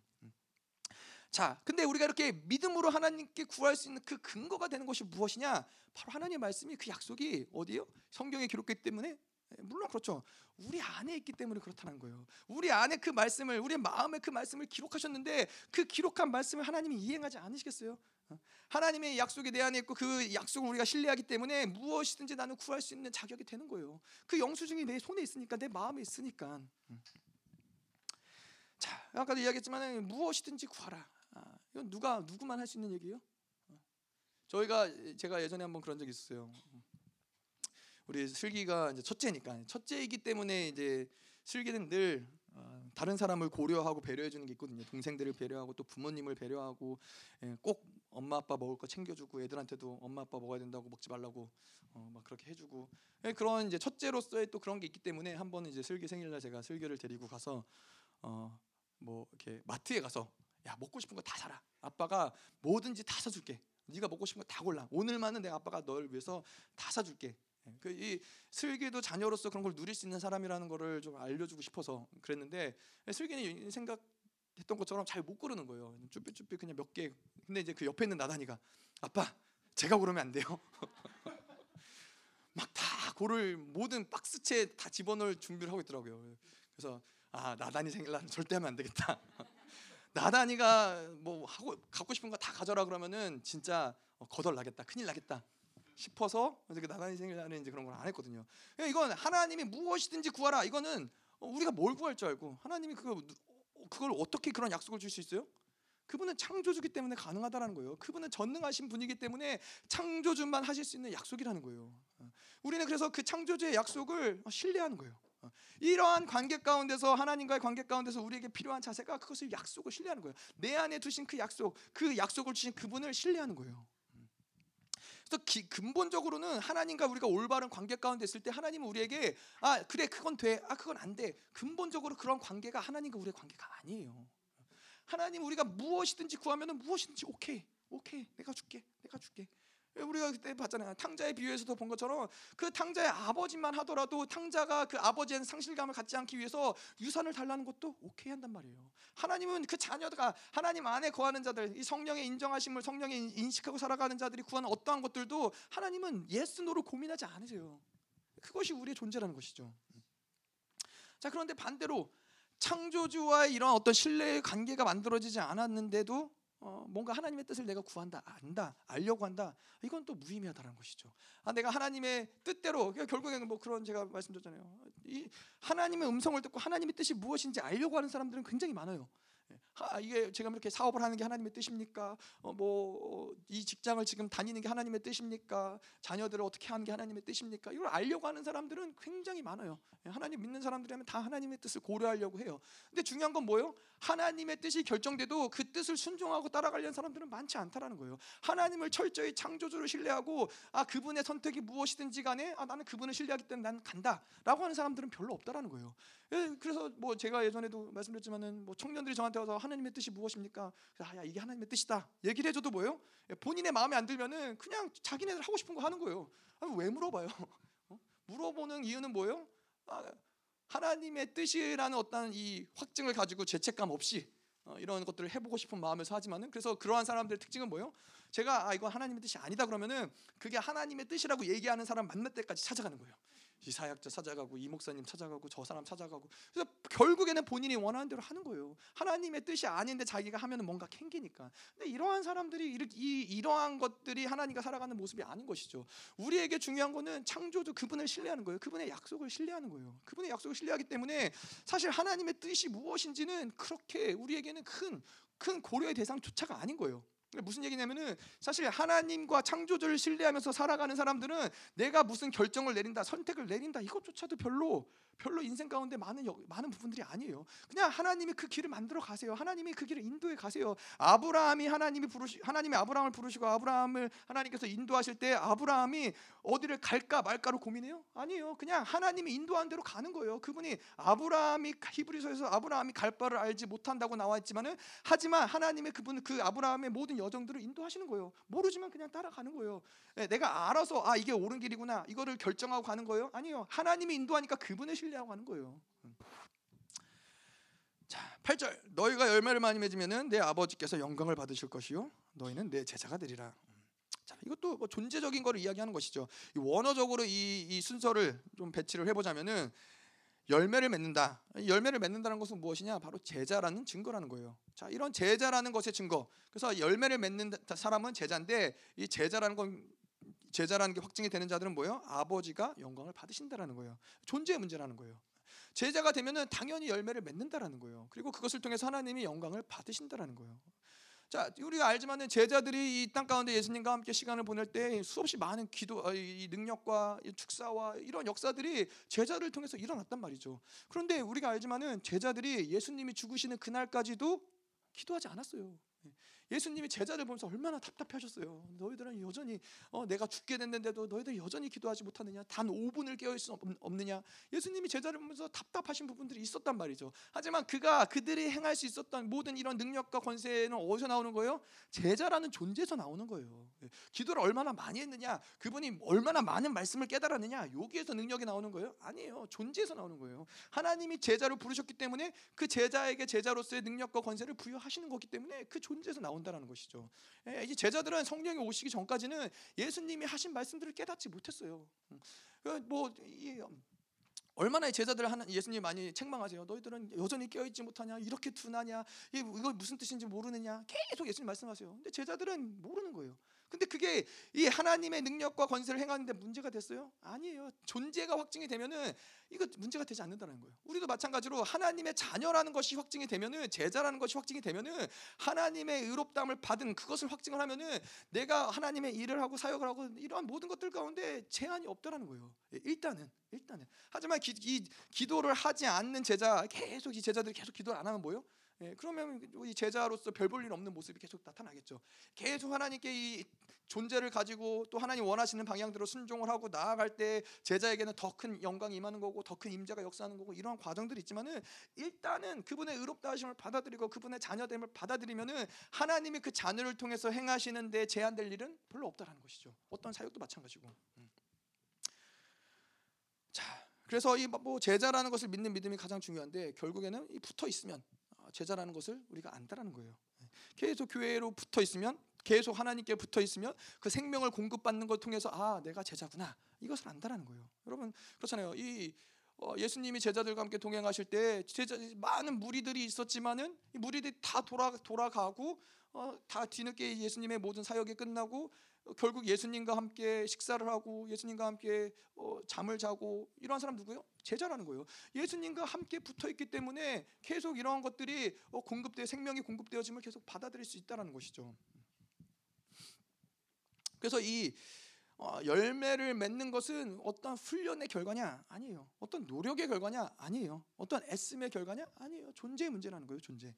음. 자, 근데 우리가 이렇게 믿음으로 하나님께 구할 수 있는 그 근거가 되는 것이 무엇이냐? 바로 하나님의 말씀이 그 약속이 어디요? 성경에 기록했기 때문에 예, 물론 그렇죠. 우리 안에 있기 때문에 그렇다는 거예요. 우리 안에 그 말씀을 우리 마음에 그 말씀을 기록하셨는데 그 기록한 말씀을 하나님이 이행하지 않으시겠어요? 어? 하나님의 내 안에 있고 그 약속을 우리가 신뢰하기 때문에 무엇이든지 나는 구할 수 있는 자격이 되는 거예요. 그 영수증이 내 손에 있으니까 내 마음에 있으니까. 음. 자, 아까도 이야기했지만 무엇이든지 구하라. 아, 이건 누가 누구만 할 수 있는 얘기예요? 어. 저희가 제가 예전에 한번 그런 적이 있어요. 우리 슬기가 이제 첫째니까 첫째이기 때문에 이제 슬기는 늘 어, 다른 사람을 고려하고 배려해 주는 게 있거든요. 동생들을 배려하고 또 부모님을 배려하고 예, 꼭 엄마 아빠 먹을 거 챙겨주고 애들한테도 엄마 아빠 먹어야 된다고 먹지 말라고 어, 막 그렇게 해주고 예, 그런 이제 첫째로서의 또 그런 게 있기 때문에 한 번은 이제 슬기 생일날 제가 슬기를 데리고 가서 어, 뭐 이렇게 마트에 가서 야 먹고 싶은 거 다 사라. 아빠가 뭐든지 다 사줄게. 네가 먹고 싶은 거 다 골라. 오늘만은 내가 아빠가 널 위해서 다 사줄게. 예, 그이 슬기도 자녀로서 그런 걸 누릴 수 있는 사람이라는 거를 좀 알려주고 싶어서 그랬는데 슬기는 생각했던 것처럼 잘 못 고르는 거예요. 쭈삐쭈삐 그냥 몇 개. 근데 이제 그 옆에 있는 나단이가 아빠 제가 고르면 안 돼요. 막 다 고를 모든 박스채 다 집어넣을 준비를 하고 있더라고요. 그래서 아 나단이 생일날은 절대 하면 안 되겠다. 나단이가 뭐 하고 갖고 싶은 거 다 가져라 그러면은 진짜 어, 거덜 나겠다, 큰일 나겠다 싶어서 이제 그 나단이 생일날은 이제 그런 걸 안 했거든요. 그러니까 이건 하나님이 무엇이든지 구하라. 이거는 어, 우리가 뭘 구할 줄 알고 하나님이 그거 그걸 어떻게 그런 약속을 줄 수 있어요? 그분은 창조주기 때문에 가능하다라는 거예요. 그분은 전능하신 분이기 때문에 창조주만 하실 수 있는 약속이라는 거예요. 어, 우리는 그래서 그 창조주의 약속을 신뢰하는 거예요. 어, 이러한 관계 가운데서 하나님과의 관계 가운데서 우리에게 필요한 자세가 그것을 약속을 신뢰하는 거예요. 내 안에 두신 그 약속, 그 약속을 주신 그분을 신뢰하는 거예요. 그래서 기, 근본적으로는 하나님과 우리가 올바른 관계 가운데 있을 때 하나님은 우리에게 아 그래 그건 돼, 아 그건 안 돼. 근본적으로 그런 관계가 하나님과 우리의 관계가 아니에요. 하나님 우리가 무엇이든지 구하면은 무엇이든지 오케이, 오케이, 내가 줄게, 내가 줄게. 우리가 그때 봤잖아요. 탕자의 비유에서도 본 것처럼 그 탕자의 아버지만 하더라도 탕자가 그 아버지의 상실감을 갖지 않기 위해서 유산을 달라는 것도 오케이 한단 말이에요. 하나님은 그 자녀가 하나님 안에 거하는 자들, 이 성령의 인정하심을 성령에 인식하고 살아가는 자들이 구하는 어떠한 것들도 하나님은 yes no로 고민하지 않으세요. 그것이 우리의 존재라는 것이죠. 자 그런데 반대로 창조주와의 이런 어떤 신뢰의 관계가 만들어지지 않았는데도 어, 뭔가 하나님의 뜻을 내가 구한다, 안다, 알려고 한다. 이건 또 무의미하다는 것이죠. 아, 내가 하나님의 뜻대로 그러니까 결국에는 뭐 그런 제가 말씀드렸잖아요. 이 하나님의 음성을 듣고 하나님의 뜻이 무엇인지 알려고 하는 사람들은 굉장히 많아요. 아, 이게 지금 이렇게 사업을 하는 게 하나님의 뜻입니까? 어, 뭐이 직장을 지금 다니는 게 하나님의 뜻입니까? 자녀들을 어떻게 하는 게 하나님의 뜻입니까? 이걸 알려고 하는 사람들은 굉장히 많아요. 예, 하나님 믿는 사람들이라면 다 하나님의 뜻을 고려하려고 해요. 근데 중요한 건 뭐예요? 하나님의 뜻이 결정돼도 그 뜻을 순종하고 따라가려는 사람들은 많지 않다라는 거예요. 하나님을 철저히 창조주를 신뢰하고 아 그분의 선택이 무엇이든지 간에 아 나는 그분을 신뢰하기 때문에 나는 간다라고 하는 사람들은 별로 없다라는 거예요. 예, 그래서 뭐 제가 예전에도 말씀드렸지만은 뭐 청년들이 저한테 와서 하나님의 뜻이 무엇입니까? 아 야 이게 하나님의 뜻이다. 얘기를 해줘도 뭐예요? 예, 본인의 마음에 안 들면은 그냥 자기네들 하고 싶은 거 하는 거예요. 아, 왜 물어봐요? 어? 물어보는 이유는 뭐예요? 아, 하나님의 뜻이라는 어떤 이 확증을 가지고 죄책감 없이 어, 이런 것들을 해보고 싶은 마음에서 하지만은 그래서 그러한 사람들의 특징은 뭐예요? 제가 아 이거 하나님의 뜻이 아니다 그러면은 그게 하나님의 뜻이라고 얘기하는 사람 만날 때까지 찾아가는 거예요. 이 사역자 찾아가고 이 목사님 찾아가고 저 사람 찾아가고 그래서 결국에는 본인이 원하는 대로 하는 거예요. 하나님의 뜻이 아닌데 자기가 하면은 뭔가 캥기니까. 근데 이러한 사람들이 이 이러한 것들이 하나님과 살아가는 모습이 아닌 것이죠. 우리에게 중요한 거는 창조주 그분을 신뢰하는 거예요. 그분의 약속을 신뢰하는 거예요. 그분의 약속을 신뢰하기 때문에 사실 하나님의 뜻이 무엇인지는 그렇게 우리에게는 큰 큰 고려의 대상조차가 아닌 거예요. 무슨 얘기냐면은 사실 하나님과 창조주를 신뢰하면서 살아가는 사람들은 내가 무슨 결정을 내린다, 선택을 내린다 이것조차도 별로 별로 인생 가운데 많은 많은 부분들이 아니에요. 그냥 하나님이 그 길을 만들어 가세요. 하나님이 그 길을 인도해 가세요. 아브라함이 하나님이 부르시 하나님이 아브라함을 부르시고 아브라함을 하나님께서 인도하실 때 아브라함이 어디를 갈까 말까로 고민해요? 아니에요. 그냥 하나님이 인도한 대로 가는 거예요. 그분이 아브라함이 히브리서에서 아브라함이 갈 바를 알지 못한다고 나와 있지만은 하지만 하나님의 그분 그 아브라함의 모든 여정들을 인도하시는 거예요. 모르지만 그냥 따라가는 거예요. 네, 내가 알아서 아 이게 옳은 길이구나 이거를 결정하고 가는 거예요? 아니요. 하나님이 인도하니까 그분을 신뢰하고 하는 거예요. 자, 8절. 너희가 열매를 많이 맺으면은 내 아버지께서 영광을 받으실 것이요 너희는 내 제자가 되리라. 자, 이것도 뭐 존재적인 거를 이야기하는 것이죠. 이 원어적으로 이, 이 순서를 좀 배치를 해 보자면은 열매를 맺는다. 열매를 맺는다는 것은 무엇이냐? 바로 제자라는 증거라는 거예요. 자, 이런 제자라는 것의 증거. 그래서 열매를 맺는 사람은 제자인데 이 제자라는 건 제자라는 게 확증이 되는 자들은 뭐예요? 아버지가 영광을 받으신다라는 거예요. 존재의 문제라는 거예요. 제자가 되면은 당연히 열매를 맺는다라는 거예요. 그리고 그것을 통해서 하나님이 영광을 받으신다라는 거예요. 자, 우리가 알지만은 제자들이 이 땅 가운데 예수님과 함께 시간을 보낼 때 수없이 많은 기도, 어, 이 능력과 이 축사와 이런 역사들이 제자를 통해서 일어났단 말이죠. 그런데 우리가 알지만은 제자들이 예수님이 죽으시는 그날까지도 기도하지 않았어요. 예수님이 제자를 보면서 얼마나 답답하셨어요. 너희들은 여전히 어, 내가 죽게 됐는데도 너희들 여전히 기도하지 못하느냐? 단 5분을 깨어 있을 수 없느냐? 예수님이 제자를 보면서 답답하신 부분들이 있었단 말이죠. 하지만 그가 그들이 행할 수 있었던 모든 이런 능력과 권세는 어디서 나오는 거예요? 제자라는 존재에서 나오는 거예요. 예. 기도를 얼마나 많이 했느냐? 그분이 얼마나 많은 말씀을 깨달았느냐? 여기에서 능력이 나오는 거예요? 아니에요. 존재에서 나오는 거예요. 하나님이 제자를 부르셨기 때문에 그 제자에게 제자로서의 능력과 권세를 부여하시는 거기 때문에 그 존재에서 나오는 나온다라는 것이죠. 예, 이 제자들은 성령이 오시기 전까지는 예수님이 하신 말씀들을 깨닫지 못했어요. 음, 그뭐 이, 얼마나 이 제자들 하는 예수님 많이 책망하세요. 너희들은 여전히 깨어있지 못하냐? 이렇게 둔하냐? 이- 이거 무슨 뜻인지 모르느냐? 계속 예수님 말씀하세요. 근데 제자들은 모르는 거예요. 근데 그게 이 하나님의 능력과 권세를 행하는데 문제가 됐어요? 아니에요. 존재가 확증이 되면은 이거 문제가 되지 않는다는 거예요. 우리도 마찬가지로 하나님의 자녀라는 것이 확증이 되면은 제자라는 것이 확증이 되면은 하나님의 의롭다함을 받은 그것을 확증을 하면은 내가 하나님의 일을 하고 사역을 하고 이러한 모든 것들 가운데 제한이 없다라는 거예요. 예, 일단은 일단은 하지만 기, 이 기도를 하지 않는 제자 계속 이 제자들이 계속 기도를 안 하면 뭐요? 예, 그러면 이 제자로서 별 볼 일 없는 모습이 계속 나타나겠죠. 계속 하나님께 이 존재를 가지고 또 하나님 원하시는 방향대로 순종을 하고 나아갈 때 제자에게는 더 큰 영광이 임하는 거고 더 큰 임재가 역사하는 거고 이러한 과정들이 있지만은 일단은 그분의 의롭다 하심을 받아들이고 그분의 자녀됨을 받아들이면은 하나님이 그 자녀를 통해서 행하시는데 제한될 일은 별로 없다라는 것이죠. 어떤 사역도 마찬가지고. 음. 자, 그래서 이 뭐 제자라는 것을 믿는 믿음이 가장 중요한데 결국에는 이 붙어 있으면 어, 제자라는 것을 우리가 안다라는 거예요. 계속 교회로 붙어 있으면 계속 하나님께 붙어 있으면 그 생명을 공급받는 걸 통해서 아 내가 제자구나 이것을 안다라는 거예요. 여러분 그렇잖아요. 이 어, 예수님이 제자들과 함께 동행하실 때 제자 많은 무리들이 있었지만은 이 무리들이 다 돌아 돌아가고 어, 다 뒤늦게 예수님의 모든 사역이 끝나고 어, 결국 예수님과 함께 식사를 하고 예수님과 함께 어, 잠을 자고 이러한 사람 누구예요? 제자라는 거예요. 예수님과 함께 붙어 있기 때문에 계속 이러한 것들이 어, 공급돼 생명이 공급되어짐을 계속 받아들일 수 있다라는 것이죠. 그래서 이 어, 열매를 맺는 것은 어떤 훈련의 결과냐 아니에요. 어떤 노력의 결과냐 아니에요. 어떤 애씀의 결과냐 아니에요. 존재의 문제라는 거예요. 존재.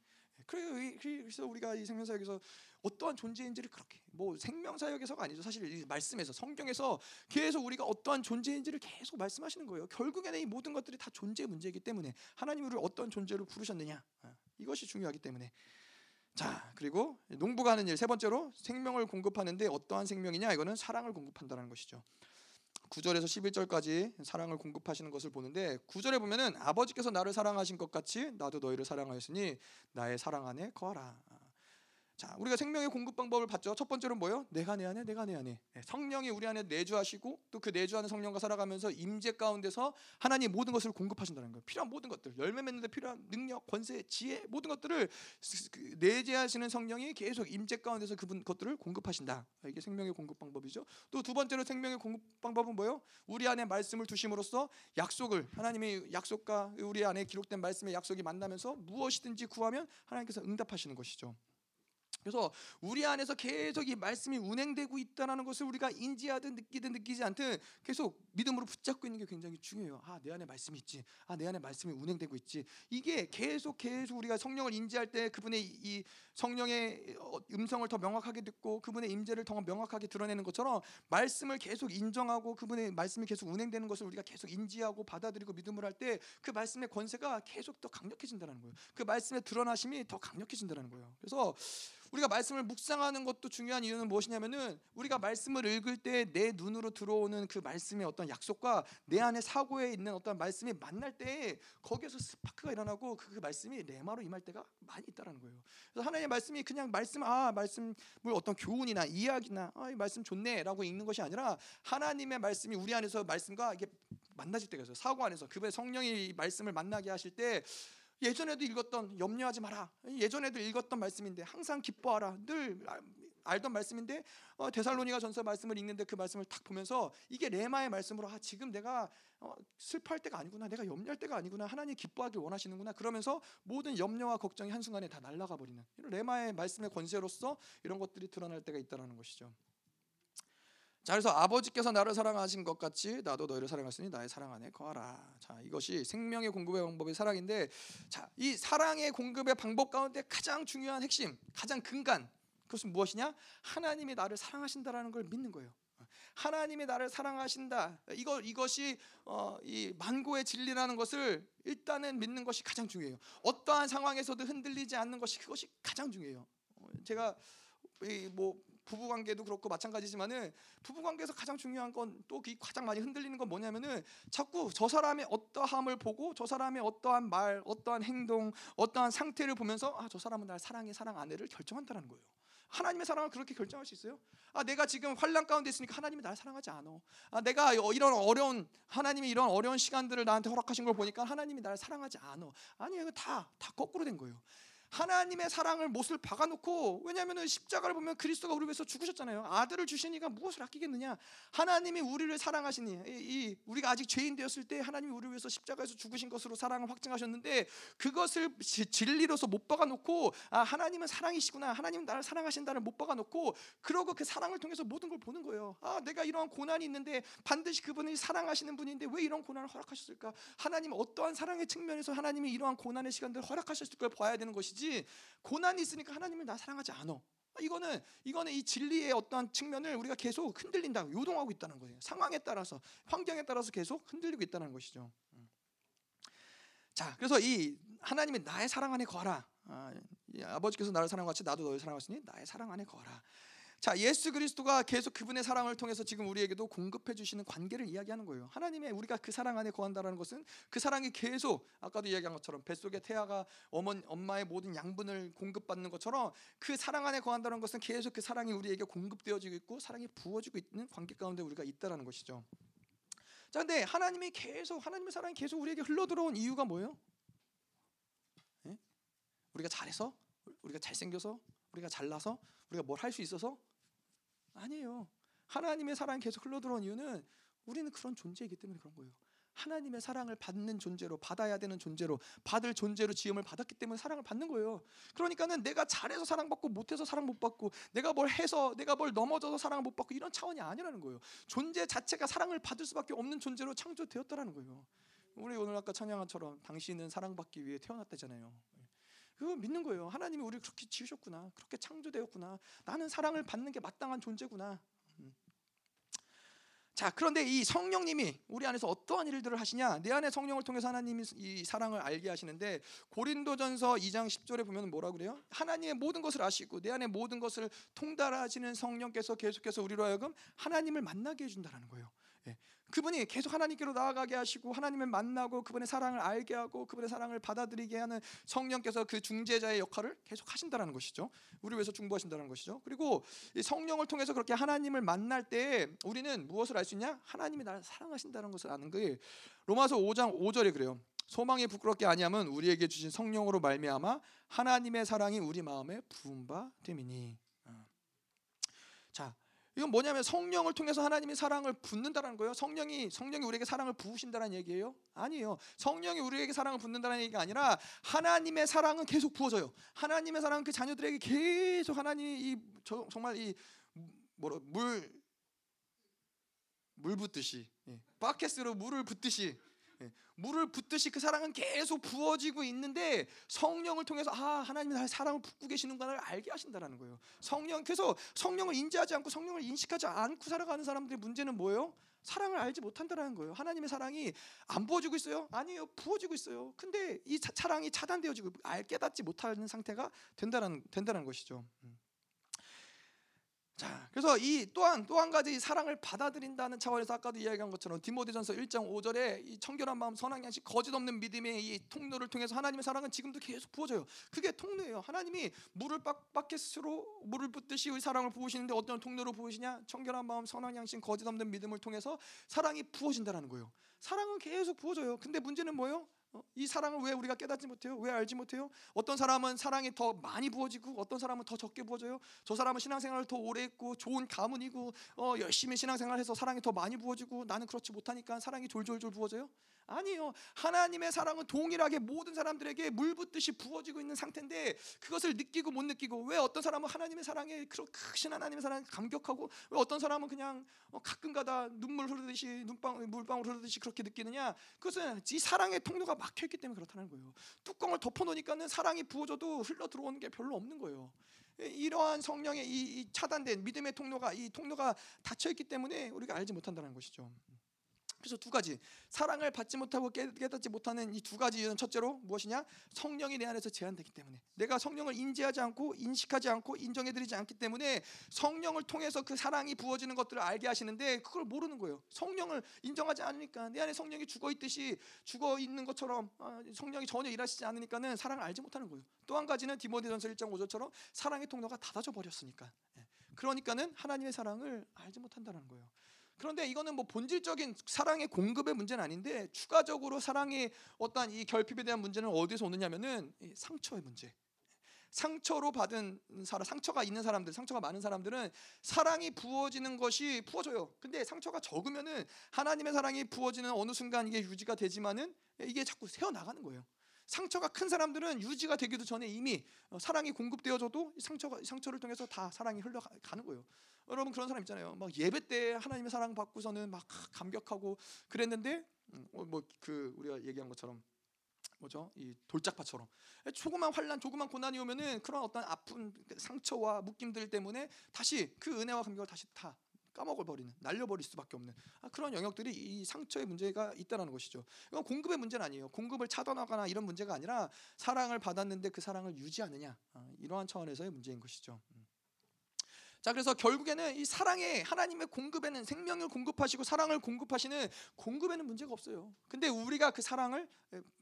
이- 그래서 우리가 이 생명사역에서 어떠한 존재인지를 그렇게 뭐 생명사역에서가 아니죠. 사실 이 말씀에서 성경에서 계속 우리가 어떠한 존재인지를 계속 말씀하시는 거예요. 결국에는 이 모든 것들이 다 존재의 문제이기 때문에 하나님 우리를 어떤 존재로 부르셨느냐 어, 이것이 중요하기 때문에 자 그리고 농부가 하는 일 세 번째로 생명을 공급하는데 어떠한 생명이냐 이거는 사랑을 공급한다는 것이죠. 9절에서 11절까지 사랑을 공급하시는 것을 보는데 9절에 보면은 아버지께서 나를 사랑하신 것 같이 나도 너희를 사랑하였으니 나의 사랑 안에 거하라. 자, 우리가 생명의 공급 방법을 봤죠. 첫 번째로 뭐요? 내가 내 안에, 내가 내 안에. 네, 성령이 우리 안에 내주하시고 또 그 내주하는 성령과 살아가면서 임재 가운데서 하나님 모든 것을 공급하신다는 거예요. 필요한 모든 것들, 열매 맺는데 필요한 능력, 권세, 지혜 모든 것들을 스- 그 내재하시는 성령이 계속 임재 가운데서 그분 것들을 공급하신다. 이게 생명의 공급 방법이죠. 또 두 번째로 생명의 공급 방법은 뭐요? 우리 안에 말씀을 두심으로써 약속을 하나님의 약속과 우리 안에 기록된 말씀의 약속이 만나면서 무엇이든지 구하면 하나님께서 응답하시는 것이죠. 그래서 우리 안에서 계속 이 말씀이 운행되고 있다는 것을 우리가 인지하든 느끼든 느끼지 않든 계속 믿음으로 붙잡고 있는 게 굉장히 중요해요. 아, 내 안에 말씀이 있지. 아, 내 안에 말씀이 운행되고 있지. 이게 계속 계속 우리가 성령을 인지할 때 그분의 이- 이 성령의 어, 음성을 더 명확하게 듣고 그분의 임재를 더 명확하게 드러내는 것처럼 말씀을 계속 인정하고 그분의 말씀이 계속 운행되는 것을 우리가 계속 인지하고 받아들이고 믿음을 할 때 그 말씀의 권세가 계속 더 강력해진다는 거예요. 그 말씀의 드러나심이 더 강력해진다는 거예요. 그래서 우리가 말씀을 묵상하는 것도 중요한 이유는 무엇이냐면은 우리가 말씀을 읽을 때 내 눈으로 들어오는 그 말씀의 어떤 약속과 내 안에 사고에 있는 어떤 말씀이 만날 때 거기에서 스파크가 일어나고 그, 그 말씀이 레마로 임할 때가 많이 있다라는 거예요. 그래서 하나님의 말씀이 그냥 말씀 아 말씀을 어떤 교훈이나 이야기나 아 이 말씀 좋네라고 읽는 것이 아니라 하나님의 말씀이 우리 안에서 말씀과 이게 만나질 때가 있어요. 사고 안에서 그분의 성령이 이 말씀을 만나게 하실 때 예전에도 읽었던 염려하지 마라. 예전에도 읽었던 말씀인데 항상 기뻐하라. 늘 알- 알던 말씀인데 어, 데살로니가 전서 말씀을 읽는데 그 말씀을 딱 보면서 이게 레마의 말씀으로 아 지금 내가 어, 슬퍼할 때가 아니구나. 내가 염려할 때가 아니구나. 하나님 기뻐하길 원하시는구나. 그러면서 모든 염려와 걱정이 한 순간에 다 날아가 버리는 이런 레마의 말씀의 권세로서 이런 것들이 드러날 때가 있다라는 것이죠. 자 그래서 아버지께서 나를 사랑하신 것 같이 나도 너희를 사랑했으니 나의 사랑 안에 거하라. 자 이것이 생명의 공급의 방법이 사랑인데 자이 사랑의 공급의 방법 가운데 가장 중요한 핵심, 가장 근간 그것은 무엇이냐? 하나님이 나를 사랑하신다라는 걸 믿는 거예요. 하나님이 나를 사랑하신다. 이거 이것이 어, 이 만고의 진리라는 것을 일단은 믿는 것이 가장 중요해요. 어떠한 상황에서도 흔들리지 않는 것이 그것이 가장 중요해요. 어, 제가 이뭐 부부 관계도 그렇고 마찬가지지만은 부부 관계에서 가장 중요한 건또 가장 많이 흔들리는 건 뭐냐면은 자꾸 저 사람의 어떠함을 보고 저 사람의 어떠한 말, 어떠한 행동, 어떠한 상태를 보면서 아 저 사람은 날 사랑해 사랑 안 해를 결정한다는 거예요. 하나님의 사랑을 그렇게 결정할 수 있어요? 아 내가 지금 환란 가운데 있으니까 하나님이 나를 사랑하지 않아. 아 내가 어, 이런 어려운 하나님이 이런 어려운 시간들을 나한테 허락하신 걸 보니까 하나님이 나를 사랑하지 않아. 아니에요. 다다 거꾸로 된 거예요. 하나님의 사랑을 못을 박아놓고 왜냐하면 십자가를 보면 그리스도가 우리 위해서 죽으셨잖아요. 아들을 주시니까 무엇을 아끼겠느냐? 하나님이 우리를 사랑하시니 이, 이 우리가 아직 죄인 되었을 때 하나님이 우리를 위해서 십자가에서 죽으신 것으로 사랑을 확증하셨는데 그것을 지- 진리로서 못 박아놓고 아 하나님은 사랑이시구나 하나님은 나를 사랑하신다를 못 박아놓고 그러고 그 사랑을 통해서 모든 걸 보는 거예요. 아 내가 이러한 고난이 있는데 반드시 그분이 사랑하시는 분인데 왜 이런 고난을 허락하셨을까? 하나님 어떠한 사랑의 측면에서 하나님이 이러한 고난의 시간들을 허락하셨을 걸 봐야 되는 것이지 고난이 있으니까 하나님을 나 사랑하지 않아. 이거는 이거는 이 진리의 어떠한 측면을 우리가 계속 흔들린다, 요동하고 있다는 거예요. 상황에 따라서 환경에 따라서 계속 흔들리고 있다는 것이죠. 음. 자, 그래서 이 하나님의 나의 사랑 안에 거하라. 아, 이 아버지께서 나를 사랑같이 나도 너를 사랑하시니 나의 사랑 안에 거하라. 자, 예수 그리스도가 계속 그분의 사랑을 통해서 지금 우리에게도 공급해 주시는 관계를 이야기하는 거예요. 하나님의 우리가 그 사랑 안에 거한다라는 것은 그 사랑이 계속 아까도 이야기한 것처럼 뱃속의 태아가 어머 엄마의 모든 양분을 공급받는 것처럼 그 사랑 안에 거한다는 것은 계속 그 사랑이 우리에게 공급되어지고 있고 사랑이 부어지고 있는 관계 가운데 우리가 있다라는 것이죠. 자, 근데 하나님이 계속 하나님의 사랑이 계속 우리에게 흘러 들어온 이유가 뭐예요? 예? 우리가 잘해서, 우리가 잘생겨서, 우리가 잘나서, 우리가 뭘 할 수 있어서 아니에요. 하나님의 사랑이 계속 흘러 들어온 이유는 우리는 그런 존재이기 때문에 그런 거예요. 하나님의 사랑을 받는 존재로 받아야 되는 존재로 받을 존재로 지음을 받았기 때문에 사랑을 받는 거예요. 그러니까는 내가 잘해서 사랑받고 못해서 사랑 못 받고 내가 뭘 해서 내가 뭘 넘어져서 사랑을 못 받고 이런 차원이 아니라는 거예요. 존재 자체가 사랑을 받을 수밖에 없는 존재로 창조되었다라는 거예요. 우리 오늘 아까 찬양한처럼 당신은 사랑받기 위해 태어났다잖아요. 그거 믿는 거예요. 하나님이 우리를 그렇게 지으셨구나. 그렇게 창조되었구나. 나는 사랑을 받는 게 마땅한 존재구나. 음. 자, 그런데 이 성령님이 우리 안에서 어떠한 일들을 하시냐? 내 안에 성령을 통해서 하나님이 이 사랑을 알게 하시는데 고린도전서 2장 10절에 보면 뭐라 그래요? 하나님의 모든 것을 아시고 내 안에 모든 것을 통달하시는 성령께서 계속해서 우리로 하여금 하나님을 만나게 해 준다라는 거예요. 예. 그분이 계속 하나님께로 나아가게 하시고 하나님을 만나고 그분의 사랑을 알게 하고 그분의 사랑을 받아들이게 하는 성령께서 그 중재자의 역할을 계속 하신다는 것이죠. 우리 위해서 중보하신다는 것이죠. 그리고 이 성령을 통해서 그렇게 하나님을 만날 때 우리는 무엇을 알 수 있냐? 하나님이 나를 사랑하신다는 것을 아는 게 로마서 5장 5절에 그래요. 소망이 부끄럽게 아니함은 우리에게 주신 성령으로 말미암아 하나님의 사랑이 우리 마음에 부은 바 됨이니. 어. 자, 이건 뭐냐면 성령을 통해서 하나님의 사랑을 붓는다는 거예요. 성령이 성령이 우리에게 사랑을 부으신다는 얘기예요? 아니에요. 성령이 우리에게 사랑을 붓는다는 얘기가 아니라 하나님의 사랑은 계속 부어져요. 하나님의 사랑은 그 자녀들에게 계속 하나님이 이 저- 정말 이 뭐라 물물 붓듯이 예. 바켓으로 물을 붓듯이 예. 물을 붓듯이 그 사랑은 계속 부어지고 있는데 성령을 통해서 아 하나님이 나의 사랑을 붓고 계시는구나를 알게 하신다라는 거예요. 성령 그래서 성령을 인지하지 않고 성령을 인식하지 않고 살아가는 사람들의 문제는 뭐예요? 사랑을 알지 못한다라는 거예요. 하나님의 사랑이 안 부어지고 있어요? 아니에요. 부어지고 있어요. 근데 이 차- 사랑이 차단되어지고 알 깨닫지 못하는 상태가 된다는 된다는 것이죠. 음. 자, 그래서 이 또한 또 한 가지 사랑을 받아들인다는 차원에서 아까도 이야기한 것처럼 디모데전서 1장 5절에 이 청결한 마음 선한 양식 거짓 없는 믿음의 이 통로를 통해서 하나님의 사랑은 지금도 계속 부어져요. 그게 통로예요. 하나님이 물을 박, 바켓으로 물을 붓듯이 우리 사랑을 부으시는데 어떤 통로로 부으시냐? 청결한 마음 선한 양식 거짓 없는 믿음을 통해서 사랑이 부어진다라는 거예요. 사랑은 계속 부어져요. 근데 문제는 뭐예요? 어, 이 사랑을 왜 우리가 깨닫지 못해요? 왜 알지 못해요? 어떤 사람은 사랑이 더 많이 부어지고 어떤 사람은 더 적게 부어져요. 저 사람은 신앙생활을 더 오래 했고 좋은 가문이고 어, 열심히 신앙생활해서 사랑이 더 많이 부어지고 나는 그렇지 못하니까 사랑이 졸졸졸 부어져요? 아니에요. 하나님의 사랑은 동일하게 모든 사람들에게 물 붓듯이 부어지고 있는 상태인데 그것을 느끼고 못 느끼고 왜 어떤 사람은 하나님의 사랑에 크신 하나님의 사랑에 감격하고 왜 어떤 사람은 그냥 어, 가끔가다 눈물 흐르듯이 눈방 물방울 흐르듯이 그렇게 느끼느냐? 그것은 이 사랑의 통로가 막혀 있기 때문에 그렇다는 거예요. 뚜껑을 덮어 놓으니까는 사랑이 부어져도 흘러 들어오는 게 별로 없는 거예요. 이러한 성령의 이, 이 차단된 믿음의 통로가 이 통로가 닫혀 있기 때문에 우리가 알지 못한다는 것이죠. 그래서 두 가지. 사랑을 받지 못하고 깨- 깨닫지 못하는 이 두 가지 이유는 첫째로 무엇이냐? 성령이 내 안에서 제한되기 때문에. 내가 성령을 인지하지 않고 인식하지 않고 인정해드리지 않기 때문에 성령을 통해서 그 사랑이 부어지는 것들을 알게 하시는데 그걸 모르는 거예요. 성령을 인정하지 않으니까 내 안에 성령이 죽어 있듯이 죽어 있는 것처럼 아, 성령이 전혀 일하시지 않으니까는 사랑을 알지 못하는 거예요. 또 한 가지는 디모데전서 1장 5절처럼 사랑의 통로가 닫아져 버렸으니까. 예. 그러니까는 하나님의 사랑을 알지 못한다는 거예요 그런데 이거는 뭐 본질적인 사랑의 공급의 문제는 아닌데 추가적으로 사랑의 어떠한 이 결핍에 대한 문제는 어디서 오느냐면은 이 상처의 문제. 상처로 받은 사람, 상처가 있는 사람들, 상처가 많은 사람들은 사랑이 부어지는 것이 부어져요. 근데 상처가 적으면은 하나님의 사랑이 부어지는 어느 순간 이게 유지가 되지만은 이게 자꾸 새어 나가는 거예요. 상처가 큰 사람들은 유지가 되기도 전에 이미 어, 사랑이 공급되어져도 이 상처가 이 상처를 통해서 다 사랑이 흘러가는 거예요. 여러분 그런 사람 있잖아요. 막 예배 때 하나님의 사랑 받고서는 막 감격하고 그랬는데 뭐 그 우리가 얘기한 것처럼 뭐죠? 이 돌짝파처럼 조그만 환란, 조그만 고난이 오면은 그런 어떤 아픈 상처와 묶임들 때문에 다시 그 은혜와 감격을 다시 다 까먹어 버리는, 날려버릴 수밖에 없는 아, 그런 영역들이 이 상처의 문제가 있다라는 것이죠. 이건 공급의 문제는 아니에요. 공급을 차단하거나 이런 문제가 아니라 사랑을 받았는데 그 사랑을 유지하느냐 아, 이러한 차원에서의 문제인 것이죠. 음. 자 그래서 결국에는 이 사랑에 하나님의 공급에는 생명을 공급하시고 사랑을 공급하시는 공급에는 문제가 없어요. 근데 우리가 그 사랑을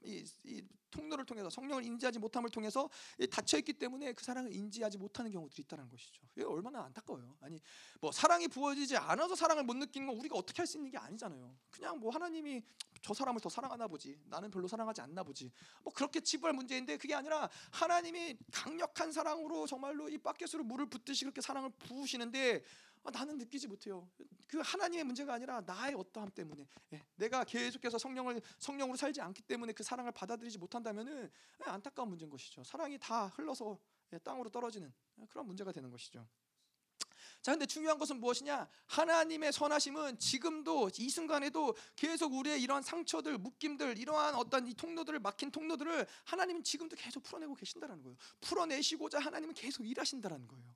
이, 이 통로를 통해서 성령을 인지하지 못함을 통해서 이 닫혀 있기 때문에 그 사랑을 인지하지 못하는 경우들이 있다는 것이죠. 이게 얼마나 안타까워요. 아니 뭐 사랑이 부어지지 않아서 사랑을 못 느끼는 건 우리가 어떻게 할 수 있는 게 아니잖아요. 그냥 뭐 하나님이 저 사람을 더 사랑하나 보지 나는 별로 사랑하지 않나 보지 뭐 그렇게 치부할 문제인데 그게 아니라 하나님이 강력한 사랑으로 정말로 이 바켓으로 물을 붓듯이 그렇게 사랑을 부으시는데 아, 나는 느끼지 못해요. 그 하나님의 문제가 아니라 나의 어떠함 때문에 예, 내가 계속해서 성령을 성령으로 살지 않기 때문에 그 사랑을 받아들이지 못한다면은 예, 안타까운 문제인 것이죠. 사랑이 다 흘러서 예, 땅으로 떨어지는 예, 그런 문제가 되는 것이죠. 자, 근데 중요한 것은 무엇이냐? 하나님의 선하심은 지금도 이 순간에도 계속 우리의 이러한 상처들, 묶임들, 이러한 어떤 이 통로들을 막힌 통로들을 하나님은 지금도 계속 풀어내고 계신다라는 거예요. 풀어내시고자 하나님은 계속 일하신다라는 거예요.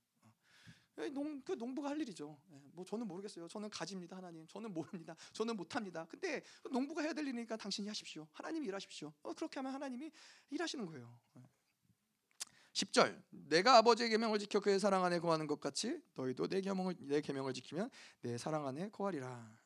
예, 농, 그 농부가 할 일이죠. 예, 뭐 저는 모르겠어요. 저는 가집니다, 하나님. 저는 모릅니다. 저는 못합니다. 근데 그 농부가 해야 될 일이니까 당신이 하십시오. 하나님이 일하십시오. 어, 그렇게 하면 하나님이 일하시는 거예요. 예. 10절 내가 아버지의 계명을 지켜 그의 사랑 안에 거하는 것 같이 너희도 내 계명을 내 계명을 지키면 내 사랑 안에 거하리라.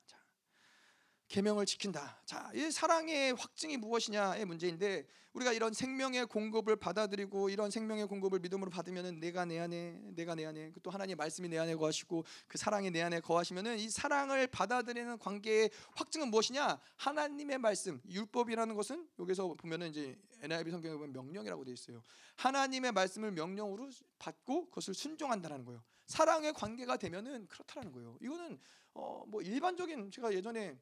자, 계명을 지킨다. 자, 이 사랑의 확증이 무엇이냐의 문제인데 우리가 이런 생명의 공급을 받아들이고 이런 생명의 공급을 믿음으로 받으면은 내가 내 안에 내가 내 안에 또 하나님의 말씀이 내 안에 거하시고 그 사랑이 내 안에 거하시면은 이 사랑을 받아들이는 관계의 확증은 무엇이냐? 하나님의 말씀, 율법이라는 것은 여기서 보면은 이제 NIV 성경에 보면 명령이라고 되어 있어요. 하나님의 말씀을 명령으로 받고 그것을 순종한다라는 거예요. 사랑의 관계가 되면은 그렇다라는 거예요. 이거는 어, 뭐 일반적인 제가 예전에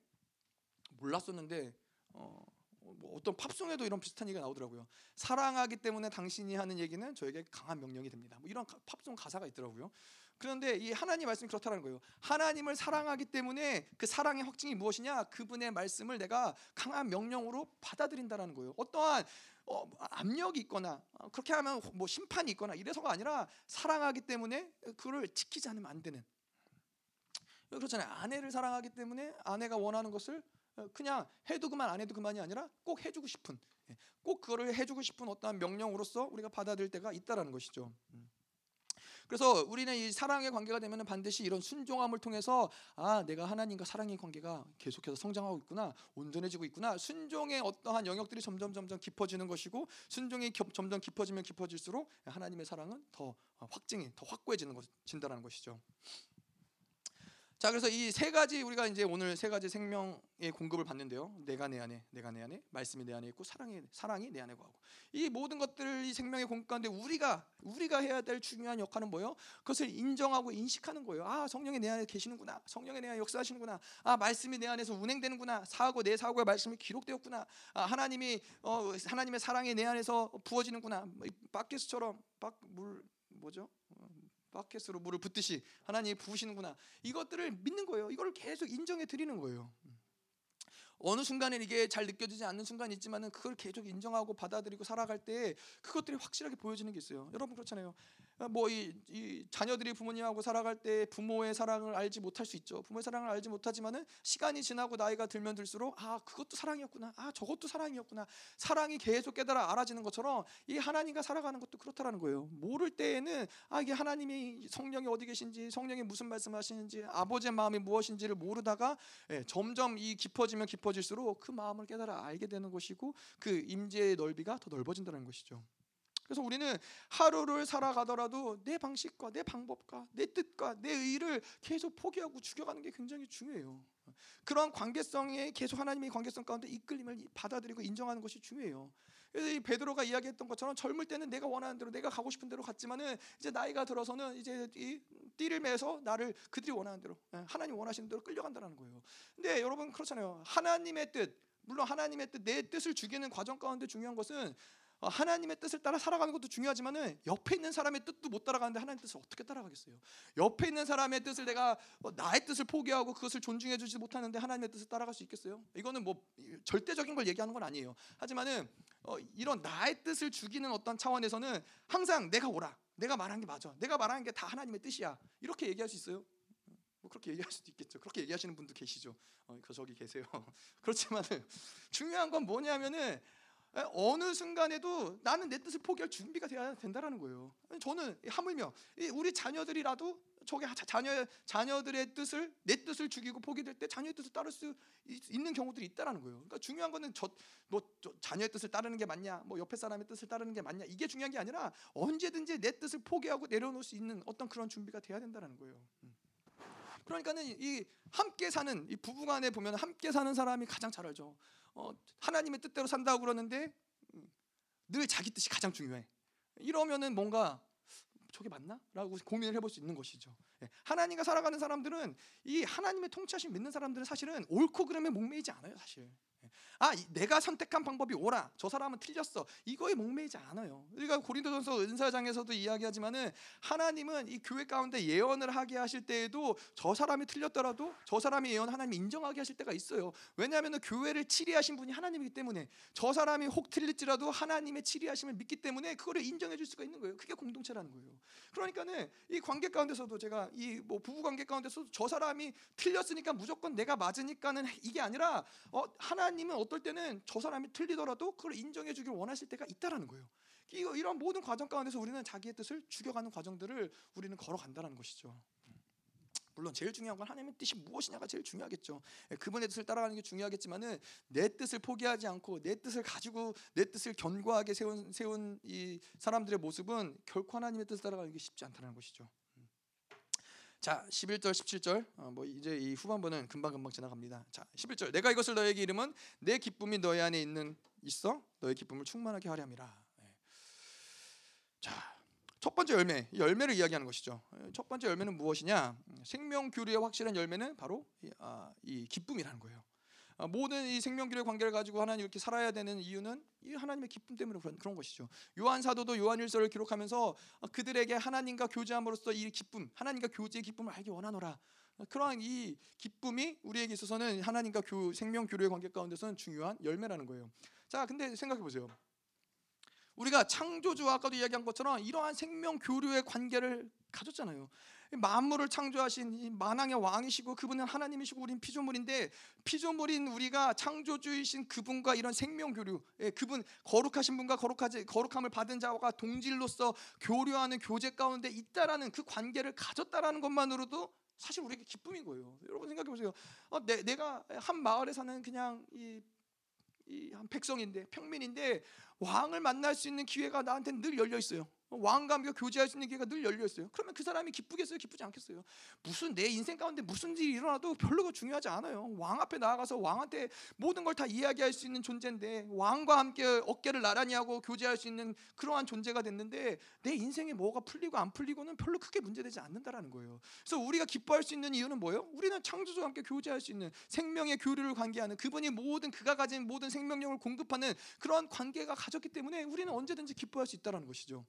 몰랐었는데 어, 뭐 어떤 팝송에도 이런 비슷한 얘기가 나오더라고요. 사랑하기 때문에 당신이 하는 얘기는 저에게 강한 명령이 됩니다. 뭐 이런 가- 팝송 가사가 있더라고요. 그런데 이 하나님 말씀이 그렇다는 거예요. 하나님을 사랑하기 때문에 그 사랑의 확증이 무엇이냐? 그분의 말씀을 내가 강한 명령으로 받아들인다라는 거예요. 어떠한 어, 압력이 있거나 어, 그렇게 하면 뭐 심판이 있거나 이래서가 아니라 사랑하기 때문에 그를 지키지 않으면 안 되는. 그렇잖아요. 아내를 사랑하기 때문에 아내가 원하는 것을 어, 그냥 해도 그만 안 해도 그만이 아니라 꼭 해주고 싶은, 예, 꼭 그거를 해주고 싶은 어떠한 명령으로서 우리가 받아들일 때가 있다라는 것이죠. 음. 그래서 우리는 이 사랑의 관계가 되면 반드시 이런 순종함을 통해서 아 내가 하나님과 사랑의 관계가 계속해서 성장하고 있구나 온전해지고 있구나 순종의 어떠한 영역들이 점점 점점 깊어지는 것이고 순종이 겹- 점점 깊어지면 깊어질수록 하나님의 사랑은 더 확증이 더 확고해지는 것 진다라는 것이죠. 자 그래서 이 세 가지 우리가 이제 오늘 세 가지 생명의 공급을 받는데요. 내가 내 안에, 내가 내 안에, 말씀이 내 안에 있고 사랑이 사랑이 내 안에 거하고 이 모든 것들을 이 생명의 공급 가운데 우리가 우리가 해야 될 중요한 역할은 뭐예요? 그것을 인정하고 인식하는 거예요. 아 성령이 내 안에 계시는구나. 성령이 내 안에 역사하시는구나. 아 말씀이 내 안에서 운행되는구나. 사고 내 사고의 말씀이 기록되었구나. 아 하나님이 어, 하나님의 사랑이 내 안에서 부어지는구나. 뭐이 바켓처럼 박물 뭐죠? 어, 바켓으로 물을 붓듯이 하나님이 부으시는구나. 이것들을 믿는 거예요. 이걸 계속 인정해 드리는 거예요. 어느 순간에 이게 잘 느껴지지 않는 순간이 있지만은 그걸 계속 인정하고 받아들이고 살아갈 때 그것들이 확실하게 보여지는 게 있어요. 여러분 그렇잖아요. 뭐이 이 자녀들이 부모님하고 살아갈 때 부모의 사랑을 알지 못할 수 있죠. 부모의 사랑을 알지 못하지만은 시간이 지나고 나이가 들면 들수록 아 그것도 사랑이었구나. 아 저것도 사랑이었구나. 사랑이 계속 깨달아 알아지는 것처럼 이 하나님과 살아가는 것도 그렇다라는 거예요. 모를 때에는 아 이게 하나님이 성령이 어디 계신지 성령이 무슨 말씀하시는지 아버지의 마음이 무엇인지를 모르다가 예, 점점 이 깊어지면 깊어 질수록 그 마음을 깨달아 알게 되는 것이고 그 임재의 넓이가 더 넓어진다는 것이죠. 그래서 우리는 하루를 살아가더라도 내 방식과 내 방법과 내 뜻과 내 의를 계속 포기하고 죽여가는 게 굉장히 중요해요. 그런 관계성에 계속 하나님의 관계성 가운데 이끌림을 받아들이고 인정하는 것이 중요해요. 그래서 이 베드로가 이야기했던 것처럼 젊을 때는 내가 원하는 대로 내가 가고 싶은 대로 갔지만은 이제 나이가 들어서는 이제 이 띠를 매서 나를 그들이 원하는 대로 예, 하나님 원하시는 대로 끌려간다는 거예요. 근데 여러분 그렇잖아요. 하나님의 뜻 물론 하나님의 뜻 내 뜻을 죽이는 과정 가운데 중요한 것은 어, 하나님의 뜻을 따라 살아가는 것도 중요하지만은 옆에 있는 사람의 뜻도 못 따라가는데 하나님 뜻을 어떻게 따라가겠어요? 옆에 있는 사람의 뜻을 내가 어, 나의 뜻을 포기하고 그것을 존중해 주지 못하는데 하나님의 뜻을 따라갈 수 있겠어요? 이거는 뭐 절대적인 걸 얘기하는 건 아니에요. 하지만은 어, 이런 나의 뜻을 죽이는 어떤 차원에서는 항상 내가 오라, 내가 말한 게 맞아, 내가 말하는 게 다 하나님의 뜻이야 이렇게 얘기할 수 있어요? 뭐 그렇게 얘기할 수도 있겠죠. 그렇게 얘기하시는 분도 계시죠. 어, 그 저기 계세요. 그렇지만은 중요한 건 뭐냐면은 에, 어느 순간에도 나는 내 뜻을 포기할 준비가 돼야 된다라는 거예요. 저는 하물며 이 우리 자녀들이라도 저게 자- 자녀 자녀들의 뜻을 내 뜻을 죽이고 포기될 때 자녀의 뜻을 따를 수 있- 있는 경우들이 있다라는 거예요. 그러니까 중요한 거는 저뭐 자녀의 뜻을 따르는 게 맞냐, 뭐 옆에 사람의 뜻을 따르는 게 맞냐 이게 중요한 게 아니라 언제든지 내 뜻을 포기하고 내려놓을 수 있는 어떤 그런 준비가 돼야 된다라는 거예요. 음. 그러니까는 이 함께 사는 이 부부간에 보면 함께 사는 사람이 가장 잘 알죠. 어, 하나님의 뜻대로 산다고 그러는데 음, 늘 자기 뜻이 가장 중요해. 이러면은 뭔가 저게 맞나?라고 고민을 해볼 수 있는 것이죠. 예, 하나님과 살아가는 사람들은 이 하나님의 통치하심 믿는 사람들은 사실은 옳고 그름에 목매이지 않아요, 사실. 예. 아, 이- 내가 선택한 방법이 옳아. 저 사람은 틀렸어. 이거에 목매이지 않아요. 우리가 고린도전서 은사장에서도 이야기하지만은 하나님은 이 교회 가운데 예언을 하게 하실 때에도 저 사람이 틀렸더라도 저 사람의 예언 하나님이 인정하게 하실 때가 있어요. 왜냐하면 교회를 치리하신 분이 하나님이기 때문에 저 사람이 혹 틀릴지라도 하나님의 치리하심을 믿기 때문에 그거를 인정해 줄 수가 있는 거예요. 그게 공동체라는 거예요. 그러니까는 이 관계 가운데서도 제가 이 뭐 부부 관계 가운데서도 저 사람이 틀렸으니까 무조건 내가 맞으니까는 이게 아니라 어, 하나님 은 어떨 때는 저 사람이 틀리더라도 그걸 인정해 주길 원하실 때가 있다라는 거예요. 이거 이런 모든 과정 가운데서 우리는 자기의 뜻을 죽여가는 과정들을 우리는 걸어간다는 것이죠. 물론 제일 중요한 건 하나님의 뜻이 무엇이냐가 제일 중요하겠죠. 예, 그분의 뜻을 따라가는 게 중요하겠지만은 내 뜻을 포기하지 않고 내 뜻을 가지고 내 뜻을 견고하게 세운 세운 이 사람들의 모습은 결코 하나님의 뜻을 따라가는 게 쉽지 않다는 것이죠. 음. 자, 11절, 17절. 어, 뭐 이제 이 후반부는 금방 금방 지나갑니다. 자, 11절. 내가 이것을 너에게 이름은 내 기쁨이 너희 안에 있는 있어 너의 기쁨을 충만하게 하려 함이라. 예. 자, 첫 번째 열매, 이 열매를 이야기하는 것이죠. 첫 번째 열매는 무엇이냐? 생명 교류의 확실한 열매는 바로 이, 아, 이 기쁨이라는 거예요. 아, 모든 이 생명 교류의 관계를 가지고 하나님 이렇게 살아야 되는 이유는 이 하나님의 기쁨 때문에 그런, 그런 것이죠. 요한 사도도 요한 일서를 기록하면서 어, 그들에게 하나님과 교제함으로써 이 기쁨, 하나님과 교제의 기쁨을 알기 원하노라. 어, 그러한 이 기쁨이 우리에게 있어서는 하나님과 교, 생명 교류의 관계 가운데서는 중요한 열매라는 거예요. 자, 근데 생각해 보세요. 우리가 창조주와 아까도 이야기한 것처럼 이러한 생명 교류의 관계를 가졌잖아요. 이 만물을 창조하신 이 만왕의 왕이시고 그분은 하나님이시고 우린 피조물인데 피조물인 우리가 창조주이신 그분과 이런 생명 교류, 예, 그분 거룩하신 분과 거룩하지 거룩함을 받은 자와 동질로서 교류하는 교제 가운데 있다라는 그 관계를 가졌다라는 것만으로도 사실 우리에게 기쁨인 거예요. 여러분 생각해 보세요. 어, 내, 내가 한 마을에 사는 그냥 이 이한 백성인데 평민인데 왕을 만날 수 있는 기회가 나한테 늘 열려 있어요. 왕과 함께 교제할 수 있는 기회가 늘 열려 있어요. 그러면 그 사람이 기쁘겠어요? 기쁘지 않겠어요? 무슨 내 인생 가운데 무슨 일이 일어나도 별로 중요하지 않아요. 왕 앞에 나아가서 왕한테 모든 걸 다 이야기할 수 있는 존재인데 왕과 함께 어깨를 나란히 하고 교제할 수 있는 그러한 존재가 됐는데 내 인생에 뭐가 풀리고 안 풀리고는 별로 크게 문제되지 않는다라는 거예요. 그래서 우리가 기뻐할 수 있는 이유는 뭐예요? 우리는 창조주와 함께 교제할 수 있는 생명의 교류를 관계하는 그분이 모든 그가 가진 모든 생명력을 공급하는 그런 관계가 가졌기 때문에 우리는 언제든지 기뻐할 수 있다라는 것이죠.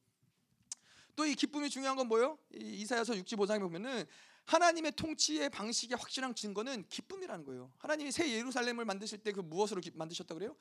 또 이 기쁨이 중요한 건 뭐예요? 이 이사야서 65장에 보면은 하나님의 통치의 방식의 확실한 증거는 기쁨이라는 거예요. 하나님이 새 예루살렘을 만드실 때 그 무엇으로 기- 만드셨다 그래요?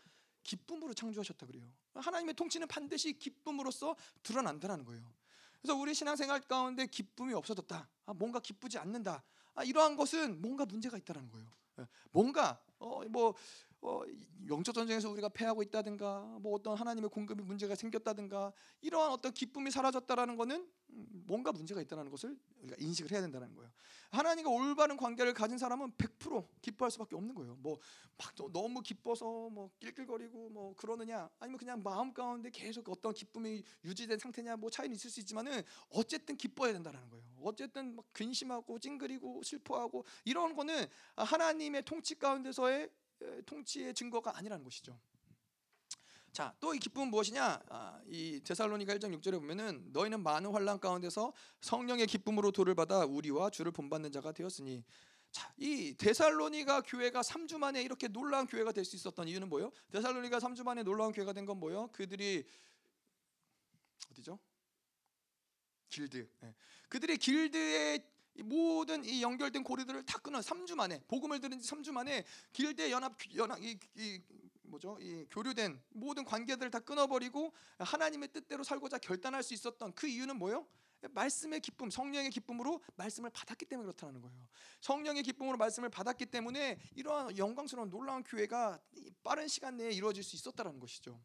기쁨으로 창조하셨다 그래요. 하나님의 통치는 반드시 기쁨으로써 드러난다는 거예요. 그래서 우리 신앙생활 가운데 기쁨이 없어졌다. 아, 뭔가 기쁘지 않는다. 아, 이러한 것은 뭔가 문제가 있다는 거예요. 예, 뭔가 어, 뭐 어, 영적 전쟁에서 우리가 패하고 있다든가 뭐 어떤 하나님의 공급이 문제가 생겼다든가 이러한 어떤 기쁨이 사라졌다라는 것은 음, 뭔가 문제가 있다는 것을 우리가 인식을 해야 된다는 거예요. 하나님과 올바른 관계를 가진 사람은 100% 기뻐할 수밖에 없는 거예요. 뭐 막 너무 기뻐서 뭐 낄낄거리고 뭐 그러느냐 아니면 그냥 마음 가운데 계속 어떤 기쁨이 유지된 상태냐 뭐 차이는 있을 수 있지만은 어쨌든 기뻐해야 된다는 거예요. 어쨌든 막 근심하고 찡그리고 슬퍼하고 이런 거는 하나님의 통치 가운데서의 에, 통치의 증거가 아니라는 것이죠. 자, 또 이 기쁨은 무엇이냐? 아, 이 데살로니가 1장 6절에 보면은 너희는 많은 환란 가운데서 성령의 기쁨으로 도를 받아 우리와 주를 본받는 자가 되었으니 자, 이 데살로니가 교회가 3주 만에 이렇게 놀라운 교회가 될 수 있었던 이유는 뭐예요? 데살로니가 3주 만에 놀라운 교회가 된 건 뭐예요? 그들이 어디죠? 길드. 예. 그들이 길드의 이 모든 이 연결된 고리들을 다 끊어 3주 만에 복음을 들은 지 3주 만에 길드 연합 연합 이, 이 뭐죠? 이 교류된 모든 관계들을 다 끊어버리고 하나님의 뜻대로 살고자 결단할 수 있었던 그 이유는 뭐예요? 말씀의 기쁨, 성령의 기쁨으로 말씀을 받았기 때문에 그렇다는 거예요. 성령의 기쁨으로 말씀을 받았기 때문에 이러한 영광스러운 놀라운 교회가 이 빠른 시간 내에 이루어질 수 있었다라는 것이죠.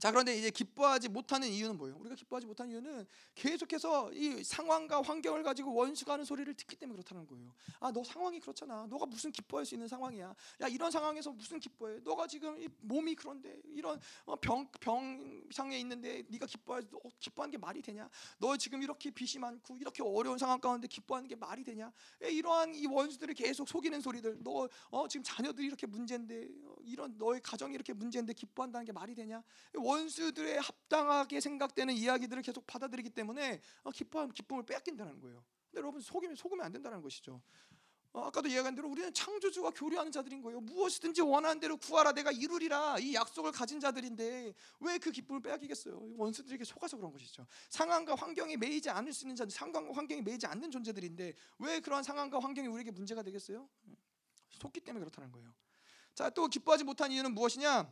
자 그런데 이제 기뻐하지 못하는 이유는 뭐예요? 우리가 기뻐하지 못하는 이유는 계속해서 이 상황과 환경을 가지고 원수가 하는 소리를 듣기 때문에 그렇다는 거예요. 아 너 상황이 그렇잖아. 너가 무슨 기뻐할 수 있는 상황이야. 야 이런 상황에서 무슨 기뻐해? 너가 지금 이 몸이 그런데 이런 어, 병 병상에 있는데 네가 기뻐할 어, 기뻐하는 게 말이 되냐? 너 지금 이렇게 빚이 많고 이렇게 어려운 상황 가운데 기뻐하는 게 말이 되냐? 에, 이러한 이 원수들을 계속 속이는 소리들. 너 어, 지금 자녀들이 이렇게 문제인데 어, 이런 너의 가정이 이렇게 문제인데 기뻐한다는 게 말이 되냐? 원수들의 합당하게 생각되는 이야기들을 계속 받아들이기 때문에 어, 기뻐함 기쁨을 빼앗긴다는 거예요. 근데 여러분 속이면 속으면 안 된다는 것이죠. 어, 아까도 이야기한 대로 우리는 창조주와 교류하는 자들인 거예요. 무엇이든지 원하는 대로 구하라 내가 이루리라 이 약속을 가진 자들인데 왜 그 기쁨을 빼앗기겠어요? 원수들에게 속아서 그런 것이죠. 상황과 환경에 매이지 않을 수 있는 자들, 상황과 환경에 매이지 않는 존재들인데 왜 그러한 상황과 환경이 우리에게 문제가 되겠어요? 속기 때문에 그렇다는 거예요. 자, 또 기뻐하지 못한 이유는 무엇이냐?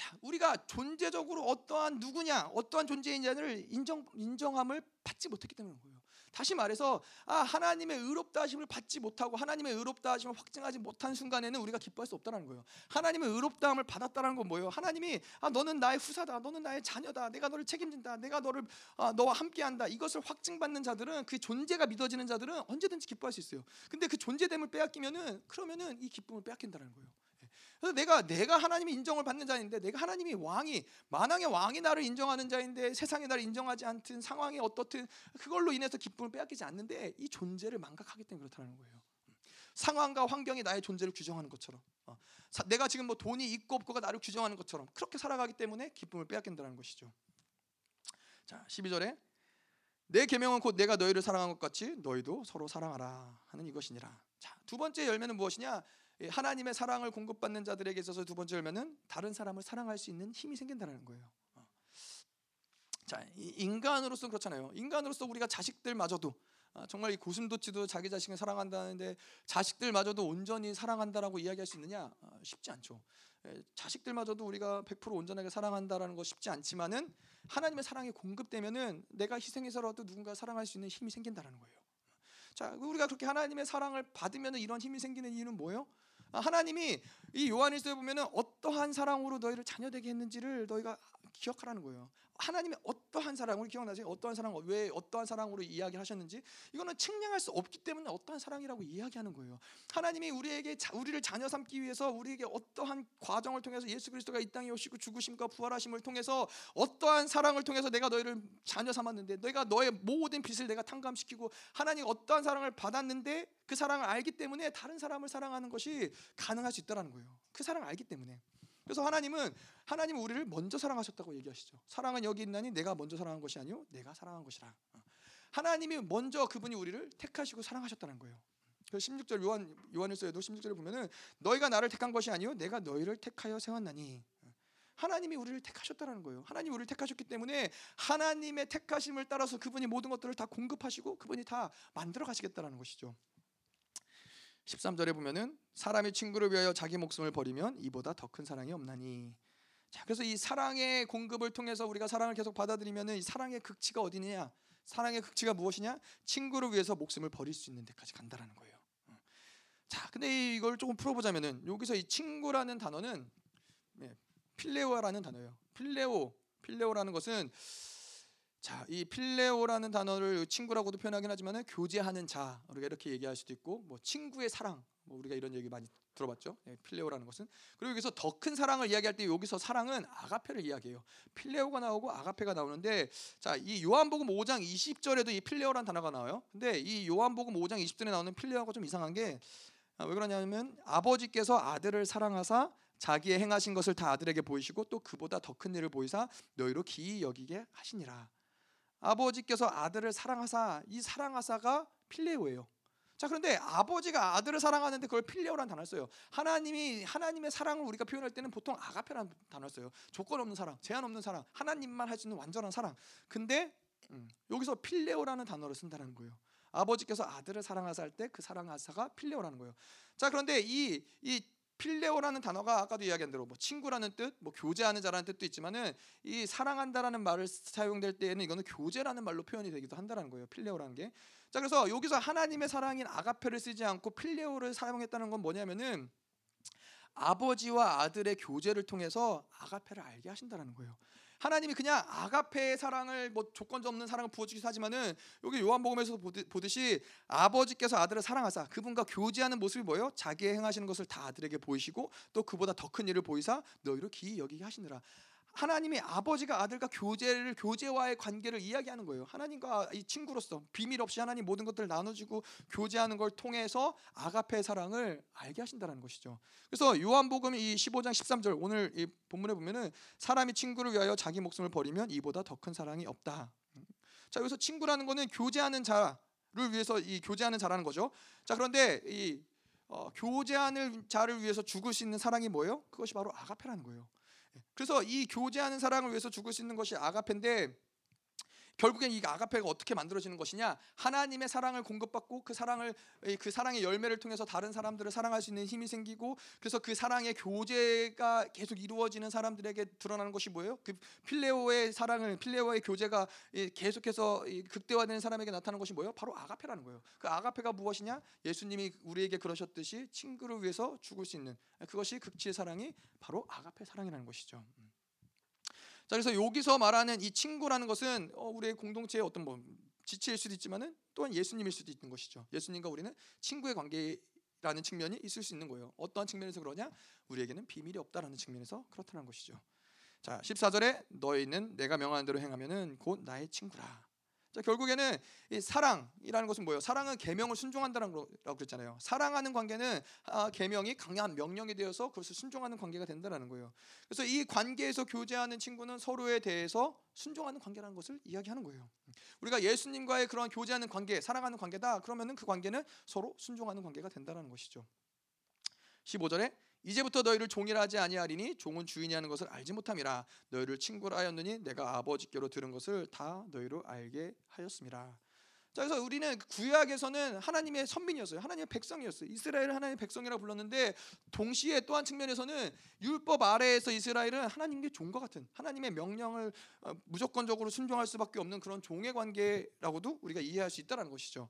자, 우리가 존재적으로 어떠한 누구냐, 어떠한 존재인지를 인정 인정함을 받지 못했기 때문인 거예요. 다시 말해서 아 하나님의 의롭다 하심을 받지 못하고 하나님의 의롭다 하심을 확증하지 못한 순간에는 우리가 기뻐할 수 없다는 거예요. 하나님의 의롭다함을 받았다는 건 뭐예요? 하나님이 아 너는 나의 후사다, 너는 나의 자녀다, 내가 너를 책임진다, 내가 너를 아, 너와 함께한다. 이것을 확증받는 자들은 그 존재가 믿어지는 자들은 언제든지 기뻐할 수 있어요. 근데 그 존재됨을 빼앗기면은 그러면은 이 기쁨을 빼앗긴다는 거예요. 그래서 내가 내가 하나님이 인정을 받는 자인데 내가 하나님이 왕이 만왕의 왕이 나를 인정하는 자인데 세상이 나를 인정하지 않든 상황이 어떻든 그걸로 인해서 기쁨을 빼앗기지 않는데 이 존재를 망각하기 때문에 그렇다는 거예요. 상황과 환경이 나의 존재를 규정하는 것처럼 어, 사- 내가 지금 뭐 돈이 있고 없고가 나를 규정하는 것처럼 그렇게 살아가기 때문에 기쁨을 빼앗긴다는 것이죠. 자 12절에 내 계명은 곧 내가 너희를 사랑한 것 같이 너희도 서로 사랑하라 하는 이것이니라. 자 두 번째 열매는 무엇이냐? 이 하나님의 사랑을 공급받는 자들에게 있어서 두 번째 열매는 다른 사람을 사랑할 수 있는 힘이 생긴다는 거예요. 어. 자, 이 인간으로서 그렇잖아요. 인간으로서 우리가 자식들마저도 아, 정말 이 고슴도치도 자기 자식을 사랑한다는데 자식들마저도 온전히 사랑한다라고 이야기할 수 있느냐? 아, 쉽지 않죠. 에, 자식들마저도 우리가 100% 온전하게 사랑한다라는 거 쉽지 않지만은 하나님의 사랑이 공급되면은 내가 희생해서라도 누군가 사랑할 수 있는 힘이 생긴다라는 거예요. 자, 우리가 그렇게 하나님의 사랑을 받으면 이런 힘이 생기는 이유는 뭐예요? 아, 하나님이 이 요한일서에 보면은 어떠한 사랑으로 너희를 자녀 되게 했는지를 너희가 기억하라는 거예요. 하나님의 어떠한 사랑, 우리 기억나세요? 어떠한 사랑, 왜 어떠한 사랑으로 이야기하셨는지 이거는 측량할 수 없기 때문에 어떠한 사랑이라고 이야기하는 거예요. 하나님이 우리에게 자, 우리를 자녀 삼기 위해서 우리에게 어떠한 과정을 통해서 예수 그리스도가 이 땅에 오시고 죽으심과 부활하심을 통해서 어떠한 사랑을 통해서 내가 너희를 자녀 삼았는데 내가 너의 모든 빚을 내가 탕감시키고 하나님 어떠한 사랑을 받았는데 그 사랑을 알기 때문에 다른 사람을 사랑하는 것이 가능할 수 있다라는 거예요. 그 사랑을 알기 때문에. 그래서 하나님은 하나님은 우리를 먼저 사랑하셨다고 얘기하시죠. 사랑은 여기 있나니 내가 먼저 사랑한 것이 아니요 내가 사랑한 것이라. 어. 하나님이 먼저 그분이 우리를 택하시고 사랑하셨다는 거예요. 그 16절 요한 요한일서에도 16절에 보면은 너희가 나를 택한 것이 아니요 내가 너희를 택하여 세웠나니. 어. 하나님이 우리를 택하셨다라는 거예요. 하나님이 우리를 택하셨기 때문에 하나님의 택하심을 따라서 그분이 모든 것들을 다 공급하시고 그분이 다 만들어 가시겠다라는 것이죠. 13절에 보면은 사람이 친구를 위하여 자기 목숨을 버리면 이보다 더 큰 사랑이 없나니. 자, 그래서 이 사랑의 공급을 통해서 우리가 사랑을 계속 받아들이면은 이 사랑의 극치가 어디냐? 사랑의 극치가 무엇이냐? 친구를 위해서 목숨을 버릴 수 있는 데까지 간다라는 거예요. 어. 자, 근데 이걸 조금 풀어보자면은 여기서 이 친구라는 단어는 네, 필레오라는 단어예요. 필레오, 필레오라는 것은 자, 이 필레오라는 단어를 친구라고도 표현하긴 하지만은 교제하는 자 우리가 이렇게 얘기할 수도 있고 뭐 친구의 사랑 뭐 우리가 이런 얘기 많이 들어봤죠. 예, 필레오라는 것은 그리고 여기서 더 큰 사랑을 이야기할 때 여기서 사랑은 아가페를 이야기해요. 필레오가 나오고 아가페가 나오는데 자, 이 요한복음 5장 20절에도 이 필레오라는 단어가 나와요. 근데 이 요한복음 5장 20절에 나오는 필레오가 좀 이상한 게 아, 왜 그러냐면 아버지께서 아들을 사랑하사 자기의 행하신 것을 다 아들에게 보이시고 또 그보다 더 큰 일을 보이사 너희로 기이 여기게 하시니라. 아버지께서 아들을 사랑하사 이 사랑하사가 필레오예요. 자 그런데 아버지가 아들을 사랑하는데 그걸 필레오라는 단어를 써요. 하나님이 하나님의 사랑을 우리가 표현할 때는 보통 아가페라는 단어를 써요. 조건 없는 사랑, 제한 없는 사랑, 하나님만 할 수 있는 완전한 사랑. 근데 음, 여기서 필레오라는 단어를 쓴다는 거예요. 아버지께서 아들을 사랑하사 할 때 그 사랑하사가 필레오라는 거예요. 자 그런데 이 이 필레오라는 단어가 아까도 이야기한 대로 뭐 친구라는 뜻, 뭐 교제하는 자라는 뜻도 있지만은 이 사랑한다라는 말을 사용될 때에는 이거는 교제라는 말로 표현이 되기도 한다라는 거예요. 필레오라는 게. 자 그래서 여기서 하나님의 사랑인 아가페를 쓰지 않고 필레오를 사용했다는 건 뭐냐면은 아버지와 아들의 교제를 통해서 아가페를 알게 하신다라는 거예요. 하나님이 그냥 아가페의 사랑을 뭐 조건 없는 사랑을 부어주기도 하지만은 여기 요한복음에서 보듯- 보듯이 아버지께서 아들을 사랑하사 그분과 교제하는 모습이 뭐예요? 자기의 행하시는 것을 다 아들에게 보이시고 또 그보다 더 큰 일을 보이사 너희를 기이 여기게 하시느라 하나님이 아버지가 아들과 교제를 교제와의 관계를 이야기하는 거예요. 하나님과 이 친구로서 비밀 없이 하나님 모든 것들을 나눠주고 교제하는 걸 통해서 아가페의 사랑을 알게 하신다는 것이죠. 그래서 요한복음 이 15장 13절 오늘 이 본문에 보면은 사람이 친구를 위하여 자기 목숨을 버리면 이보다 더 큰 사랑이 없다. 자 여기서 친구라는 거는 교제하는 자를 위해서 이 교제하는 자라는 거죠. 자 그런데 이 어, 교제하는 자를 위해서 죽을 수 있는 사랑이 뭐예요? 그것이 바로 아가페라는 거예요. 그래서 이 교제하는 사랑을 위해서 죽을 수 있는 것이 아가페인데 결국엔 이 아가페가 어떻게 만들어지는 것이냐? 하나님의 사랑을 공급받고 그 사랑을 이그 사랑의 열매를 통해서 다른 사람들을 사랑할 수 있는 힘이 생기고 그래서 그 사랑의 교제가 계속 이루어지는 사람들에게 드러나는 것이 뭐예요? 그 필레오의 사랑을 필레오의 교제가 이 계속해서 이 극대화되는 사람에게 나타나는 것이 뭐예요? 바로 아가페라는 거예요. 그 아가페가 무엇이냐? 예수님이 우리에게 그러셨듯이 친구를 위해서 죽을 수 있는 그것이 극치의 사랑이 바로 아가페 사랑이라는 것이죠. 음. 자 그래서 여기서 말하는 이 친구라는 것은 어, 우리의 공동체의 어떤 뭐 지체일 수도 있지만은 또한 예수님일 수도 있는 것이죠. 예수님과 우리는 친구의 관계라는 측면이 있을 수 있는 거예요. 어떠한 측면에서 그러냐? 우리에게는 비밀이 없다라는 측면에서 그렇다는 것이죠. 자 14절에 너희는 내가 명하는 대로 행하면은 곧 나의 친구라. 자 결국에는 이 사랑이라는 것은 뭐예요? 사랑은 계명을 순종한다는 거라고 그랬잖아요. 사랑하는 관계는 아, 계명이 강한 명령이 되어서 그것을 순종하는 관계가 된다는 거예요. 그래서 이 관계에서 교제하는 친구는 서로에 대해서 순종하는 관계라는 것을 이야기하는 거예요. 우리가 예수님과의 그런 교제하는 관계, 사랑하는 관계다. 그러면은 그 관계는 서로 순종하는 관계가 된다는 것이죠. 15절에 이제부터 너희를 종이라 하지 아니하리니 종은 주인이 하는 것을 알지 못함이라 너희를 친구라 하였느니 내가 아버지께로 들은 것을 다 너희로 알게 하였습니다. 자 그래서 우리는 구약에서는 하나님의 선민이었어요. 하나님의 백성이었어요. 이스라엘을 하나님의 백성이라고 불렀는데 동시에 또한 측면에서는 율법 아래에서 이스라엘은 하나님의 종과 같은 하나님의 명령을 어, 무조건적으로 순종할 수밖에 없는 그런 종의 관계라고도 우리가 이해할 수 있다는 것이죠.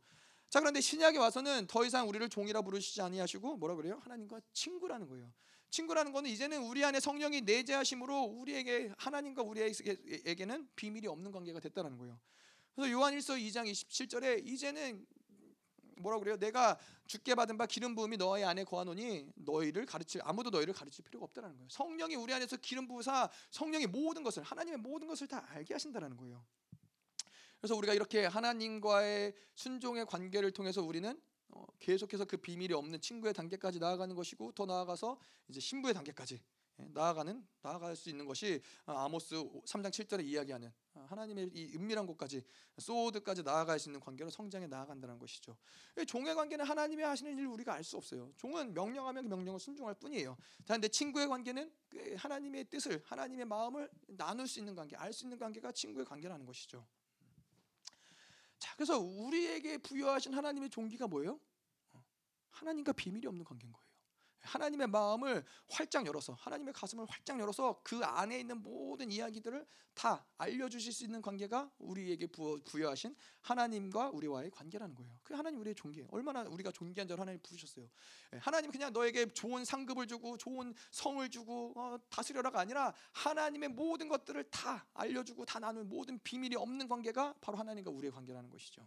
자 그런데 신약에 와서는 더 이상 우리를 종이라 부르시지 아니하시고 뭐라 그래요? 하나님과 친구라는 거예요. 친구라는 거는 이제는 우리 안에 성령이 내재하심으로 우리에게 하나님과 우리에게는 비밀이 없는 관계가 됐다는 거예요. 그래서 요한일서 2장 27절에 이제는 뭐라 그래요? 내가 죽게 받은 바 기름 부음이 너희 안에 거하노니 너희를 가르칠 아무도 너희를 가르칠 필요가 없다는 거예요. 성령이 우리 안에서 기름 부으사 성령이 모든 것을 하나님의 모든 것을 다 알게 하신다는 거예요. 그래서 우리가 이렇게 하나님과의 순종의 관계를 통해서 우리는 어, 계속해서 그 비밀이 없는 친구의 단계까지 나아가는 것이고 더 나아가서 이제 신부의 단계까지 예, 나아가는 나아갈 수 있는 것이 아, 아모스 3장 7절에 이야기하는 아, 하나님의 이 은밀한 곳까지 소드까지 나아갈 수 있는 관계로 성장해 나아간다는 것이죠. 이 종의 관계는 하나님이 하시는 일을 우리가 알 수 없어요. 종은 명령하면 그 명령을 순종할 뿐이에요. 그런데 친구의 관계는 그 하나님의 뜻을 하나님의 마음을 나눌 수 있는 관계, 알 수 있는 관계가 친구의 관계라는 것이죠. 자, 그래서 우리에게 부여하신 하나님의 종기가 뭐예요? 어, 하나님과 비밀이 없는 관계인 거예요. 하나님의 마음을 활짝 열어서 하나님의 가슴을 활짝 열어서 그 안에 있는 모든 이야기들을 다 알려주실 수 있는 관계가 우리에게 부여, 부여하신 하나님과 우리와의 관계라는 거예요. 그 하나님 우리의 존귀. 얼마나 우리가 존귀한 자로 하나님 부르셨어요. 예, 하나님 그냥 너에게 좋은 상급을 주고 좋은 성을 주고 어, 다스려라가 아니라 하나님의 모든 것들을 다 알려주고 다 나눈 모든 비밀이 없는 관계가 바로 하나님과 우리의 관계라는 것이죠.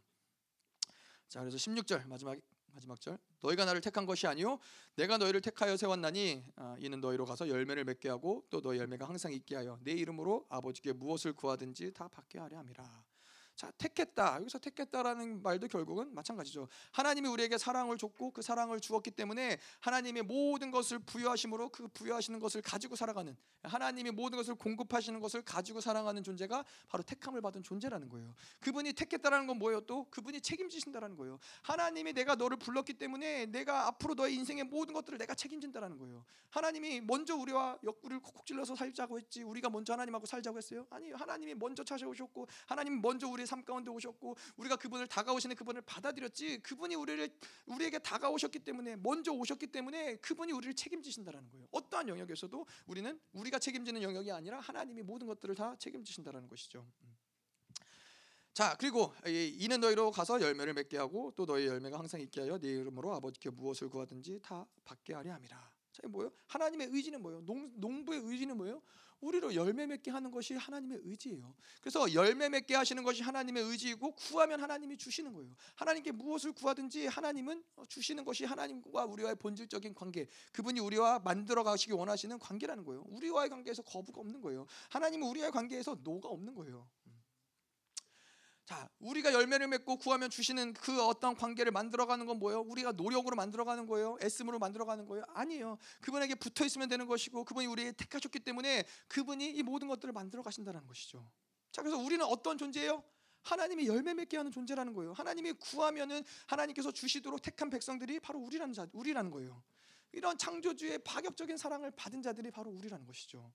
자 그래서 16절 마지막 마지막 절 너희가 나를 택한 것이 아니요 내가 너희를 택하여 세웠나니 아, 이는 너희로 가서 열매를 맺게 하고 또 너희 열매가 항상 있게 하여 내 이름으로 아버지께 무엇을 구하든지 다 받게 하려 함이라. 자 택했다. 여기서 택했다라는 말도 결국은 마찬가지죠. 하나님이 우리에게 사랑을 줬고 그 사랑을 주었기 때문에 하나님의 모든 것을 부여하심으로 그 부여하시는 것을 가지고 살아가는 하나님이 모든 것을 공급하시는 것을 가지고 살아가는 존재가 바로 택함을 받은 존재라는 거예요. 그분이 택했다라는 건 뭐예요 또? 그분이 책임지신다라는 거예요. 하나님이 내가 너를 불렀기 때문에 내가 앞으로 너의 인생의 모든 것들을 내가 책임진다라는 거예요. 하나님이 먼저 우리와 옆구리를 콕콕 찔러서 살자고 했지 우리가 먼저 하나님하고 살자고 했어요? 아니 하나님이 먼저 찾아오셨고 하나님 먼저 우리 삶 가운데 오셨고 우리가 그분을 다가오시는 그분을 받아들였지 그분이 우리를 우리에게 다가오셨기 때문에 먼저 오셨기 때문에 그분이 우리를 책임지신다라는 거예요. 어떠한 영역에서도 우리는 우리가 책임지는 영역이 아니라 하나님이 모든 것들을 다 책임지신다라는 것이죠. 음. 자 그리고 이- 이는 너희로 가서 열매를 맺게 하고 또 너희 열매가 항상 있게 하여 네 이름으로 아버지께 무엇을 구하든지 다 받게 하려 함이라. 자 뭐예요? 하나님의 의지는 뭐예요? 농, 농부의 의지는 뭐예요? 우리로 열매 맺게 하는 것이 하나님의 의지예요. 그래서 열매 맺게 하시는 것이 하나님의 의지이고 구하면 하나님이 주시는 거예요. 하나님께 무엇을 구하든지 하나님은 주시는 것이 하나님과 우리와의 본질적인 관계. 그분이 우리와 만들어 가시기 원하시는 관계라는 거예요. 우리와의 관계에서 거부가 없는 거예요. 하나님은 우리와의 관계에서 노가 없는 거예요. 자, 우리가 열매를 맺고 구하면 주시는 그 어떤 관계를 만들어가는 건 뭐예요? 우리가 노력으로 만들어가는 거예요? 애씀으로 만들어가는 거예요? 아니에요. 그분에게 붙어 있으면 되는 것이고 그분이 우리에게 택하셨기 때문에 그분이 이 모든 것들을 만들어 가신다는 것이죠. 자, 그래서 우리는 어떤 존재예요? 하나님이 열매 맺게 하는 존재라는 거예요. 하나님이 구하면은 하나님께서 주시도록 택한 백성들이 바로 우리라는 자, 우리라는 거예요. 이런 창조주의 파격적인 사랑을 받은 자들이 바로 우리라는 것이죠.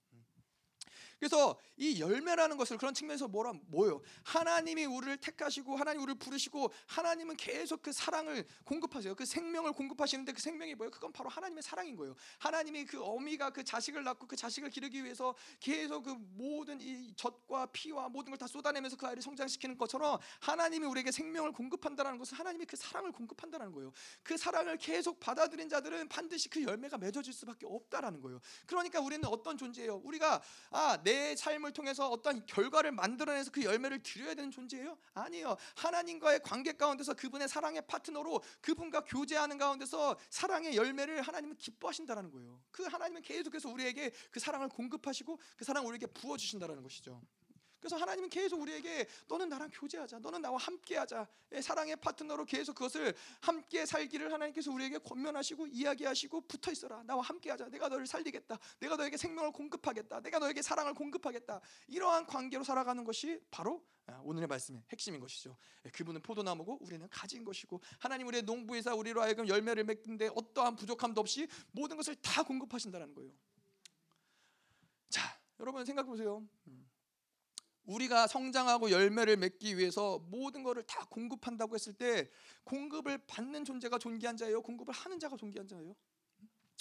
그래서 이 열매라는 것을 그런 측면에서 뭐라 뭐요? 하나님이 우리를 택하시고 하나님 우리를 부르시고 하나님은 계속 그 사랑을 공급하세요. 그 생명을 공급하시는데 그 생명이 뭐예요? 그건 바로 하나님의 사랑인 거예요. 하나님이 그 어미가 그 자식을 낳고 그 자식을 기르기 위해서 계속 그 모든 이 젖과 피와 모든 걸 다 쏟아내면서 그 아이를 성장시키는 것처럼 하나님이 우리에게 생명을 공급한다라는 것은 하나님이 그 사랑을 공급한다라는 거예요. 그 사랑을 계속 받아들인 자들은 반드시 그 열매가 맺어질 수밖에 없다라는 거예요. 그러니까 우리는 어떤 존재예요? 우리가 아, 내 삶을 통해서 어떤 결과를 만들어내서 그 열매를 드려야 되는 존재예요? 아니에요. 하나님과의 관계 가운데서 그분의 사랑의 파트너로 그분과 교제하는 가운데서 사랑의 열매를 하나님은 기뻐하신다라는 거예요. 그 하나님은 계속해서 우리에게 그 사랑을 공급하시고 그 사랑을 우리에게 부어 주신다라는 것이죠. 그래서 하나님은 계속 우리에게 너는 나랑 교제하자. 너는 나와 함께하자. 예, 사랑의 파트너로 계속 그것을 함께 살기를 하나님께서 우리에게 권면하시고 이야기하시고 붙어 있어라. 나와 함께하자. 내가 너를 살리겠다. 내가 너에게 생명을 공급하겠다. 내가 너에게 사랑을 공급하겠다. 이러한 관계로 살아가는 것이 바로 아, 오늘의 말씀의 핵심인 것이죠. 예, 그분은 포도나무고 우리는 가지인 것이고 하나님 우리의 농부이사 우리로 하여금 열매를 맺는데 어떠한 부족함도 없이 모든 것을 다 공급하신다는 거예요. 자, 여러분 생각해 보세요. 우리가 성장하고 열매를 맺기 위해서 모든 것을 다 공급한다고 했을 때 공급을 받는 존재가 존귀한 자예요. 공급을 하는 자가 존귀한 자예요.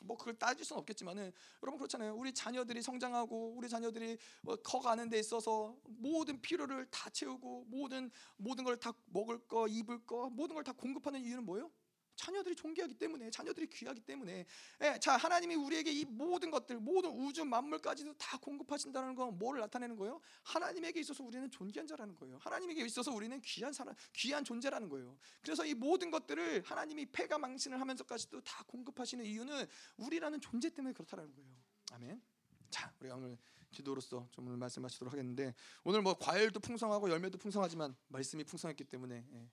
뭐 그걸 따질 수는 없겠지만은 여러분 그렇잖아요. 우리 자녀들이 성장하고 우리 자녀들이 뭐 커가는 데 있어서 모든 필요를 다 채우고 모든 모든 걸 다 먹을 거, 입을 거, 모든 걸 다 공급하는 이유는 뭐예요? 자녀들이 존귀하기 때문에 자녀들이 귀하기 때문에 예, 자 하나님이 우리에게 이 모든 것들 모든 우주 만물까지도 다 공급하신다는 건 뭐를 나타내는 거예요? 하나님에게 있어서 우리는 존귀한 자라는 거예요. 하나님에게 있어서 우리는 귀한 사람 귀한 존재라는 거예요. 그래서 이 모든 것들을 하나님이 폐가 망신을 하면서까지도 다 공급하시는 이유는 우리라는 존재 때문에 그렇다는 거예요. 아멘. 자, 우리가 오늘 기도로서 좀 오늘 말씀 마치도록 하겠는데 오늘 뭐 과일도 풍성하고 열매도 풍성하지만 말씀이 풍성했기 때문에 예,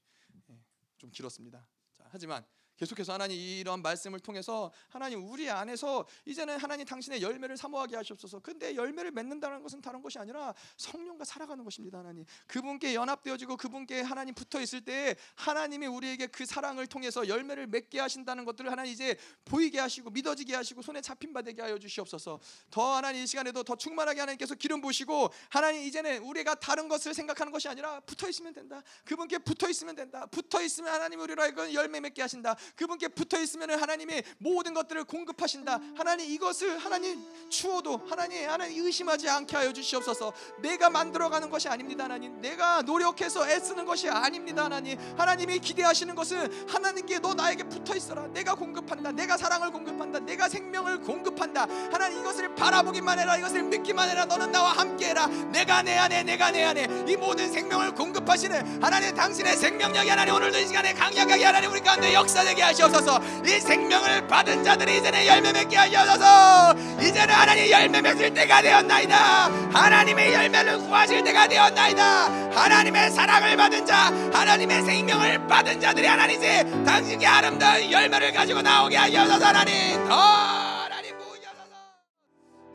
예, 좀 길었습니다. 자, 하지만 계속해서 하나님 이런 말씀을 통해서 하나님 우리 안에서 이제는 하나님 당신의 열매를 사모하게 하시옵소서. 근데 열매를 맺는다는 것은 다른 것이 아니라 성령과 살아가는 것입니다. 하나님 그분께 연합되어지고 그분께 하나님 붙어 있을 때 하나님이 우리에게 그 사랑을 통해서 열매를 맺게 하신다는 것들을 하나님 이제 보이게 하시고 믿어지게 하시고 손에 잡힌 바 되게 하여 주시옵소서. 더 하나님 이 시간에도 더 충만하게 하나님께서 기름 부시고 하나님 이제는 우리가 다른 것을 생각하는 것이 아니라 붙어 있으면 된다. 그분께 붙어 있으면 된다. 붙어 있으면 하나님 우리로 하여금 열매 맺게 하신다. 그분께 붙어 있으면 하나님이 모든 것들을 공급하신다. 하나님 이것을 하나님 추워도 하나님 하나님 의심하지 않게 하여 주시옵소서. 내가 만들어가는 것이 아닙니다, 하나님. 내가 노력해서 애쓰는 것이 아닙니다, 하나님. 하나님이 기대하시는 것은 하나님께 너 나에게 붙어 있어라. 내가 공급한다. 내가 사랑을 공급한다. 내가 생명을 공급한다. 하나님 이것을 바라보기만 해라. 이것을 믿기만 해라. 너는 나와 함께해라. 내가 내 안에, 내가 내 안에 이 모든 생명을 공급하시는 하나님 당신의 생명력이 하나님 오늘도 이 시간에 강력하게 하나님 우리 가운데 역사되 게 하시옵소서. 이 생명을 받은 자들이 이제는 열매 맺게 하시옵소서. 이제는 하나님 열매 맺을 때가 되었나이다. 하나님의 열매를 구하실 때가 되었나이다. 하나님의 사랑을 받은 자, 하나님의 생명을 받은 자들이 하나님 이제 당신의 아름다운 열매를 가지고 나오게 하시옵소서. 하나님 더 하나님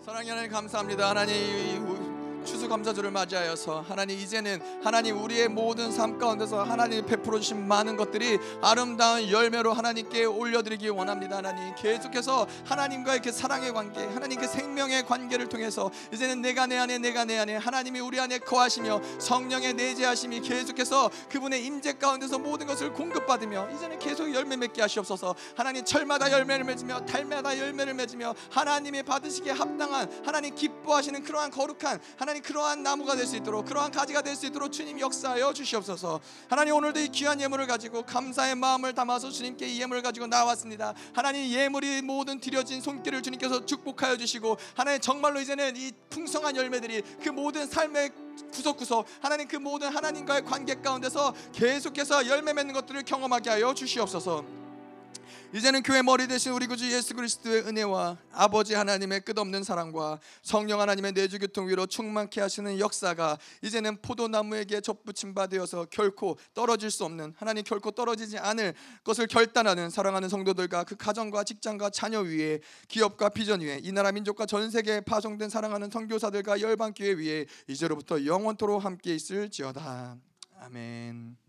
사랑의 하나님 감사합니다. 하나님 이 추수감사주를 맞이하여서 하나님 이제는 하나님 우리의 모든 삶 가운데서 하나님 베풀어 주신 많은 것들이 아름다운 열매로 하나님께 올려드리기 원합니다. 하나님 계속해서 하나님과의 그 사랑의 관계, 하나님 그 생명의 관계를 통해서 이제는 내가 내 안에 내가 내 안에 하나님이 우리 안에 거하시며 성령의 내재하심이 계속해서 그분의 임재 가운데서 모든 것을 공급받으며 이제는 계속 열매 맺게 하시옵소서. 하나님 철마다 열매를 맺으며 달마다 열매를 맺으며 하나님의 받으시기에 합당한 하나님 기뻐하시는 그러한 거룩한 하나님 그러한 나무가 될 수 있도록 그러한 가지가 될 수 있도록 주님 역사하여 주시옵소서. 하나님 오늘도 이 귀한 예물을 가지고 감사의 마음을 담아서 주님께 이 예물을 가지고 나왔습니다. 하나님 예물이 모든 드려진 손길을 주님께서 축복하여 주시고 하나님 정말로 이제는 이 풍성한 열매들이 그 모든 삶의 구석구석 하나님 그 모든 하나님과의 관계 가운데서 계속해서 열매 맺는 것들을 경험하게 하여 주시옵소서. 이제는 교회 머리 대신 우리 구주 예수 그리스도의 은혜와 아버지 하나님의 끝없는 사랑과 성령 하나님의 내주 교통 위로 충만케 하시는 역사가 이제는 포도나무에게 접붙임 바 되어서 결코 떨어질 수 없는 하나님 결코 떨어지지 않을 것을 결단하는 사랑하는 성도들과 그 가정과 직장과 자녀 위에 기업과 비전 위에 이 나라 민족과 전 세계에 파송된 사랑하는 선교사들과 열방 교회 위에 이제로부터 영원토록 함께 있을지어다 아멘.